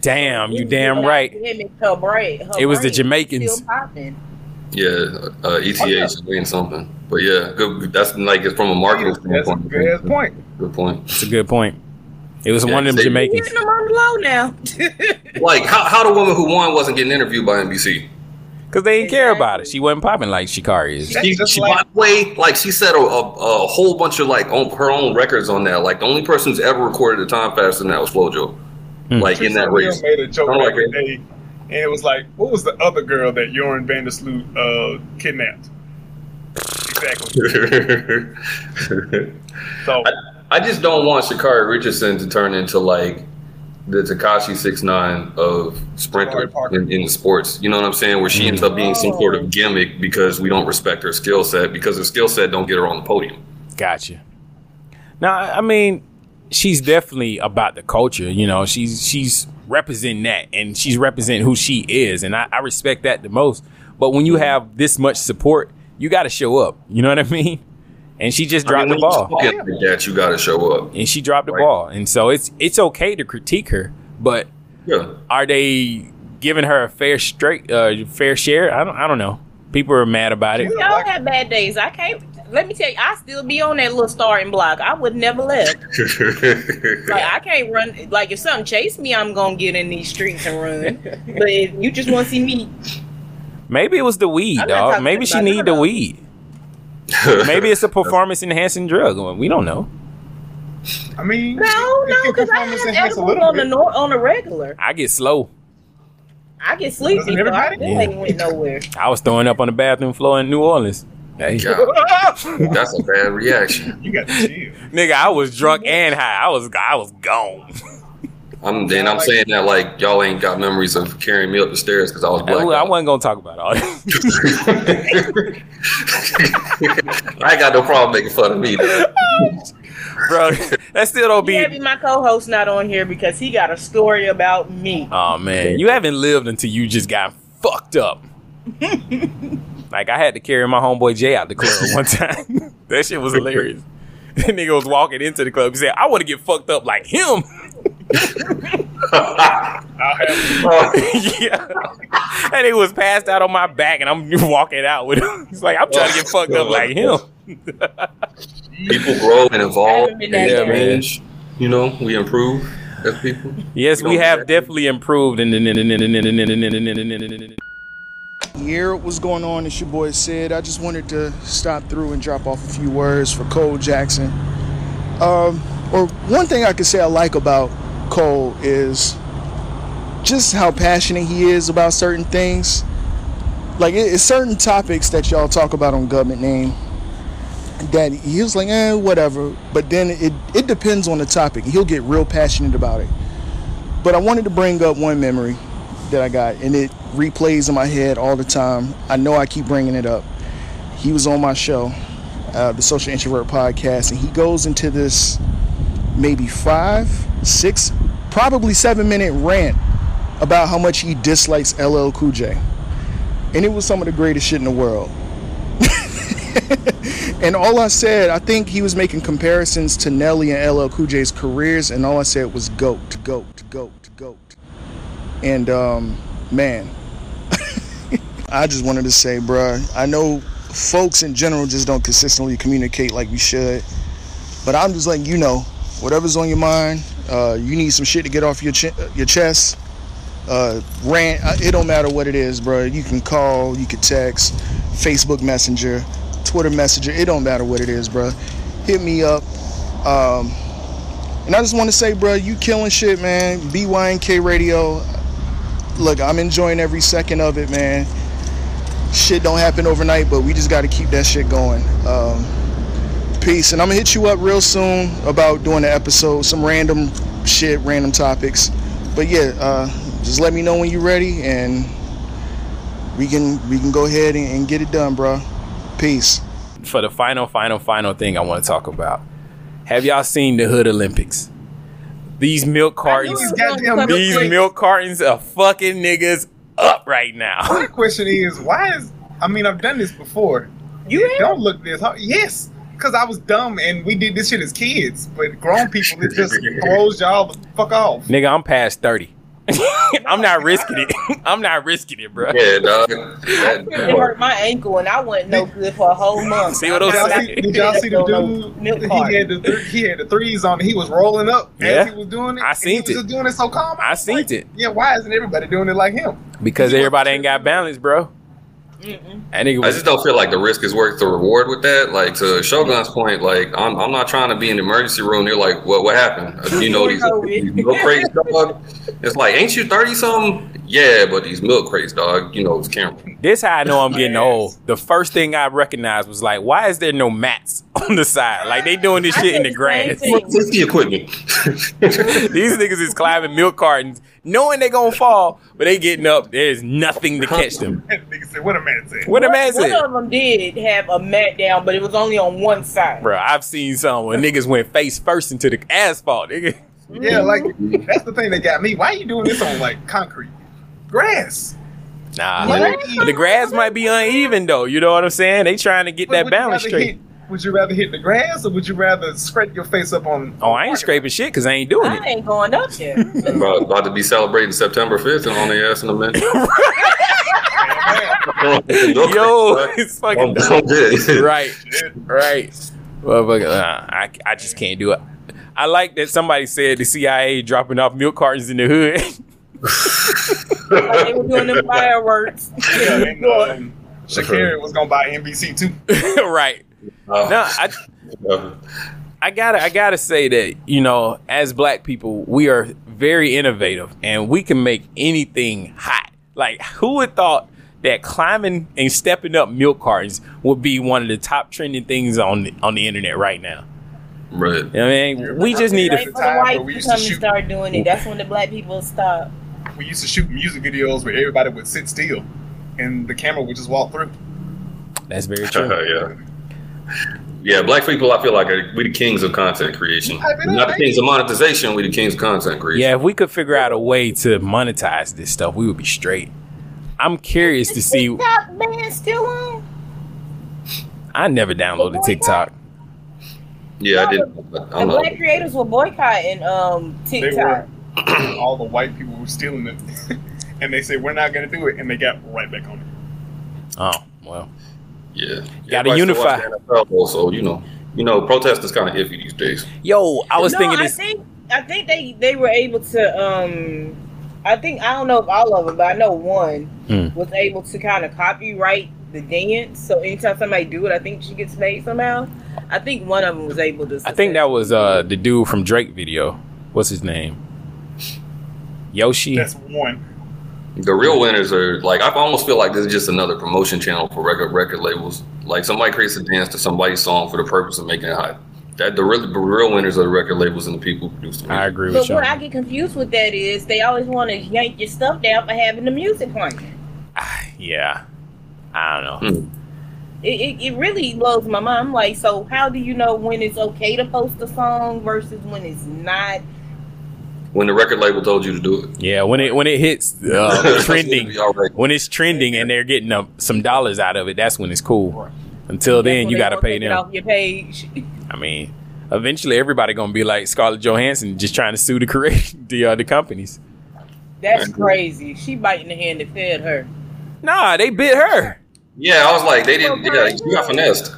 Damn, you damn right. Her brain, her It was the Jamaicans. Still. Yeah, uh, ETH doing something. But yeah, good. That's like it's from a marketing standpoint. Good point. Good point. It's a good point. It was Yeah, one of them Jamaicans. Getting them on the low now. Like how how the woman who won wasn't getting interviewed by NBC? Because they didn't care about it. She wasn't popping like Sha'Carri is. She, she by the way, like she said a, a, a whole bunch of like on, her own records on that. Like the only person who's ever recorded a time faster than that was FloJo. Like in that Tristan race. Made a joke I'm like, in day, and it was like, what was the other girl that Joran Vandersloot uh, kidnapped? Exactly. so I, I just don't want Sha'Carri Richardson to turn into like the Tekashi Six Nine of sprinter in, in the sports. You know what I'm saying? Where she ends up being some sort of oh. gimmick because we don't respect her skill set because her skill set don't get her on the podium. Gotcha. Now, I mean, she's definitely about the culture. You know, she's she's representing that, and she's representing who she is, and I, I respect that the most. But when you mm-hmm. have this much support, you got to show up. You know what I mean? And she just I dropped mean, the when you ball. talking like that, you got to show up. and she dropped the ball. And so it's it's okay to critique her, but Yeah. are they giving her a fair straight uh, fair share? I don't I don't know. People are mad about it. We all have bad days. I can't. Let me tell you, I still be on that little starting block. I would never left. Like I can't run. Like if something chase me, I'm gonna get in these streets and run. but if you just want to see me, Maybe it was the weed, dog. Maybe she about need the of weed. Maybe it's a performance enhancing drug. We don't know. I mean, no, no, because I have a edibles little on the nor- on the regular. I get slow. I get sleepy, so I everybody? still ain't went nowhere. I was throwing up on the bathroom floor in New Orleans. Hey. That's a bad reaction. You got to chill. Nigga, I was drunk and high. I was I was gone. I'm then I'm saying that like y'all ain't got memories of carrying me up the stairs because I was black. I, I wasn't gonna talk about all that. I ain't got no problem making fun of me. though. Bro, that still don't Be be my co-host not on here because he got a story about me. Oh man, you haven't lived until you just got fucked up. like I had to carry my homeboy Jay out the club one time. that shit was hilarious. That nigga was walking into the club. He said, "I want to get fucked up like him." yeah, and he was passed out on my back, and I'm walking out with him. He's like, "I'm trying to get fucked up like him." People grow and evolve. haven't been and Yeah, man. You know, we improve. as people. Yes, We we have check. definitely improved. And Year what's going on? It's your boy Sid. I just wanted to stop through and drop off a few words for Cole Jackson. Um, or one thing I could say I like about Cole is just how passionate he is about certain things. Like it, it's certain topics that y'all talk about on Gubmint Name that he was like, eh, whatever. But then it it depends on the topic. He'll get real passionate about it. But I wanted to bring up one memory that I got, and it replays in my head all the time. I know I keep bringing it up. He was on my show, uh, the Social Introvert Podcast, and he goes into this maybe five, six, probably seven minute rant about how much he dislikes LL Cool J. And it was some of the greatest shit in the world. and all I said, I think he was making comparisons to Nelly and LL Cool J's careers, and all I said was goat, goat, goat, goat. And um, man, I just wanted to say, bruh, I know folks in general just don't consistently communicate like we should, but I'm just letting you know, whatever's on your mind, uh, you need some shit to get off your ch- your chest. Uh, rant, uh, it don't matter what it is, bro. You can call, you can text, Facebook Messenger, Twitter Messenger. It don't matter what it is, bro. Hit me up. Um, and I just want to say, bro, you killing shit, man. BYNK Radio. Look, I'm enjoying every second of it, man. Shit don't happen overnight, but we just got to keep that shit going. Um, peace, and I'm gonna hit you up real soon about doing the episode, some random shit, random topics. But yeah, uh, just let me know when you're ready, and we can we can go ahead and, and get it done, bro. Peace. for the final, final, final thing I want to talk about. Have y'all seen the Hood Olympics? These milk cartons, These goddamn milk milk cartons are fucking niggas up right now. My question is, why is I mean I've done this before. You don't look this hard. Yes, because I was dumb and we did this shit as kids. But grown people, it just throws y'all the fuck off. Nigga, I'm past 30. I'm not risking it. I'm not risking it, bro. Yeah, dog. It hurt my ankle and I wasn't no good for a whole month. See what Did I'm y'all saying? see, did y'all see the dude? He had the th- he had the threes on. He was rolling up Yeah. as he was doing it. I and seen he was it. just doing it so calm. I seen it Yeah, why isn't everybody doing it like him? because everybody ain't got balance, bro. That nigga I was just don't feel like the risk is worth the reward with that. Like to Shogun's point, like I'm, I'm not trying to be in the emergency room. They're like, what what happened? Uh, You know these, these milk crates, dog. It's like, ain't you thirty something? Yeah, but these milk crates, dog. You know it's camera. This how I know I'm getting old. The first thing I recognized was like, why is there no mats on the side? Like they doing this shit in the grass. What's the equipment? These niggas is climbing milk cartons, knowing they gonna fall, but they getting up. There's nothing to catch them. Nigga said, "What a man said." What a man One said. of them did have a mat down, but it was only on one side. Bro, I've seen some where niggas went face first into the asphalt, nigga. Yeah, like that's the thing that got me. Why are you doing this on like concrete, grass? Nah, What? the grass might be uneven though. You know what I'm saying? They trying to get But that balance rather straight. Hit- would you rather hit the grass or would you rather scrape your face up on? Oh, I ain't scraping shit because I ain't doing I it. I ain't going up there. about, about to be celebrating September 5th and on their ass in a minute. Yo, it's fucking Don't right, right. Motherfucker, uh, I I just can't do it. I like that somebody said the CIA dropping off milk cartons in the hood. Like they were doing the fireworks. Yeah, and, um, Shakira was gonna buy NBC too. right. Oh. No, I, I gotta, I gotta say that you know, as black people, we are very innovative, and we can make anything hot. Like, who would thought that climbing and stepping up milk cartons would be one of the top trending things on the, on the internet right now? Right. You know I mean, we just need Wait to. for the whites to come and start doing it. That's when the black people stop. We used to shoot music videos where everybody would sit still, and the camera would just walk through. That's very true. yeah. Yeah, black people, I feel like are, we the kings of content creation. Not the kings of monetization, we the kings of content creation. Yeah, if we could figure out a way to monetize this stuff, we would be straight. I'm curious to see. TikTok man still on? I never downloaded TikTok. Yeah, I didn't. The don't know. black creators were boycotting um They TikTok. were all the white people were stealing it, and they said we're not gonna do it, and they got right back on it. Oh well. Yeah. Gotta unify. watch NFL, So, you know, you know, protest is kind of iffy these days. Yo, I was no, thinking I this. think I think they they were able to. um I think I don't know if all of them, but I know one Mm. was able to kind of copyright the dance. So anytime somebody do it, I think she gets paid somehow. I think one of them was able to. I think that was uh the dude from Drake video. What's his name? Yoshi. That's one. The real winners are like I almost feel like this is just another promotion channel for record record labels. Like somebody creates a dance to somebody's song for the purpose of making it hot. That the real the real winners are the record labels and the people who produce the music. I agree with But what I get confused with that is they always want to yank your stuff down for having the music playing. Yeah. I don't know. Hmm. It, it, it really blows my mind. I'm like, so how do you know when it's okay to post a song versus when it's not? When the record label told you to do it. Yeah, when it when it hits uh, trending, when it's trending and they're getting uh, some dollars out of it, that's when it's cool. Until then, when you got to pay take it them. off your page. I mean, eventually everybody gonna be like Scarlett Johansson, just trying to sue the create the uh, the companies. That's crazy. She biting the hand that fed her. Nah, they bit her. Yeah, I was like, they didn't. Yeah, you got finessed.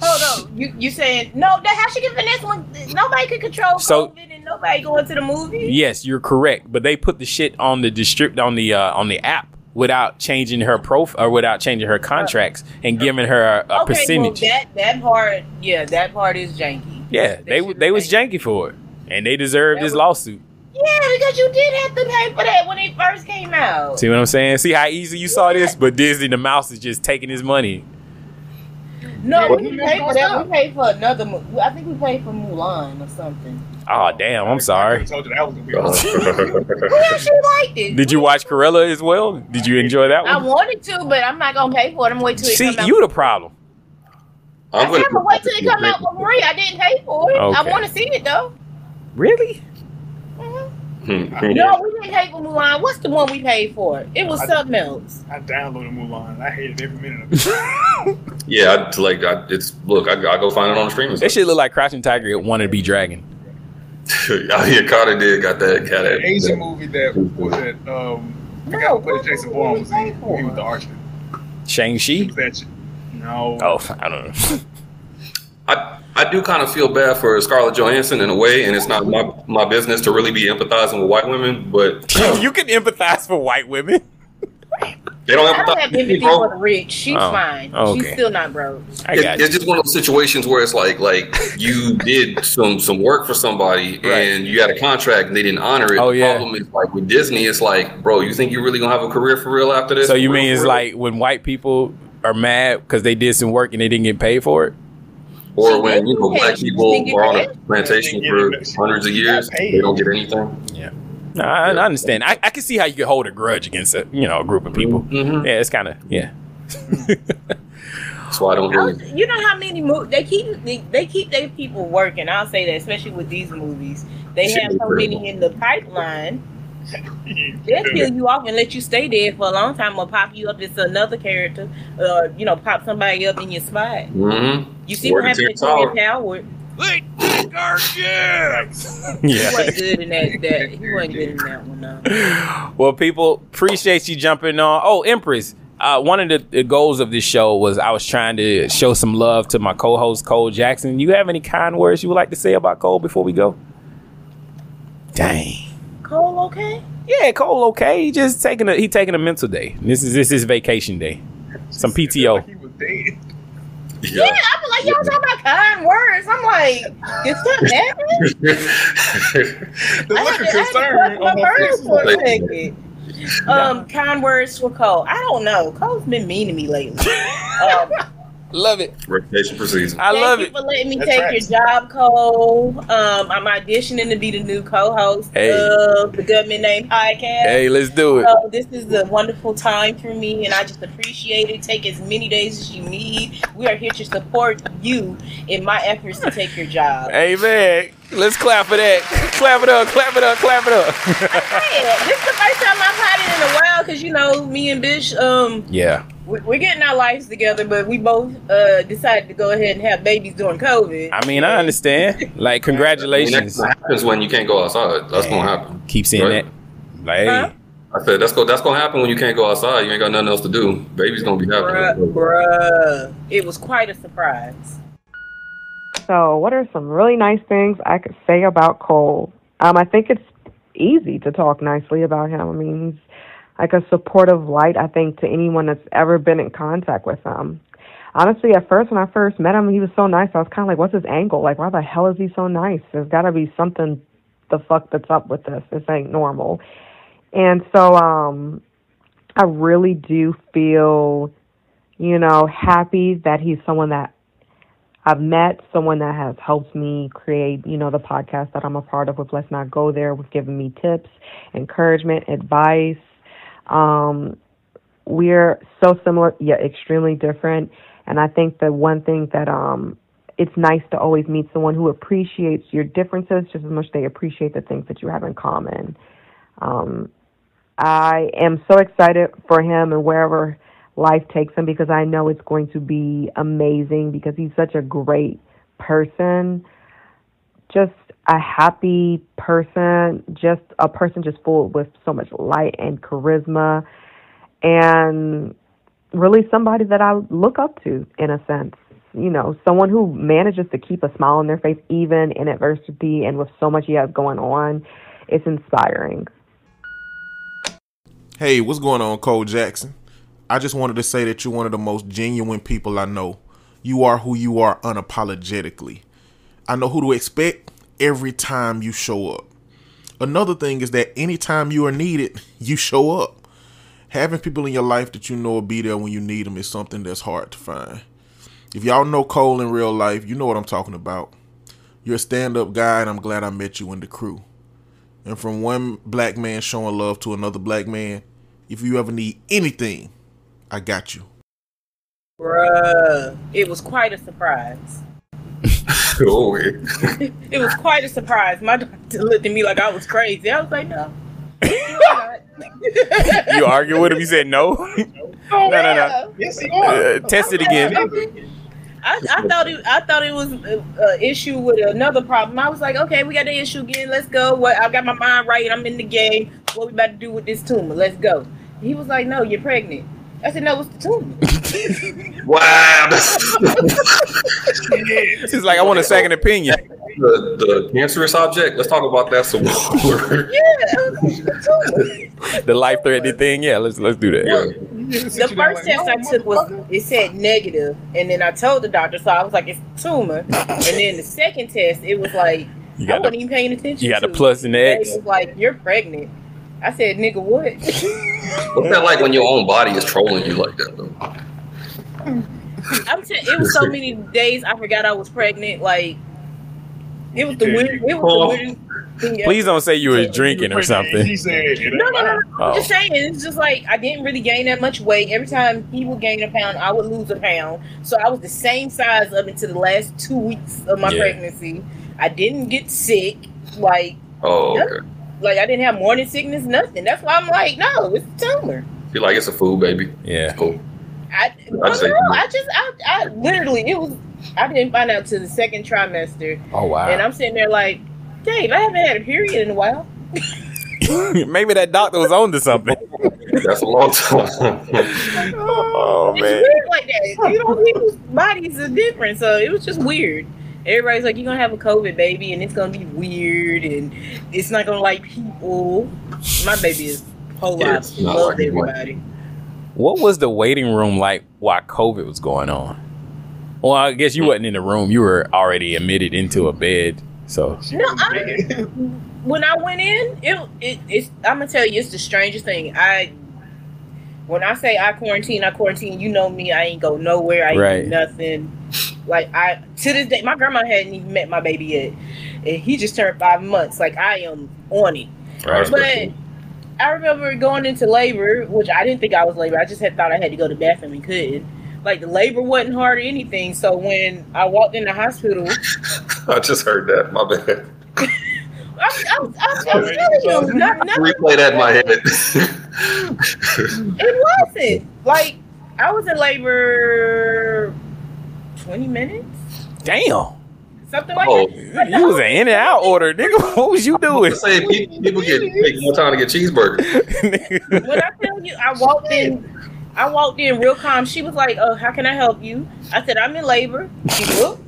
Hold on, you you saying no? That how she get finesse when nobody could control So- COVID and nobody going to the movie? Yes, you're correct, but they put the shit on the distrib on the uh, on the app without changing her prof or without changing her contracts and giving her a, a okay, percentage. well that that part, yeah, that part is janky. yeah, they w- they was janky for it, and they deserved this lawsuit. Yeah, because you did have to pay for that when it first came out. See what I'm saying? See how easy you saw this, but Disney the mouse is just taking his money. No, What? we didn't pay for that. We paid for another. mo- I think we paid for Mulan or something. Oh damn, I'm sorry. told you that was gonna be We actually liked it. Did you watch Cruella as well? Did you enjoy that one? I wanted to, but I'm not gonna pay for it. I'm wait till it See, come you the problem. I said, but wait till it come out for free. I didn't pay for it. I want to see it though. Really? Hmm. No, we didn't pay for Mulan. What's the one we paid for? It was I- something else. I downloaded Mulan. and I hated every minute of it. Yeah, I, like I, it's look, I, I go find it on the streaming. That shit look like Crouching Tiger. It wanted to be Dragon. yeah, Carter did got that got that. Asian movie that was that um the guy who played Jason Bourne was in. He was the archer. Shang Chi. No. Oh, I don't know. I, I do kind of feel bad for Scarlett Johansson in a way, and it's not my, my business to really be empathizing with white women, but you can empathize for white women. They don't I don't empathize have with empathy me, bro. for the rich. She's Oh, fine. okay. She's still not broke. It- it's just one of those situations where it's like like you did some some work for somebody and you had a contract and they didn't honor it. Oh, the yeah. problem is like with Disney, it's like, bro, you think you're really gonna have a career for real after this? So you real, mean it's real? like when white people are mad because they did some work and they didn't get paid for it? or when you know black people didn't were on a plantation for hundreds of years, they don't get anything. Yeah. No, I, I understand. I, I can see how you could hold a grudge against a you know a group of people. Mm-hmm. Yeah, it's kind of yeah. That's why I don't I really. you know how many movies they keep they, they keep their people working. I'll say that, especially with these movies, they Shit have so incredible. many in the pipeline. They'll kill you off and let you stay there for a long time, or pop you up as another character, or you know, pop somebody up in your spot. Mm-hmm. You see what happened to Terrence Howard? Wait, yeah. He wasn't good in that. that he wasn't good in that one. No. Well, people appreciate you jumping on. Oh, Empress. Uh, one of the, the goals of this show was I was trying to show some love to my co-host Cole Jackson. You have any kind words you would like to say about Cole before we go? Dang. Cole, okay? Yeah, Cole. Okay, he just taking a he taking a mental day. This is this is vacation day. Some PTO. Yeah, I'm like y'all talking about kind words. I'm like, did something happen? I had to, I had to clutch my pearls for a second. Um, kind words for Cole. I don't know. Cole's been mean to me lately. Um, love it. Reputation for season. I love it. for letting me take your job, Cole. Um, I'm auditioning to be the new co-host Hey. of the Gubmint Name Podcast. Hey, let's do it. So this is a wonderful time for me, and I just appreciate it. Take as many days as you need. We are here to support you in my efforts to take your job. Hey man, let's clap for that. clap it up. Clap it up. Clap it up. Yeah, this is the first time I've had it in a while because you know me and Bish, um, yeah. We- we're getting our lives together, but we both uh decided to go ahead and have babies during COVID. I mean, I understand. Like, congratulations. That happens when you can't go outside. That's gonna happen. Keep saying that. Like, hey. I said that's go. That's gonna happen when you can't go outside. You ain't got nothing else to do. Baby's gonna be Bruh, happy. bruh, it was quite a surprise. So, what are some really nice things I could say about Cole? Um, I think it's easy to talk nicely about him. I mean, he's like a supportive light, I think, to anyone that's ever been in contact with him. Honestly, at first, when I first met him, he was so nice. I was kind of like, what's his angle? Like, why the hell is he so nice? There's got to be something the fuck that's up with this. This ain't normal. And so, um, I really do feel, you know, happy that he's someone that I've met, someone that has helped me create, you know, the podcast that I'm a part of with Let's Not Go There, with giving me tips, encouragement, advice. Um, we're so similar, yet extremely different. And I think the one thing that um, it's nice to always meet someone who appreciates your differences just as much as they appreciate the things that you have in common. Um, I am so excited for him and wherever life takes him because I know it's going to be amazing because he's such a great person. Just a happy person, just a person just full with so much light and charisma and really somebody that I look up to in a sense. You know, someone who manages to keep a smile on their face even in adversity and with so much he has going on. It's inspiring. Hey, what's going on, Cole Jackson? I just wanted to say that you're one of the most genuine people I know. You are who you are unapologetically. I know who to expect every time you show up. Another thing is that anytime you are needed, you show up. Having people in your life that you know will be there when you need them is something that's hard to find. If y'all know Cole in real life, you know what I'm talking about. You're a stand up guy, and I'm glad I met you in the crew. And from one black man showing love to another black man, if you ever need anything, I got you. Bruh, it was quite a surprise. oh, it was quite a surprise. My doctor looked at me like I was crazy. I was like, no. you argue with him? You said no? Oh, no, no, no. Yes, you Uh, test it again. I, I thought it. I thought it was an issue with another problem. I was like, okay, we got the issue again. Let's go. What I got my mind right. I'm in the game. What we about to do with this tumor? Let's go. He was like, no, you're pregnant. I said, no, it's the tumor. Wow. She's like, I want a second opinion. the, the cancerous object. Let's talk about that some more. Yeah, the life threatening thing. Yeah, let's let's do that. the first test I took was it said negative, and then I told the doctor, so I was like, it's a tumor. And then the second test, it was like You I got wasn't the- even paying attention. you got the to plus and the It X. was like you're pregnant. I said, nigga, what? What's that like when your own body is trolling you like that though? I'm saying it was so many days I forgot I was pregnant. Like it was the weird. It was the weirdest thing. Please don't say you were drinking or something. No, no, no, no. Oh. I'm just saying. It's just like I didn't really gain that much weight. Every time he would gain a pound, I would lose a pound. So I was the same size up until the last two weeks of my Yeah. pregnancy. I didn't get sick. Like, Oh, okay. Like I didn't have morning sickness. Nothing. That's why I'm like, no, it's a tumor. Feel like it's a food baby. Yeah. Cool. I, well, say- no, I just, I, I literally, it was. I didn't find out till the second trimester. Oh wow. And I'm sitting there like, Dave, I haven't had a period in a while. Maybe that doctor was on to something. That's a long time. oh It's man. weird like that. You know, people's bodies are different, so it was just weird. Everybody's like, "You're gonna have a COVID baby, and it's gonna be weird, and it's not gonna like people." My baby is whole Yeah, lot love like everybody. What was the waiting room like while COVID was going on? Well, I guess you wasn't in the room. You were already admitted into a bed. So No, I, when I went in, it, it it's. I'm gonna tell you, it's the strangest thing. I when I say I quarantine, I quarantine. You know me. I ain't go nowhere. I ain't Right. do nothing. Like I to this day, my grandma hadn't even met my baby yet, and he just turned five months. Like I am on it. Right. But I remember going into labor, which I didn't think I was labor. I just had thought I had to go to the bathroom and couldn't. Like the labor wasn't hard or anything. So when I walked in the hospital, I just heard that. My bad. I'm telling you, not, not, Replay that in my head. it wasn't. Like I was in labor twenty minutes, damn. something like Oh, that. You was an in and out order, nigga. What was you doing? Say people, people get take more time to get cheeseburgers. when I tell you, I walked in. I walked in real calm. She was like, "Oh, how can I help you?" I said, "I'm in labor." She looked.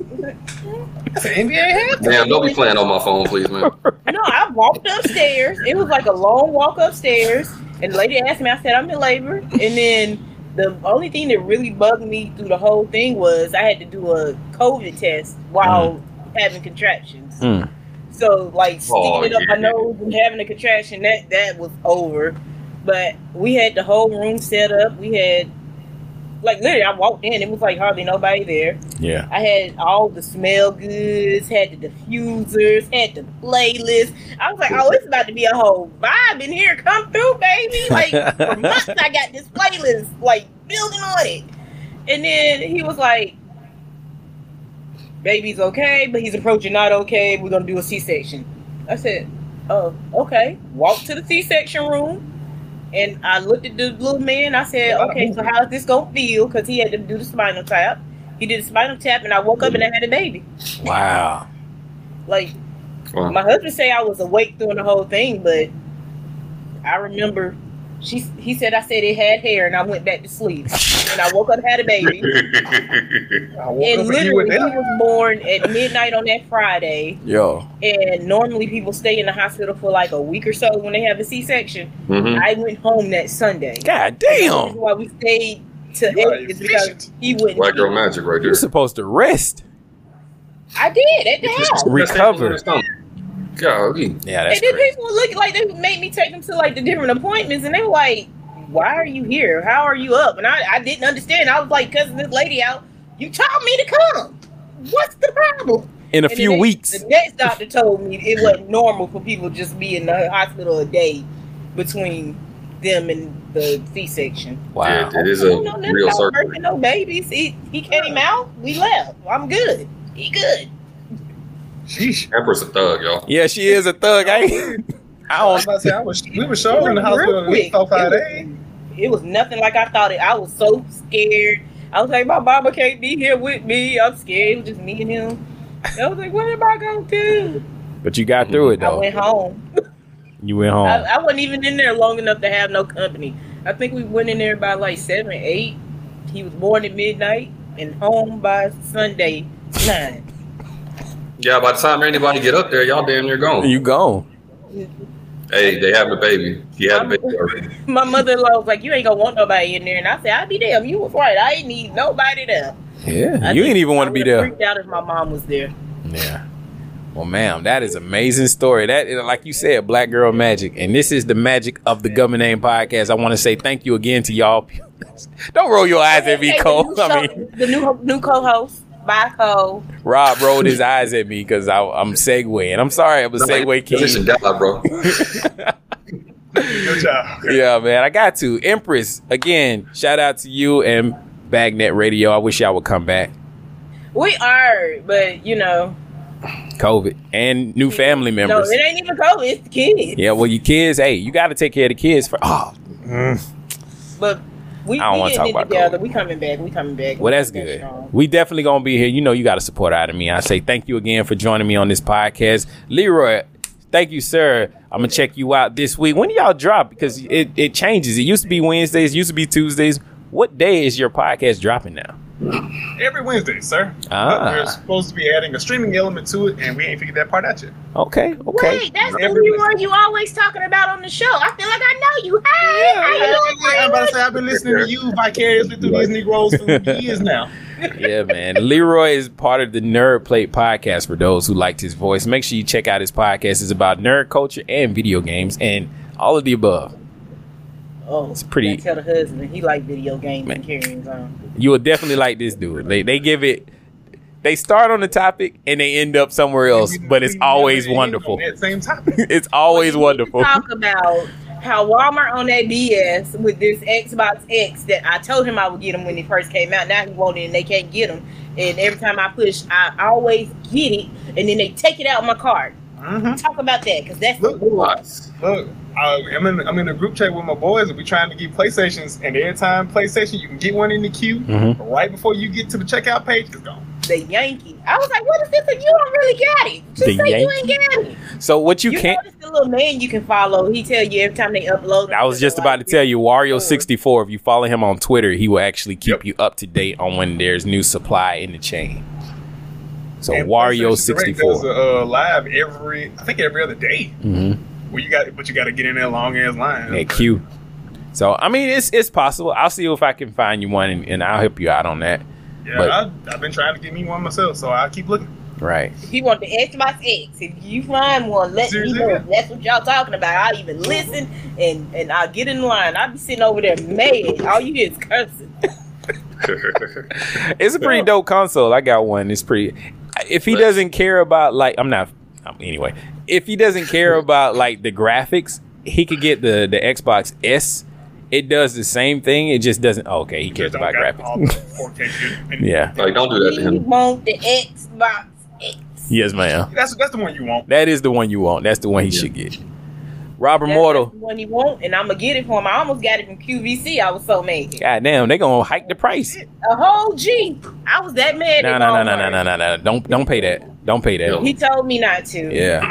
It's an NBA. Damn, don't be playing on my phone, please, man. No, I walked upstairs. It was like a long walk upstairs, and the lady asked me. I said I'm in labor, and then the only thing that really bugged me through the whole thing was I had to do a COVID test while having contractions. Mm. So like sticking Oh, it up my nose and having a contraction that that was over. But we had the whole room set up. We had like literally I walked in, it was like hardly nobody there. Yeah. I had all the smell goods, had the diffusers, had the playlist. I was like, oh, it's about to be a whole vibe in here. Come through, baby. Like for months I got this playlist like building on it. And then he was like, baby's okay, but he's approaching not okay. We're gonna do a C-section. I said, oh, okay. Walk to the C-section room. And I looked at the little man. I said, okay, so how's this gonna feel? Because he had to do the spinal tap. He did the spinal tap, and I woke up and I had a baby. Wow. Like my husband say I was awake during the whole thing, but I remember she he said I said it had hair, and I went back to sleep. and I woke up and had a baby. and literally, he was born at midnight on that Friday. Yo. And normally people stay in the hospital for like a week or so when they have a C-section. Mhm. I went home that Sunday. God damn. That's why we stayed to eight is because he wouldn't. White girl magic right there. You're supposed to rest. I did at the house. Recover. Golly. Yeah, that's and then people would look like they made me take them to like the different appointments, and they were like, "Why are you here? How are you up?" And I, I didn't understand. I was like, "Cause this lady out, you told me to come. What's the problem?" In a And few the next- weeks. the next doctor told me it wasn't normal for people just be in the hospital a day between them and the C-section. Wow. Yeah, it is I a don't know nothing real about circle. no babies. He he came out. We left. I'm good. He good. Empress a thug, y'all. Yeah, she is a thug. I, ain't- I I was don't. about to say, I was, we were showing in the Real hospital at least quick. four, five It was- days. It was nothing like I thought it. I was so scared. I was like, my mama can't be here with me. I'm scared. It was just me and him. I was like, what am I gonna do? But you got through it though. I went home. You went home. I, I wasn't even in there long enough to have no company. I think we went in there by like seven, eight. He was born at midnight and home by Sunday nine. Yeah, by the time anybody get up there, y'all damn near gone. You gone. Hey, they having a baby. He had a baby already. My mother-in-law was like, "You ain't gonna want nobody in there," and I said, "I'll be damn. You was right. I ain't need nobody there." Yeah. I you think ain't even want to be there. Freaked out if my mom was there. Yeah. Well, ma'am, that is amazing story. That, like you said, Black Girl Magic, and this is the magic of the Gubmint Name Podcast. I want to say thank you again to y'all. Don't roll your eyes at me, Cole. I mean, the new new co-host, bye Cole. Rob rolled his eyes at me because I'm segueing. I'm sorry, I'm a segue Position king. God, bro. Good job. Yeah, man, I got to. Empress, again, shout out to you and Bangnat Radio. I wish y'all would come back. We are, but you know, COVID and new family members. no, it ain't even COVID. It's the kids. Yeah, well, your kids, hey, you got to take care of the kids for. Oh, mm. But we, I don't wanna talk about together. We coming back. We coming back. Well, that's good. We definitely gonna be here. You know, you got to support out of me. I say thank you again for joining me on this podcast, Leroy. Thank you, sir. I'm gonna check you out this week. When do y'all drop? Because it, it changes. It used to be Wednesdays. Used to be Tuesdays. What day is your podcast dropping now? Every Wednesday, sir. Ah. But we're supposed to be adding a streaming element to it, and we ain't figured that part out yet. Okay, okay. Wait, that's the Every Leroy you always talking about on the show. I feel like I know you. Hey, how you doing? I'm about to say I've been listening to you vicariously through these Negroes for years now. yeah, man. Leroy is part of the Nerd Plate podcast for those who liked his voice. Make sure you check out his podcast. It's about nerd culture and video games and all of the above. Oh, It's pretty- Tell the husband he like video games and carrying on. You will definitely like this dude. They they give it they start on the topic and they end up somewhere else, but it's always wonderful. That same topic. It's always wonderful. Talk about how Walmart on that BS with this Xbox X that I told him I would get him when he first came out. Now he won't and they can't get him. And every time I push, I always get it, and then they take it out of my cart. Talk about that because that's the Look, uh, I'm in I'm in a group chat with my boys, and we trying to get PlayStations. And every time PlayStation, you can get one in the queue. Mhm. Right before you get to the checkout page, it's gone. the Yankee. I was like, what is this? And you don't really got it. Just The say you Yankee? ain't got it. So what you You can't notice the little man you can follow. He tell you every time they upload. I was just about to tell you, Wario64, if you follow him on Twitter, he will actually keep you up to date on when there's new supply in the chain. So And Wario PlayStation sixty Direct does four. a uh, live every, I think every other day. Mm-hmm. Where you got, but you got to get in that long ass line. At Q. So I mean, it's it's possible. I'll see if I can find you one, and, and I'll help you out on that. Yeah, But- I, I've been trying to get me one myself, so I'll keep looking. Right. If you want the Xbox X, if you find one, let me know. That's what y'all talking about. I'll even listen and and I'll get in line. I'll be sitting over there mad. All you hear is cursing. It's a pretty dope console. I got one. It's pretty. If he doesn't care about like, I'm not. um, Anyway, if he doesn't care about like the graphics, he could get the the Xbox S. It does the same thing. It just doesn't. Oh, okay, he cares about graphics. Yeah. Like, don't do that to You him. want the Xbox X. Yes, ma'am. That's that's the one you want. That is the one you want. That's the one he should get. Robert That's Mortal. the one you want, and I'm gonna get it for him. I almost got it from QVC. I was so mad. God damn, they gonna hike the price. A whole G. I was that mad. No, no, no, no, no, no, no, no. Don't don't pay that. Don't pay that. He told me not to. Yeah.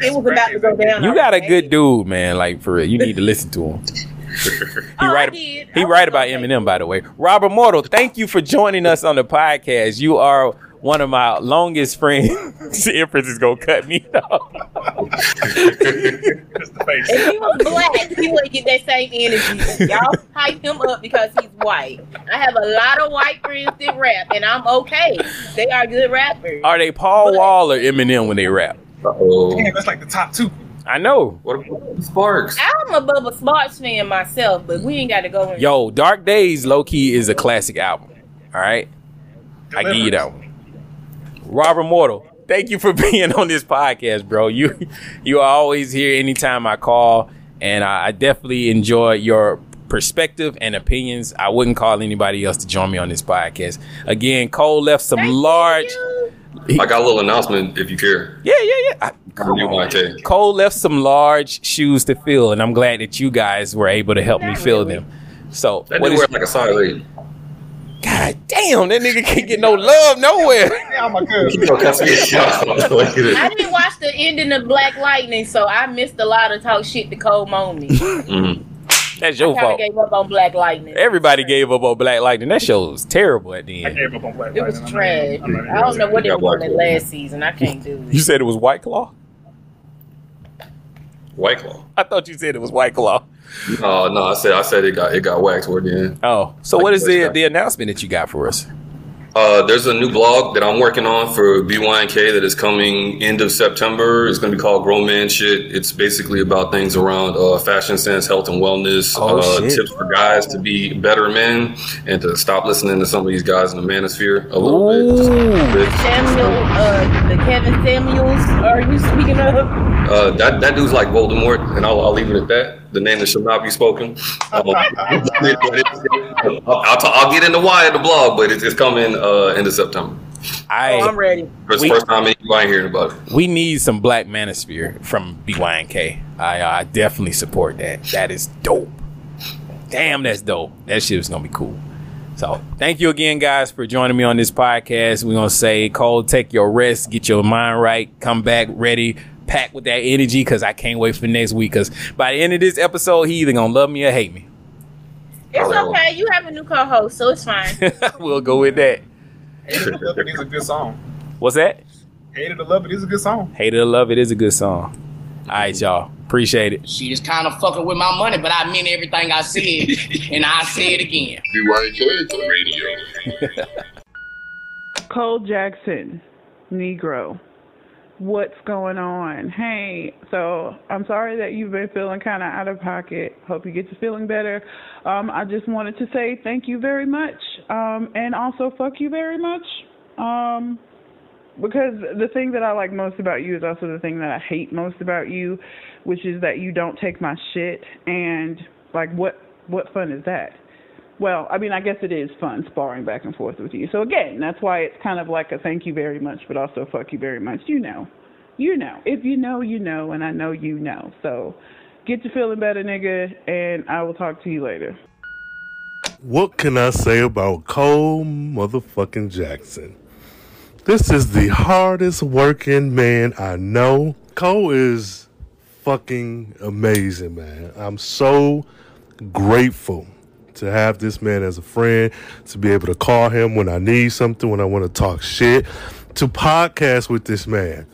It was about to go down. You got a good dude, man. Like for real, you need to listen to him. He oh, right. He right about Eminem, by the way. Rob Immortal, thank you for joining us on the podcast. You are one of my longest friends. Empress is gonna cut me off. If he was black, he wouldn't get that same energy. Y'all hype him up because he's white. I have a lot of white friends that rap, and I'm okay. They are good rappers. Are they Paul Wall or Eminem when they rap? Oh, Damn, that's like the top two. I know. What about Sparks? I'm a Bubba Sparks fan myself, but we ain't got to go in. Yo, Dark Days, low key is a classic album. All right, I give you that one. Rob Immortal, thank you for being on this podcast, bro. You you are always here anytime I call, and I, I definitely enjoy your perspective and opinions. I wouldn't call anybody else to join me on this podcast. Again, Cole left some large. I got a little announcement if you care. Yeah, yeah, yeah. I, Come on. Cole left some large shoes to fill, and I'm glad that you guys were able to help me fill them. So, That what dude is- wear like a size eight. God damn, that nigga can't get no love nowhere. Yeah, my good. Keep on cussing me out. Look at it. I didn't watch the ending of Black Lightning, so I missed a lot of talk shit to Cole Mooney. Mhm. That's your I fault. gave up on Black Lightning. Everybody gave up on Black Lightning. That show was terrible at the I end. gave up on Black It was trash. I don't know what they were doing in last season. I can't do it. You said it was White Claw? White Claw. I thought you said it was White Claw. No, no, I said I said it got it got waxed toward the end. Oh, so what is the the announcement that you got for us? Uh, there's a new blog that I'm working on for BYNK that is coming end of September. It's going to be called Grown Man Shit. It's basically about things around uh, fashion sense, health and wellness, Oh, uh, tips for guys to be better men and to stop listening to some of these guys in the manosphere a little bit. Samuel, uh, the Kevin Samuels, are you speaking of? Uh, that that dude's like Voldemort, and I'll, I'll leave it at that. The name that shall not be spoken. I'll, I'll, I'll get into why in the blog, but it's, it's coming uh, end of September. I, Oh, I'm ready. First, We- first time anybody hearing about it. We need some Black Manosphere from BYNK. I uh, definitely support that. That is dope. Damn, that's dope. That shit is gonna be cool. So thank you again, guys, for joining me on this podcast. We're gonna say, Cole, take your rest, get your mind right, come back ready, packed with that energy, cause I can't wait for next week. Cause by the end of this episode, he either gonna love me or hate me. It's okay. You have a new co-host, so it's fine. we'll go with that. Hated to Love It is a good song. What's that? Hated to Love It is a good song. Hate it or love it is a good song. All right, y'all. Appreciate it. She is kind of fucking with my money, but I meant everything I said, and I say it again. BYNK Radio. Cole Jackson, Negro. What's going on? Hey, so I'm sorry that you've been feeling kind of out of pocket. Hope you get to feeling better. Um, I just wanted to say thank you very much, um, and also fuck you very much. Um, because the thing that I like most about you is also the thing that I hate most about you, which is that you don't take my shit. And like, what what fun is that? Well, I mean, I guess it is fun sparring back and forth with you. So again, that's why it's kind of like a thank you very much, but also fuck you very much. You know, you know. If you know, you know, and I know you know. So get to feeling better, nigga, and I will talk to you later. What can I say about Cole motherfucking Jackson? This is the hardest working man I know. Cole is fucking amazing, man. I'm so grateful to have this man as a friend, to be able to call him when I need something, when I want to talk shit, to podcast with this man.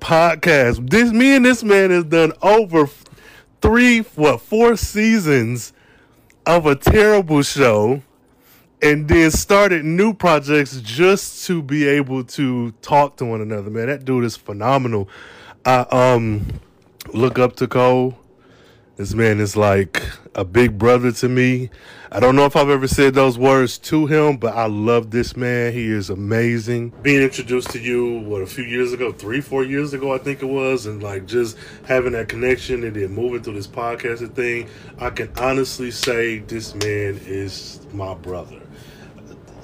Podcast. This me and this man has done over three, what, four seasons of a terrible show and then started new projects just to be able to talk to one another. Man, that dude is phenomenal. I um look up to Cole. This man is like a big brother to me. I don't know if I've ever said those words to him, but I love this man. He is amazing. Being introduced to you, what, a few years ago, three, four years ago, I think it was, and like just having that connection and then moving to this podcasting thing, I can honestly say this man is my brother.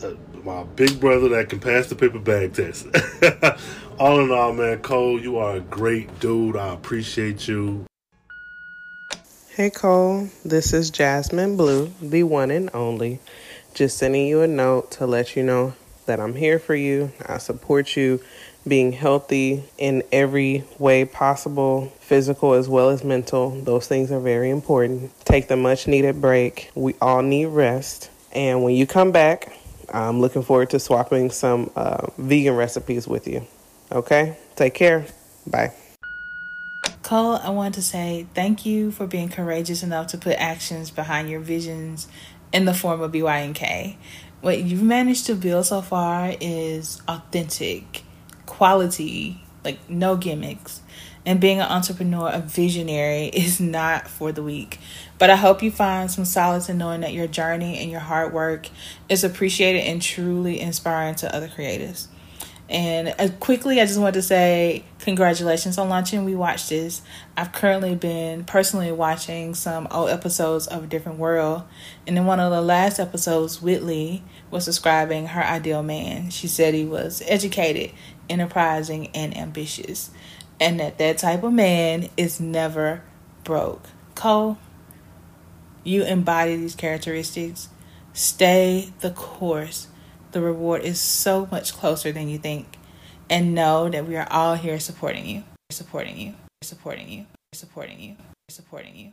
Uh, My big brother that can pass the paper bag test. all in all, man, Cole, you are a great dude. I appreciate you. Hey Cole, this is Jasmine Blue, the one and only. Just sending you a note to let you know that I'm here for you. I support you being healthy in every way possible, physical as well as mental. Those things are very important. Take the much needed break. We all need rest. And when you come back, I'm looking forward to swapping some uh, vegan recipes with you. Okay? Take care. Bye. Cole, I want to say thank you for being courageous enough to put actions behind your visions in the form of BYNK. What you've managed to build so far is authentic, quality, like no gimmicks. And being an entrepreneur, a visionary, is not for the weak. But I hope you find some solace in knowing that your journey and your hard work is appreciated and truly inspiring to other creators. And uh, quickly, I just want to say congratulations on launching We Watch This. I've currently been personally watching some old episodes of A Different World. And in one of the last episodes, Whitley was describing her ideal man. She said he was educated, enterprising, and ambitious. And that that type of man is never broke. Cole, you embody these characteristics. Stay the course the reward is so much closer than you think. And know that we are all here supporting you, supporting you, supporting you, supporting you, supporting you.